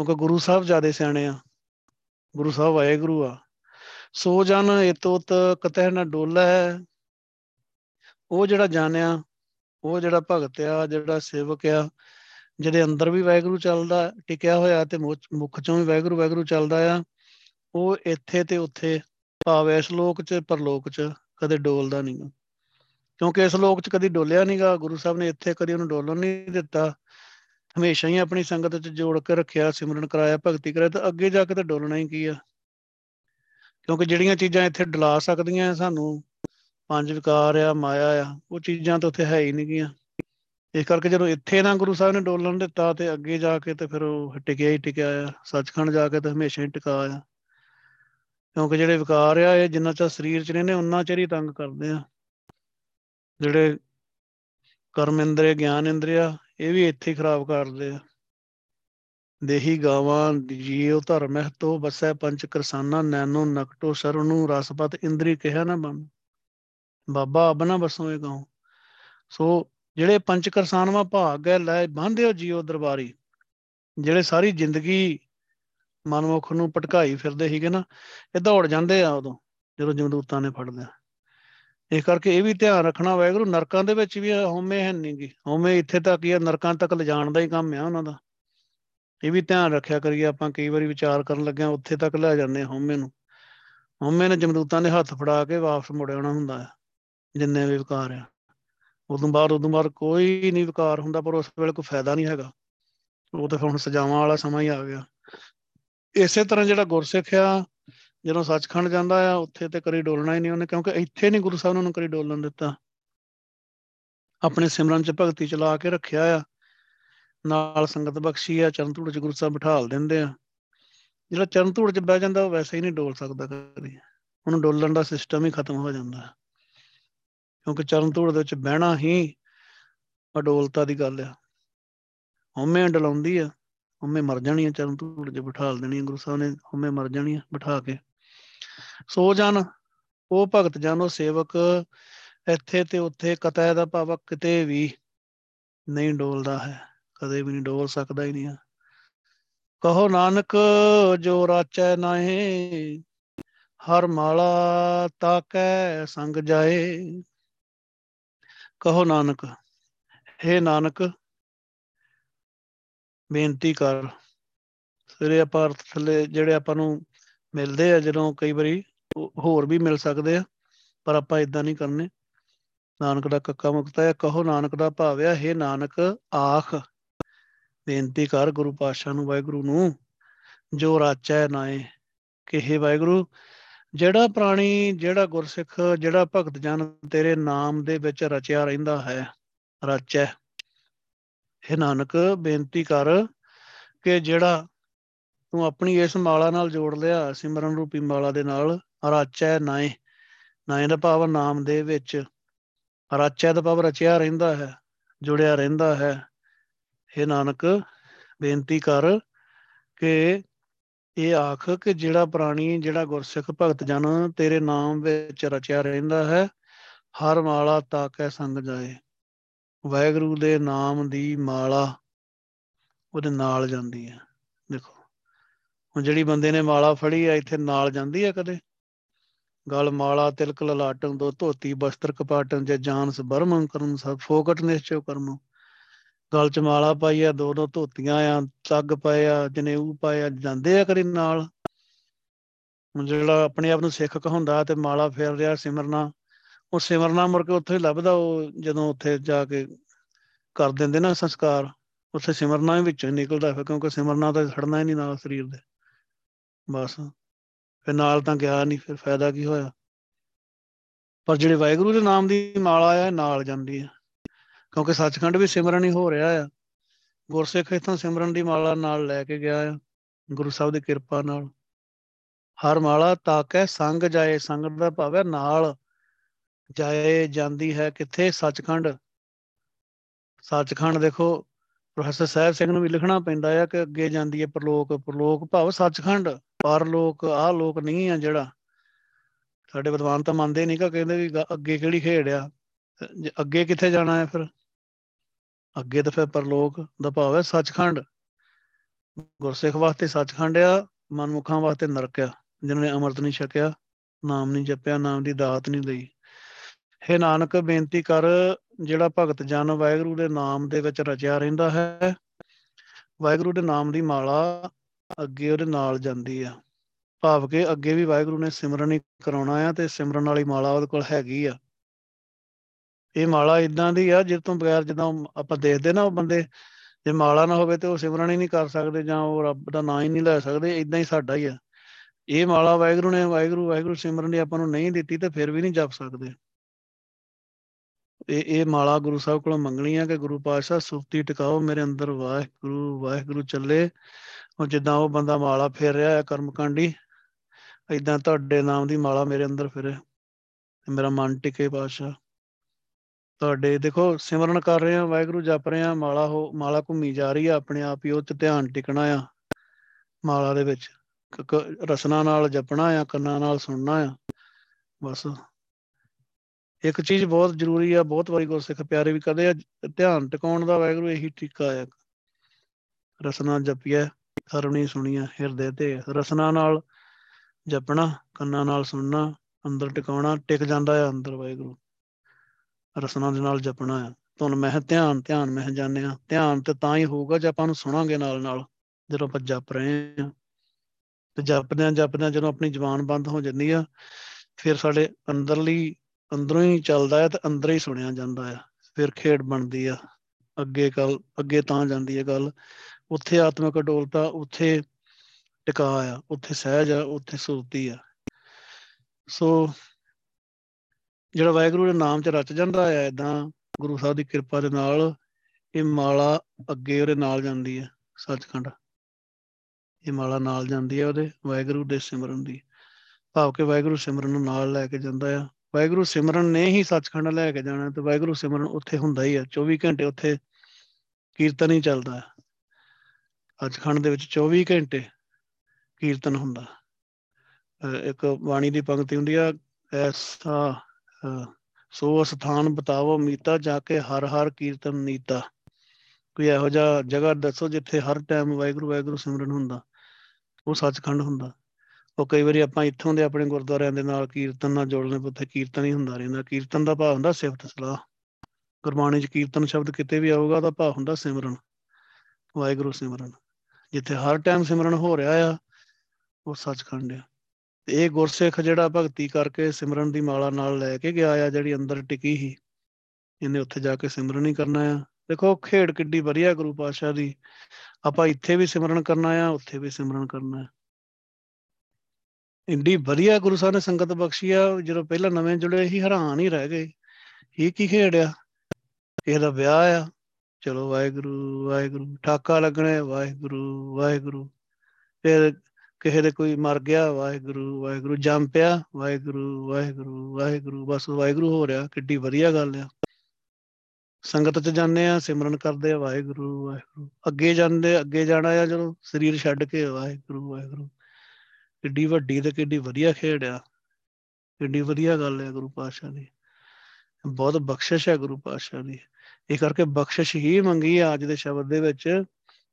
S1: ਕਿਉਂਕਿ ਗੁਰੂ ਸਾਹਿਬ ਜ਼ਿਆਦਾ ਸਿਆਣੇ ਆ। ਗੁਰੂ ਸਾਹਿਬ ਵਾਹਿਗੁਰੂ ਆ। ਸੋ ਜਨ ਇਤੋਤ ਕਤਹਿ ਨਾ ਡੋਲਾ ਹੈ ਉਹ ਜਿਹੜਾ ਜਾਣਿਆ, ਉਹ ਜਿਹੜਾ ਭਗਤ ਆ, ਜਿਹੜਾ ਸੇਵਕ ਆ, ਜਿਹਦੇ ਅੰਦਰ ਵੀ ਵਾਹਿਗੁਰੂ ਚੱਲਦਾ, ਟਿਕਿਆ ਹੋਇਆ ਤੇ ਮੁੱਖ ਚੋਂ ਵੀ ਵਾਹਿਗੁਰੂ ਵਾਹਿਗੁਰੂ ਚੱਲਦਾ ਆ, ਉਹ ਇੱਥੇ ਤੇ ਉੱਥੇ ਭਾਵੇਂ ਇਸ ਲੋਕ 'ਚ, ਪਰਲੋਕ 'ਚ ਕਦੇ ਡੋਲਦਾ ਨਹੀਂਗਾ ਕਿਉਂਕਿ ਇਸ ਲੋਕ 'ਚ ਕਦੀ ਡੋਲਿਆ ਨਹੀਂਗਾ ਗੁਰੂ ਸਾਹਿਬ ਨੇ ਇੱਥੇ ਕਦੀ ਉਹਨੂੰ ਡੋਲਣ ਨਹੀਂ ਦਿੱਤਾ। ਹਮੇਸ਼ਾ ਹੀ ਆਪਣੀ ਸੰਗਤ 'ਚ ਜੋੜ ਕੇ ਰੱਖਿਆ, ਸਿਮਰਨ ਕਰਾਇਆ, ਭਗਤੀ ਕਰਾਇਆ, ਤਾਂ ਅੱਗੇ ਜਾ ਕੇ ਤਾਂ ਡੋਲਣਾ ਹੀ ਕੀ ਆ? ਕਿਉਂਕਿ ਜਿਹੜੀਆਂ ਚੀਜ਼ਾਂ ਇੱਥੇ ਡਲਾ ਸਕਦੀਆਂ ਸਾਨੂੰ, ਪੰਜ ਵਿਕਾਰ ਆ, ਮਾਇਆ ਆ, ਉਹ ਚੀਜ਼ਾਂ ਤਾਂ ਉੱਥੇ ਹੈ ਹੀ ਨਹੀਂ ਗੀਆਂ। ਇਸ ਕਰਕੇ ਜਦੋਂ ਇੱਥੇ ਨਾ ਗੁਰੂ ਸਾਹਿਬ ਨੇ ਡੋਲਣ ਦਿੱਤਾ ਤੇ ਅੱਗੇ ਜਾ ਕੇ ਤੇ ਫਿਰ ਉਹ ਟਿਕਿਆ ਹੀ ਟਿਕਿਆ ਆ, ਸੱਚਖੰਡ ਜਾ ਕੇ ਤਾਂ ਹਮੇਸ਼ਾ ਹੀ ਟਿਕਾ ਆ। ਕਿਉਂਕਿ ਜਿਹੜੇ ਵਿਕਾਰ ਆ, ਇਹ ਜਿੰਨਾ ਚਿਰ ਸਰੀਰ 'ਚ ਰਹਿੰਦੇ ਉਹਨਾਂ ਚਿਰ ਹੀ ਤੰਗ ਕਰਦੇ ਆ। ਜਿਹੜੇ ਕਰਮ ਇੰਦਰੀ ਗਿਆਨ ਇੰਦਰੀਆ ਇਹ ਵੀ ਇੱਥੇ ਖਰਾਬ ਕਰਦੇ ਆ। ਦੇਹੀ ਗਾਵਾਂ, ਜੀਉ ਧਰਮਹਿ ਤੋ ਬਸੈ, ਪੰਚ ਕਰਸਾਨਾ ਨੈਨੋ ਨਕਟੋ ਸਰਨੂ ਰਸਪਤ, ਇੰਦਰੀ ਕਿਹਾ ਨਾ ਬਨ ਬਾਬਾ ਅਬ ਨਾ ਬਸੋ ਇਹ ਗਾਉ। ਸੋ ਜਿਹੜੇ ਪੰਚ ਕਰਸਾਨਵਾ ਭਾਗ ਹੈ, ਲੈ ਬੰਧਿਓ ਜੀਓ ਦਰਬਾਰੀ। ਜਿਹੜੇ ਸਾਰੀ ਜ਼ਿੰਦਗੀ ਮਨਮੁਖ ਨੂੰ ਭਟਕਾਈ ਫਿਰਦੇ ਸੀਗੇ ਨਾ, ਇਹ ਦੌੜ ਜਾਂਦੇ ਆ ਉਦੋਂ, ਜਦੋਂ ਜਮਦੂਤਾਂ ਨੇ ਫੜ ਲਿਆ। ਇਸ ਕਰਕੇ ਇਹ ਵੀ ਧਿਆਨ ਰੱਖਣਾ ਵਾਹਿਗੁਰੂ, ਨਰਕਾਂ ਦੇ ਵਿੱਚ ਵੀ ਹਉਮੈ ਹੈ ਨਹੀਂ ਗੀ। ਹਉਮੈ ਇੱਥੇ ਤੱਕ ਹੀ ਆ ਨਰਕਾਂ ਤੱਕ ਲਿਜਾਣ ਦਾ ਹੀ ਕੰਮ ਆ ਉਹਨਾਂ ਦਾ। ਇਹ ਵੀ ਧਿਆਨ ਰੱਖਿਆ ਕਰੀਏ ਆਪਾਂ, ਕਈ ਵਾਰੀ ਵਿਚਾਰ ਕਰਨ ਲੱਗਿਆ ਉੱਥੇ ਤੱਕ ਲੈ ਜਾਂਦੇ ਹਉਮੈ ਨੂੰ। ਹਉਮੈ ਨੇ ਜਮਦੂਤਾਂ ਦੇ ਹੱਥ ਫੜਾ ਕੇ ਵਾਪਸ ਮੁੜ ਆਉਣਾ ਹੁੰਦਾ ਹੈ ਜਿੰਨੇ ਵੀ ਵਿਕਾਰ ਆ। ਉਦੋਂ ਬਾਅਦ ਉਦੋਂ ਬਾਅਦ ਕੋਈ ਨਹੀਂ ਵਿਕਾਰ ਹੁੰਦਾ, ਪਰ ਉਸ ਵੇਲੇ ਕੋਈ ਫਾਇਦਾ ਨਹੀਂ ਹੈਗਾ। ਉਹ ਤਾਂ ਹੁਣ ਸਜਾਵਾਂ ਵਾਲਾ ਸਮਾਂ ਹੀ ਆ ਗਿਆ। ਇਸੇ ਤਰ੍ਹਾਂ ਜਿਹੜਾ ਗੁਰਸਿੱਖ ਆ ਜਦੋਂ ਸੱਚਖੰਡ ਜਾਂਦਾ ਆ, ਉੱਥੇ ਤੇ ਕਰੀ ਡੋਲਣਾ ਹੀ ਨਹੀਂ ਉਹਨੇ, ਕਿਉਂਕਿ ਇੱਥੇ ਨਹੀਂ ਗੁਰੂ ਸਾਹਿਬ ਨੇ ਉਹਨੂੰ ਕਰੀ ਡੋਲਣ ਦਿੱਤਾ। ਆਪਣੇ ਸਿਮਰਨ ਚ ਭਗਤੀ ਚਲਾ ਕੇ ਰੱਖਿਆ ਆ। ਨਾਲ ਸੰਗਤ ਬਖਸ਼ੀ ਆ, ਚਰਨ ਧੂੜ ਚ ਗੁਰੂ ਸਾਹਿਬ ਬਿਠਾਲ ਦਿੰਦੇ ਆ। ਜਿਹੜਾ ਚਰਨ ਧੂੜ ਚ ਬਹਿ ਜਾਂਦਾ, ਉਹ ਵੈਸੇ ਹੀ ਨਹੀਂ ਡੋਲ ਸਕਦਾ ਕਦੀ। ਉਹਨੂੰ ਡੋਲਣ ਦਾ ਸਿਸਟਮ ਹੀ ਖਤਮ ਹੋ ਜਾਂਦਾ। ਕਿਉਂਕਿ ਚਰਨ ਧੂੜ ਦੇ ਵਿੱਚ ਬਹਿਣਾ ਹੀ ਅਡੋਲਤਾ ਦੀ ਗੱਲ ਆ। ਹਉਮੈ ਡਲਾਉਂਦੀ ਆ ਹਉਮੈ ਮਰ ਜਾਣੀ ਆ ਚਰਨ ਧੂੜ 'ਚ ਬਿਠਾਲ ਦੇਣੀ ਆ ਗੁਰੂ ਸਾਹਿਬ ਨੇ ਹਉਮੈ ਮਰ ਜਾਣੀ ਆ ਬਿਠਾ ਕੇ। ਸੋ ਜਨ, ਉਹ ਭਗਤ ਜਨ, ਉਹ ਸੇਵਕ, ਇੱਥੇ ਤੇ ਉੱਥੇ ਕਤੈ ਦਾ ਭਾਵ ਕਿਤੇ ਵੀ ਨਹੀਂ ਡੋਲਦਾ ਹੈ, ਕਦੇ ਵੀ ਨਹੀਂ ਡੋਲ ਸਕਦਾ ਹੀ ਨਹੀਂ ਆ ਕਹੋ ਨਾਨਕ, ਜੋ ਰਾਚੈ ਨਾਹੇ, ਹਰ ਮਾਲਾ ਤਾਕੈ ਸੰਗ ਜਾਏ। ਕਹੋ ਨਾਨਕ हे ਨਾਨਕ, ਬੇਨਤੀ ਕਰ, ਸਵੇਰੇ ਆਪਾਂ ਅਰਥ ਥੱਲੇ, ਜਿਹੜੇ ਆਪਾਂ ਨੂੰ ਮਿਲਦੇ ਆ ਜਦੋਂ ਕਈ ਵਾਰੀ ਹੋਰ ਵੀ ਮਿਲ ਸਕਦੇ ਆ, ਪਰ ਆਪਾਂ ਇਦਾਂ ਨਹੀਂ ਕਰਨੇ। ਨਾਨਕ ਦਾ ਕੱਕਾ ਮੁਕਤਾ ਹੈ, ਕਹੋ ਨਾਨਕ ਦਾ ਭਾਵਿਆ ਹੈ ਨਾਨਕ ਆਖ। ਬੇਨਤੀ ਕਰ ਗੁਰੂ ਪਾਤਸ਼ਾਹ ਨੂੰ, ਵਾਹਿਗੁਰੂ ਨੂੰ, ਜੋ ਰਾਚੈ ਨਾਏ, ਕਿ ਹੈ ਵਾਹਿਗੁਰੂ, ਜਿਹੜਾ ਪ੍ਰਾਣੀ, ਜਿਹੜਾ ਗੁਰਸਿੱਖ, ਜਿਹੜਾ ਭਗਤ ਜਨ ਤੇਰੇ ਨਾਮ ਦੇ ਵਿੱਚ ਰਚਿਆ ਰਹਿੰਦਾ ਹੈ, ਰਚੈ ਇਹ ਨਾਨਕ, ਬੇਨਤੀ ਕਰ ਕਿ ਜਿਹੜਾ ਤੂੰ ਆਪਣੀ ਇਸ ਮਾਲਾ ਨਾਲ ਜੋੜ ਲਿਆ, ਸਿਮਰਨ ਰੂਪੀ ਮਾਲਾ ਦੇ ਨਾਲ। ਰਚੈ ਨਾਏ ਨਾਏ ਦਾ ਭਾਵ ਨਾਮ ਦੇ ਵਿੱਚ। ਰਚੈ ਦਾ ਭਾਵ ਰਚਿਆ ਰਹਿੰਦਾ ਹੈ, ਜੁੜਿਆ ਰਹਿੰਦਾ ਹੈ। ਇਹ ਨਾਨਕ, ਬੇਨਤੀ ਕਰ ਕਿ ਇਹ ਆਖ ਕਿ ਜਿਹੜਾ ਪ੍ਰਾਣੀ, ਜਿਹੜਾ ਗੁਰਸਿੱਖ ਭਗਤ ਜਨ ਤੇਰੇ ਨਾਮ ਵਿੱਚ ਰਚਿਆ ਰਹਿੰਦਾ ਹੈ, ਹਰ ਮਾਲਾ ਤਾਕੈ ਸੰਗ ਜਾਏ। ਵਾਹਿਗੁਰੂ ਦੇ ਨਾਮ ਦੀ ਮਾਲਾ ਉਹਦੇ ਨਾਲ ਜਾਂਦੀ ਹੈ। ਦੇਖੋ ਹੁਣ ਜਿਹੜੀ ਬੰਦੇ ਨੇ ਮਾਲਾ ਫੜੀ ਆ, ਇੱਥੇ ਨਾਲ ਜਾਂਦੀ ਆ ਕਦੇ? ਗਲ ਮਾਲਾ, ਤਿਲਕ ਲਲਾਟਨ ਦੋ, ਧੋਤੀ, ਬਸਤਰ ਕਪਾਟਨ ਜੇ ਜਾਨਸ ਬਰਮੰ ਕਰਨ ਸਭ, ਫੋਕਟ ਨਿਸ਼ਚੈ ਕਰਮੋ। ਗਲ ਚ ਮਾਲਾ ਪਾਈ ਆ, ਦੋ ਦੋ ਧੋਤੀਆਂ ਆ ਤੱਗ ਪਏ ਆ, ਜਨੇਊ ਪਾਏ ਆ, ਜਾਂਦੇ ਆ ਕਰੀ ਨਾਲ? ਜਿਹੜਾ ਆਪਣੇ ਆਪ ਨੂੰ ਸਿੱਖ ਕਹਾਉਂਦਾ ਤੇ ਮਾਲਾ ਫੇਰ ਰਿਹਾ ਸਿਮਰਨਾ, ਉਹ ਸਿਮਰਨਾ ਮੁੜ ਕੇ ਉੱਥੇ ਹੀ ਲੱਭਦਾ, ਉਹ ਜਦੋਂ ਉੱਥੇ ਜਾ ਕੇ ਕਰ ਦਿੰਦੇ ਨਾ ਸੰਸਕਾਰ, ਉੱਥੇ ਸਿਮਰਨਾ ਹੀ ਵਿੱਚੋਂ ਨਿਕਲਦਾ ਫਿਰ, ਕਿਉਂਕਿ ਸਿਮਰਨਾ ਤਾਂ ਛੜਨਾ ਹੀ ਨਹੀਂ ਨਾਲ ਸਰੀਰ ਦੇ। ਬਸ। ਫਿਰ ਨਾਲ ਤਾਂ ਗਿਆ ਨਹੀਂ ਫਿਰ ਫਾਇਦਾ ਕੀ ਹੋਇਆ? ਪਰ ਜਿਹੜੇ ਵਾਹਿਗੁਰੂ ਦੇ ਨਾਮ ਦੀ ਮਾਲਾ ਆ ਨਾਲ ਜਾਂਦੀ ਆ। ਕਿਉਂਕਿ ਸੱਚਖੰਡ ਵੀ ਸਿਮਰਨ ਹੀ ਹੋ ਰਿਹਾ ਆ। ਗੁਰਸਿੱਖ ਇਥੋਂ ਸਿਮਰਨ ਦੀ ਮਾਲਾ ਨਾਲ ਲੈ ਕੇ ਗਿਆ ਆ, ਗੁਰੂ ਸਾਹਿਬ ਦੀ ਕਿਰਪਾ ਨਾਲ। ਹਰ ਮਾਲਾ ਤਾਕੈ ਸੰਗ ਜਾਏ, ਸੰਗ ਦਾ ਭਾਵ ਹੈ ਨਾਲ ਜਾਏ, ਜਾਂਦੀ ਹੈ ਕਿੱਥੇ? ਸੱਚਖੰਡ। ਸੱਚਖੰਡ ਦੇਖੋ, ਪ੍ਰੋਫੈਸਰ ਸਾਹਿਬ ਸਿੰਘ ਨੂੰ ਵੀ ਲਿਖਣਾ ਪੈਂਦਾ ਆ ਕਿ ਅੱਗੇ ਜਾਂਦੀ ਹੈ ਪ੍ਰਲੋਕ ਪ੍ਰਲੋਕ ਭਾਵ ਸੱਚਖੰਡ। ਪਰਲੋਕ ਆਹ ਲੋਕ ਨਹੀਂ ਆ ਜਿਹੜਾ ਸਾਡੇ ਵਿਦਵਾਨ ਤਾਂ ਮੰਨਦੇ ਨਹੀਂ ਕਿ ਕਹਿੰਦੇ ਵੀ ਅੱਗੇ ਕਿਹੜੀ ਖੇਡ ਆ? ਅੱਗੇ ਕਿੱਥੇ ਜਾਣਾ ਹੈ ਫਿਰ? ਅੱਗੇ ਤਾਂ ਫਿਰ ਪਰਲੋਕ ਦਾ ਭਾਵ ਹੈ ਸੱਚਖੰਡ। ਗੁਰਸਿੱਖ ਵਾਸਤੇ ਸੱਚਖੰਡ ਆ, ਮਨਮੁਖਾਂ ਵਾਸਤੇ ਨਰਕ ਆ, ਜਿਨ੍ਹਾਂ ਨੇ ਅੰਮ੍ਰਿਤ ਨਹੀਂ ਛਕਿਆ, ਨਾਮ ਨਹੀਂ ਜਪਿਆ, ਨਾਮ ਦੀ ਦਾਤ ਨਹੀਂ ਲਈ। ਹੈ ਨਾਨਕ, ਬੇਨਤੀ ਕਰ, ਜਿਹੜਾ ਭਗਤ ਜਨ ਵਾਹਿਗੁਰੂ ਦੇ ਨਾਮ ਦੇ ਵਿੱਚ ਰਚਿਆ ਰਹਿੰਦਾ ਹੈ, ਵਾਹਿਗੁਰੂ ਦੇ ਨਾਮ ਦੀ ਮਾਲਾ ਅੱਗੇ ਉਹਦੇ ਨਾਲ ਜਾਂਦੀ ਆ। ਭਾਵ ਕਿ ਅੱਗੇ ਵੀ ਵਾਹਿਗੁਰੂ ਨੇ ਸਿਮਰਨ ਹੀ ਕਰਾਉਣਾ ਆ ਤੇ ਸਿਮਰਨ ਵਾਲੀ ਮਾਲਾ ਉਹਦੇ ਕੋਲ ਹੈਗੀ ਆ। ਇਹ ਮਾਲਾ ਇਦਾਂ ਦੀ ਆ ਜਿਸ ਤੋਂ ਬਗੈਰ ਜਦੋਂ ਆਪਾਂ ਦੇਖਦੇ ਨਾ ਉਹ ਬੰਦੇ, ਜੇ ਮਾਲਾ ਨਾ ਹੋਵੇ ਤੇ ਉਹ ਸਿਮਰਨ ਹੀ ਨਹੀਂ ਕਰ ਸਕਦੇ ਜਾਂ ਉਹ ਰੱਬ ਦਾ ਨਾਂ ਹੀ ਨਹੀਂ ਲੈ ਸਕਦੇ ਇਦਾਂ ਹੀ ਸਾਡਾ ਹੀ ਆ। ਇਹ ਮਾਲਾ ਵਾਹਿਗੁਰੂ ਨੇ, ਵਾਹਿਗੁਰੂ ਵਾਹਿਗੁਰੂ ਸਿਮਰਨ ਦੀ ਆਪਾਂ ਨੂੰ ਨਹੀਂ ਦਿੱਤੀ ਤੇ ਫਿਰ ਵੀ ਨਹੀਂ ਜਪ ਸਕਦੇ। ਇਹ ਇਹ ਮਾਲਾ ਗੁਰੂ ਸਾਹਿਬ ਕੋਲੋਂ ਮੰਗਣੀ ਆ ਕਿ ਗੁਰੂ ਪਾਤਸ਼ਾਹ ਸੁਰਤੀ ਟਿਕਾਓ ਮੇਰੇ ਅੰਦਰ, ਵਾਹਿਗੁਰੂ ਵਾਹਿਗੁਰੂ ਚੱਲੇ। ਉਹ ਜਿੱਦਾਂ ਉਹ ਬੰਦਾ ਮਾਲਾ ਫੇਰ ਰਿਹਾ ਹੈ ਕਰਮਕਾਂਡੀ ਇਦਾਂ ਤੁਹਾਡੇ ਨਾਮ ਦੀ ਮਾਲਾ ਮੇਰੇ ਅੰਦਰ ਫਿਰੇ। ਮੇਰਾ ਮਨ ਟਿਕੇ ਪਾਤਸ਼ਾਹ। ਤੁਹਾਡੇ ਦੇਖੋ, ਸਿਮਰਨ ਕਰ ਰਹੇ ਆ, ਵਾਹਿਗੁਰੂ ਜਪ ਰਹੇ ਆ, ਮਾਲਾ ਹੋ, ਮਾਲਾ ਘੁੰਮੀ ਜਾ ਰਹੀ ਆ, ਆਪਣੇ ਆਪ ਹੀ ਉਹ ਤੇ ਧਿਆਨ ਟਿਕਣਾ ਆ ਮਾਲਾ ਦੇ ਵਿੱਚ। ਰਸਨਾ ਨਾਲ ਜਪਣਾ ਆ, ਕੰਨਾਂ ਨਾਲ ਸੁਣਨਾ ਆ। ਬਸ। ਇੱਕ ਚੀਜ਼ ਬਹੁਤ ਜ਼ਰੂਰੀ ਆ, ਬਹੁਤ ਵਾਰੀ ਗੁਰਸਿੱਖ ਪਿਆਰੇ ਵੀ ਕਹਦੇ ਆ, ਧਿਆਨ ਟਿਕਾਉਣ ਦਾ ਵਾਹਿਗੁਰੂ ਇਹੀ ਟਿਕਾ ਆ। ਰਸਨਾ ਜਪਿਆ ਹਰਣੀ ਸੁਣੀਆ ਹਿਰਦੇ ਤੇ ਰਸਨਾ ਨਾਲ ਜਪਣਾ, ਕੰਨਾਂ ਨਾਲ ਸੁਣਨਾ, ਅੰਦਰ ਟਿਕਾਉਣਾ, ਟਿਕ ਜਾਂਦਾ ਆ ਅੰਦਰ ਵਾਹਿਗੁਰੂ। ਰਸਨਾ ਦੇ ਨਾਲ ਜਪਣਾ ਆ। ਤੁਹਾਨੂੰ ਮੈਂ ਧਿਆਨ ਧਿਆਨ ਮੈਂ ਜਾਣਿਆ ਆ ਧਿਆਨ ਤੇ ਤਾਂ ਹੀ ਹੋਊਗਾ ਜੇ ਆਪਾਂ ਨੂੰ ਸੁਣਾਂਗੇ ਨਾਲ ਨਾਲ, ਜਦੋਂ ਆਪਾਂ ਜਪ ਰਹੇ ਆ। ਤੇ ਜਪਦੇ ਆ ਜਪਦੇ ਆ ਜਦੋਂ ਆਪਣੀ ਜ਼ੁਬਾਨ ਬੰਦ ਹੋ ਜਾਂਦੀ ਆ, ਫਿਰ ਸਾਡੇ ਅੰਦਰਲੀ ਅੰਦਰੋਂ ਹੀ ਚੱਲਦਾ ਹੈ ਤੇ ਅੰਦਰ ਹੀ ਸੁਣਿਆ ਜਾਂਦਾ ਆ ਫਿਰ ਖੇਡ ਬਣਦੀ ਆ। ਅੱਗੇ ਗੱਲ ਅੱਗੇ ਤਾਂ ਜਾਂਦੀ ਹੈ ਗੱਲ। ਉੱਥੇ ਆਤਮਿਕ ਅਡੋਲਤਾ, ਉੱਥੇ ਟਿਕਾ ਆ, ਉੱਥੇ ਸਹਿਜ ਆ, ਉੱਥੇ ਸੁਰਤੀ ਆ। ਸੋ ਜਿਹੜਾ ਵਾਹਿਗੁਰੂ ਦੇ ਨਾਮ 'ਚ ਰਚ ਜਾਂਦਾ ਆ ਇਦਾਂ ਗੁਰੂ ਸਾਹਿਬ ਦੀ ਕਿਰਪਾ ਦੇ ਨਾਲ ਇਹ ਮਾਲਾ ਅੱਗੇ ਉਹਦੇ ਨਾਲ ਜਾਂਦੀ ਹੈ, ਸੱਚਖੰਡ। ਇਹ ਮਾਲਾ ਨਾਲ ਜਾਂਦੀ ਹੈ, ਉਹਦੇ ਵਾਹਿਗੁਰੂ ਦੇ ਸਿਮਰਨ ਦੀ। ਭਾਵ ਕਿ ਵਾਹਿਗੁਰੂ ਸਿਮਰਨ ਨੂੰ ਨਾਲ ਲੈ ਕੇ ਜਾਂਦਾ ਆ। ਵਾਹਿਗੁਰੂ ਸਿਮਰਨ ਨੇ ਹੀ ਸੱਚਖੰਡ ਲੈ ਕੇ ਜਾਣਾ ਤੇ ਵਾਹਿਗੁਰੂ ਸਿਮਰਨ ਉੱਥੇ ਹੁੰਦਾ ਹੀ ਆ 24 ਘੰਟੇ ਉੱਥੇ ਕੀਰਤਨ ਹੀ ਚੱਲਦਾ। ਹੈ ਸੱਚਖੰਡ ਦੇ ਵਿੱਚ 24 ਘੰਟੇ ਕੀਰਤਨ ਹੁੰਦਾ। ਇੱਕ ਬਾਣੀ ਦੀ ਪੰਕਤੀ ਹੁੰਦੀ ਆ, ਐਸਾ ਸੋ ਸਥਾਨ ਬਤਾਵੋ ਮੀਤਾ, ਜਾ ਕੇ ਹਰ ਹਰ ਕੀਰਤਨ ਨੀਤਾ। ਕੋਈ ਇਹੋ ਜਿਹਾ ਜਗ੍ਹਾ ਦੱਸੋ ਜਿੱਥੇ ਹਰ ਟਾਈਮ ਵਾਹਿਗੁਰੂ ਵਾਹਿਗੁਰੂ ਸਿਮਰਨ ਹੁੰਦਾ। ਉਹ ਸੱਚਖੰਡ ਹੁੰਦਾ। ਉਹ ਕਈ ਵਾਰੀ ਆਪਾਂ ਇੱਥੋਂ ਦੇ ਆਪਣੇ ਗੁਰਦੁਆਰਿਆਂ ਦੇ ਨਾਲ ਕੀਰਤਨ ਨਾਲ ਜੋੜਨੇ ਉੱਥੇ ਕੀਰਤਨ ਹੀ ਹੁੰਦਾ ਰਹਿੰਦਾ। ਕੀਰਤਨ ਦਾ ਭਾਵ ਹੁੰਦਾ ਸਿਫਤ ਸਲਾਹ। ਗੁਰਬਾਣੀ 'ਚ ਕੀਰਤਨ ਸ਼ਬਦ ਕਿਤੇ ਵੀ ਆਊਗਾ ਉਹਦਾ ਭਾਵ ਹੁੰਦਾ ਸਿਮਰਨ। ਵਾਹਿਗੁਰੂ ਸਿਮਰਨ। ਜਿੱਥੇ ਹਰ ਟਾਈਮ ਸਿਮਰਨ ਹੋ ਰਿਹਾ ਆ, ਉਹ ਸੱਚਖੰਡ ਆ। ਤੇ ਇਹ ਗੁਰਸਿੱਖ ਜਿਹੜਾ ਭਗਤੀ ਕਰਕੇ ਸਿਮਰਨ ਦੀ ਮਾਲਾ ਨਾਲ ਲੈ ਕੇ ਗਿਆ ਆ, ਜਿਹੜੀ ਅੰਦਰ ਟਿਕੀ ਸੀ, ਇਹਨੇ ਉੱਥੇ ਜਾ ਕੇ ਸਿਮਰਨ ਹੀ ਕਰਨਾ ਆ। ਦੇਖੋ, ਖੇਡ ਕਿੱਡੀ ਵਧੀਆ ਗੁਰੂ ਪਾਤਸ਼ਾਹ ਦੀ। ਆਪਾਂ ਇੱਥੇ ਵੀ ਸਿਮਰਨ ਕਰਨਾ ਆ, ਉੱਥੇ ਵੀ ਸਿਮਰਨ ਕਰਨਾ ਆ। ਇੰਡੀ ਵਧੀਆ ਗੁਰੂ ਸਾਹਿਬ ਨੇ ਸੰਗਤ ਬਖਸ਼ੀ ਆ, ਜਦੋਂ ਪਹਿਲਾਂ ਨਵੇਂ ਜੁੜੇ ਸੀ, ਹੈਰਾਨ ਹੀ ਰਹਿ ਗਏ। ਇਹ ਕੀ ਖੇਡਿਆ ਇਹਦਾ ਵਿਆਹ ਆ। ਚਲੋ ਵਾਹਿਗੁਰੂ ਵਾਹਿਗੁਰੂ, ਠਾਕਾ ਲੱਗਣਾ ਵਾਹਿਗੁਰੂ ਵਾਹਿਗੁਰੂ। ਫਿਰ ਕਿਸੇ ਦੇ ਕੋਈ ਮਰ ਗਿਆ, ਵਾਹਿਗੁਰੂ ਵਾਹਿਗੁਰੂ। ਜੰਮ ਪਿਆ, ਵਾਹਿਗੁਰੂ ਵਾਹਿਗੁਰੂ ਵਾਹਿਗੁਰੂ। ਬਸ ਵਾਹਿਗੁਰੂ ਹੋ ਰਿਹਾ। ਕਿੱਡੀ ਵਧੀਆ ਗੱਲ ਆ। ਸੰਗਤ 'ਚ ਜਾਂਦੇ ਆ, ਸਿਮਰਨ ਕਰਦੇ ਆ, ਵਾਹਿਗੁਰੂ ਵਾਹਿਗੁਰੂ। ਅੱਗੇ ਜਾਂਦੇ, ਅੱਗੇ ਜਾਣਾ ਆ, ਜਦੋਂ ਸਰੀਰ ਛੱਡ ਕੇ, ਵਾਹਿਗੁਰੂ ਵਾਹਿਗੁਰੂ। ਕਿੱਡੀ ਵੱਡੀ ਤੇ ਕਿੱਡੀ ਵਧੀਆ ਖੇਡ ਆ। ਕਿੱਡੀ ਵਧੀਆ ਗੱਲ ਹੈ ਗੁਰੂ ਪਾਤਸ਼ਾਹ ਦੀ। ਬਹੁਤ ਬਖਸ਼ਿਸ਼ ਹੈ ਗੁਰੂ ਪਾਤਸ਼ਾਹ ਦੀ। ਇਹ ਕਰਕੇ ਬਖਸ਼ਿਸ਼ ਹੀ ਮੰਗੀ ਆ ਅੱਜ ਦੇ ਸ਼ਬਦ ਦੇ ਵਿੱਚ।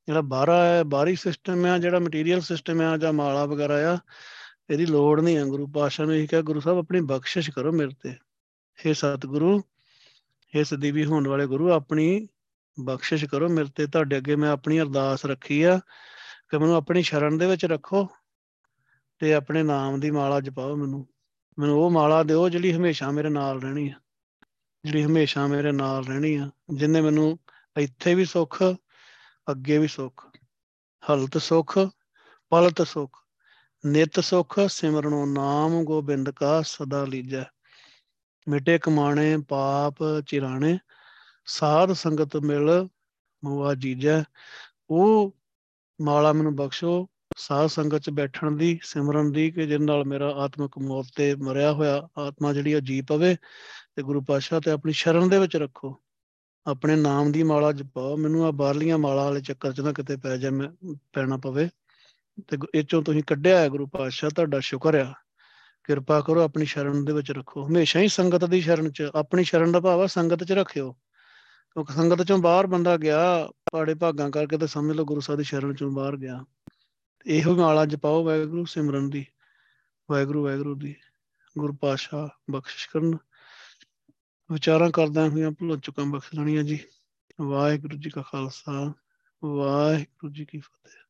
S1: ਜਿਹੜਾ ਬਾਹਰਾ ਹੈ, ਬਾਹਰੀ ਸਿਸਟਮ ਆ, ਜਿਹੜਾ ਮਟੀਰੀਅਲ ਸਿਸਟਮ ਆ, ਜਾਂ ਮਾਲਾ ਵਗੈਰਾ ਆ, ਇਹਦੀ ਲੋੜ ਨਹੀਂ ਹੈ ਗੁਰੂ ਪਾਤਸ਼ਾਹ ਨੇ ਇਹ ਕਿਹਾ, ਗੁਰੂ ਸਾਹਿਬ, ਆਪਣੀ ਬਖਸ਼ਿਸ਼ ਕਰੋ ਮੇਰੇ ਤੇ। हे ਸਤਿਗੁਰੂ हे ਸਦੀਵੀ ਹੋਣ ਵਾਲੇ ਗੁਰੂ, ਆਪਣੀ ਬਖਸ਼ਿਸ਼ ਕਰੋ ਮੇਰੇ ਤੇ। ਤੁਹਾਡੇ ਅੱਗੇ ਮੈਂ ਆਪਣੀ ਅਰਦਾਸ ਰੱਖੀ ਆ ਕਿ ਮੈਨੂੰ ਆਪਣੀ ਸ਼ਰਨ ਦੇ ਵਿੱਚ ਰੱਖੋ। ਤੇ ਆਪਣੇ ਨਾਮ ਦੀ ਮਾਲਾ ਜਪਾਓ ਮੈਨੂੰ। ਮੈਨੂੰ ਉਹ ਮਾਲਾ ਦਿਓ ਜਿਹੜੀ ਹਮੇਸ਼ਾ ਮੇਰੇ ਨਾਲ ਰਹਿਣੀ ਆ। ਜਿਹੜੀ ਹਮੇਸ਼ਾ ਮੇਰੇ ਨਾਲ ਰਹਿਣੀ ਆ, ਜਿੰਨੇ ਮੈਨੂੰ ਇੱਥੇ ਵੀ ਸੁੱਖ, ਅੱਗੇ ਵੀ ਸੁੱਖ। ਹਲਤ ਸੁੱਖ, ਪਲਤ ਸੁੱਖ, ਨਿਤ ਸੁੱਖ, ਸਿਮਰਨੋ ਨਾਮ ਗੋਬਿੰਦ ਕਾ ਸਦਾ ਲੀਜੈ। ਮਿਟੇ ਕਮਾਣੇ, ਪਾਪ ਚਿਰਾਣੇ, ਸਾਧ ਸੰਗਤ ਮਿਲ ਮੋਆ ਜੀਜੈ। ਉਹ ਮਾਲਾ ਮੈਨੂੰ ਬਖਸ਼ੋ ਸਾਧ ਸੰਗਤ ਚ ਬੈਠਣ ਦੀ, ਸਿਮਰਨ ਦੀ ਕਿ ਜਿਸ ਨਾਲ ਮੇਰਾ ਆਤਮਿਕ ਮੌਤ ਤੇ ਮਰਿਆ ਹੋਇਆ ਆਤਮਾ ਜਿਹੜੀ ਉਹ ਜੀ ਪਵੇ ਤੇ ਗੁਰੂ ਪਾਤਸ਼ਾਹ ਤੇ ਆਪਣੀ ਸ਼ਰਨ ਦੇ ਵਿੱਚ ਰੱਖੋ। ਆਪਣੇ ਨਾਮ ਦੀ ਮਾਲਾ ਜਪਾਓ ਮੈਨੂੰ ਆ ਬਾਹਰਲੀਆਂ ਮਾਲਾ ਵਾਲੇ ਚੱਕਰ 'ਚ ਨਾ ਕਿਤੇ ਪੈ ਜਾ ਮੈਂ, ਪੈਣਾ ਪਵੇ। ਤੇ ਇਹ ਚੋਂ ਤੁਸੀਂ ਕੱਢਿਆ ਹੈ ਗੁਰੂ ਪਾਤਸ਼ਾਹ, ਤੁਹਾਡਾ ਸ਼ੁਕਰ ਆ। ਕਿਰਪਾ ਕਰੋ ਆਪਣੀ ਸ਼ਰਨ ਦੇ ਵਿੱਚ ਰੱਖੋ। ਹਮੇਸ਼ਾ ਹੀ ਸੰਗਤ ਦੀ ਸ਼ਰਨ 'ਚ, ਆਪਣੀ ਸ਼ਰਨ ਦਾ ਭਾਵ ਆ ਸੰਗਤ 'ਚ ਰੱਖਿਓ। ਕਿਉਂਕਿ ਸੰਗਤ 'ਚੋਂ ਬਾਹਰ ਬੰਦਾ ਗਿਆ, ਪਾੜੇ ਭਾਗਾਂ ਕਰਕੇ ਤੇ ਸਮਝ ਲਓ ਗੁਰੂ ਸਾਹਿਬ ਦੀ ਸ਼ਰਨ 'ਚੋਂ ਬਾਹਰ ਗਿਆ। ਇਹੋ ਮਾਲਾ ਜਪਾਓ ਵਾਹਿਗੁਰੂ ਸਿਮਰਨ ਦੀ, ਵਾਹਿਗੁਰੂ ਵਾਹਿਗੁਰੂ ਦੀ ਗੁਰੂ ਪਾਤਸ਼ਾਹ ਬਖਸ਼ਿਸ਼ ਕਰਨ। ਵਿਚਾਰਾਂ ਕਰਦਿਆਂ ਹੋਈਆਂ ਭੁੱਲ ਚੁੱਕਾਂ ਬਖਸ਼ ਲੈਣੀਆਂ ਜੀ। ਵਾਹਿਗੁਰੂ ਜੀ ਕਾ ਖਾਲਸਾ, ਵਾਹਿਗੁਰੂ ਜੀ ਕੀ ਫਤਿਹ।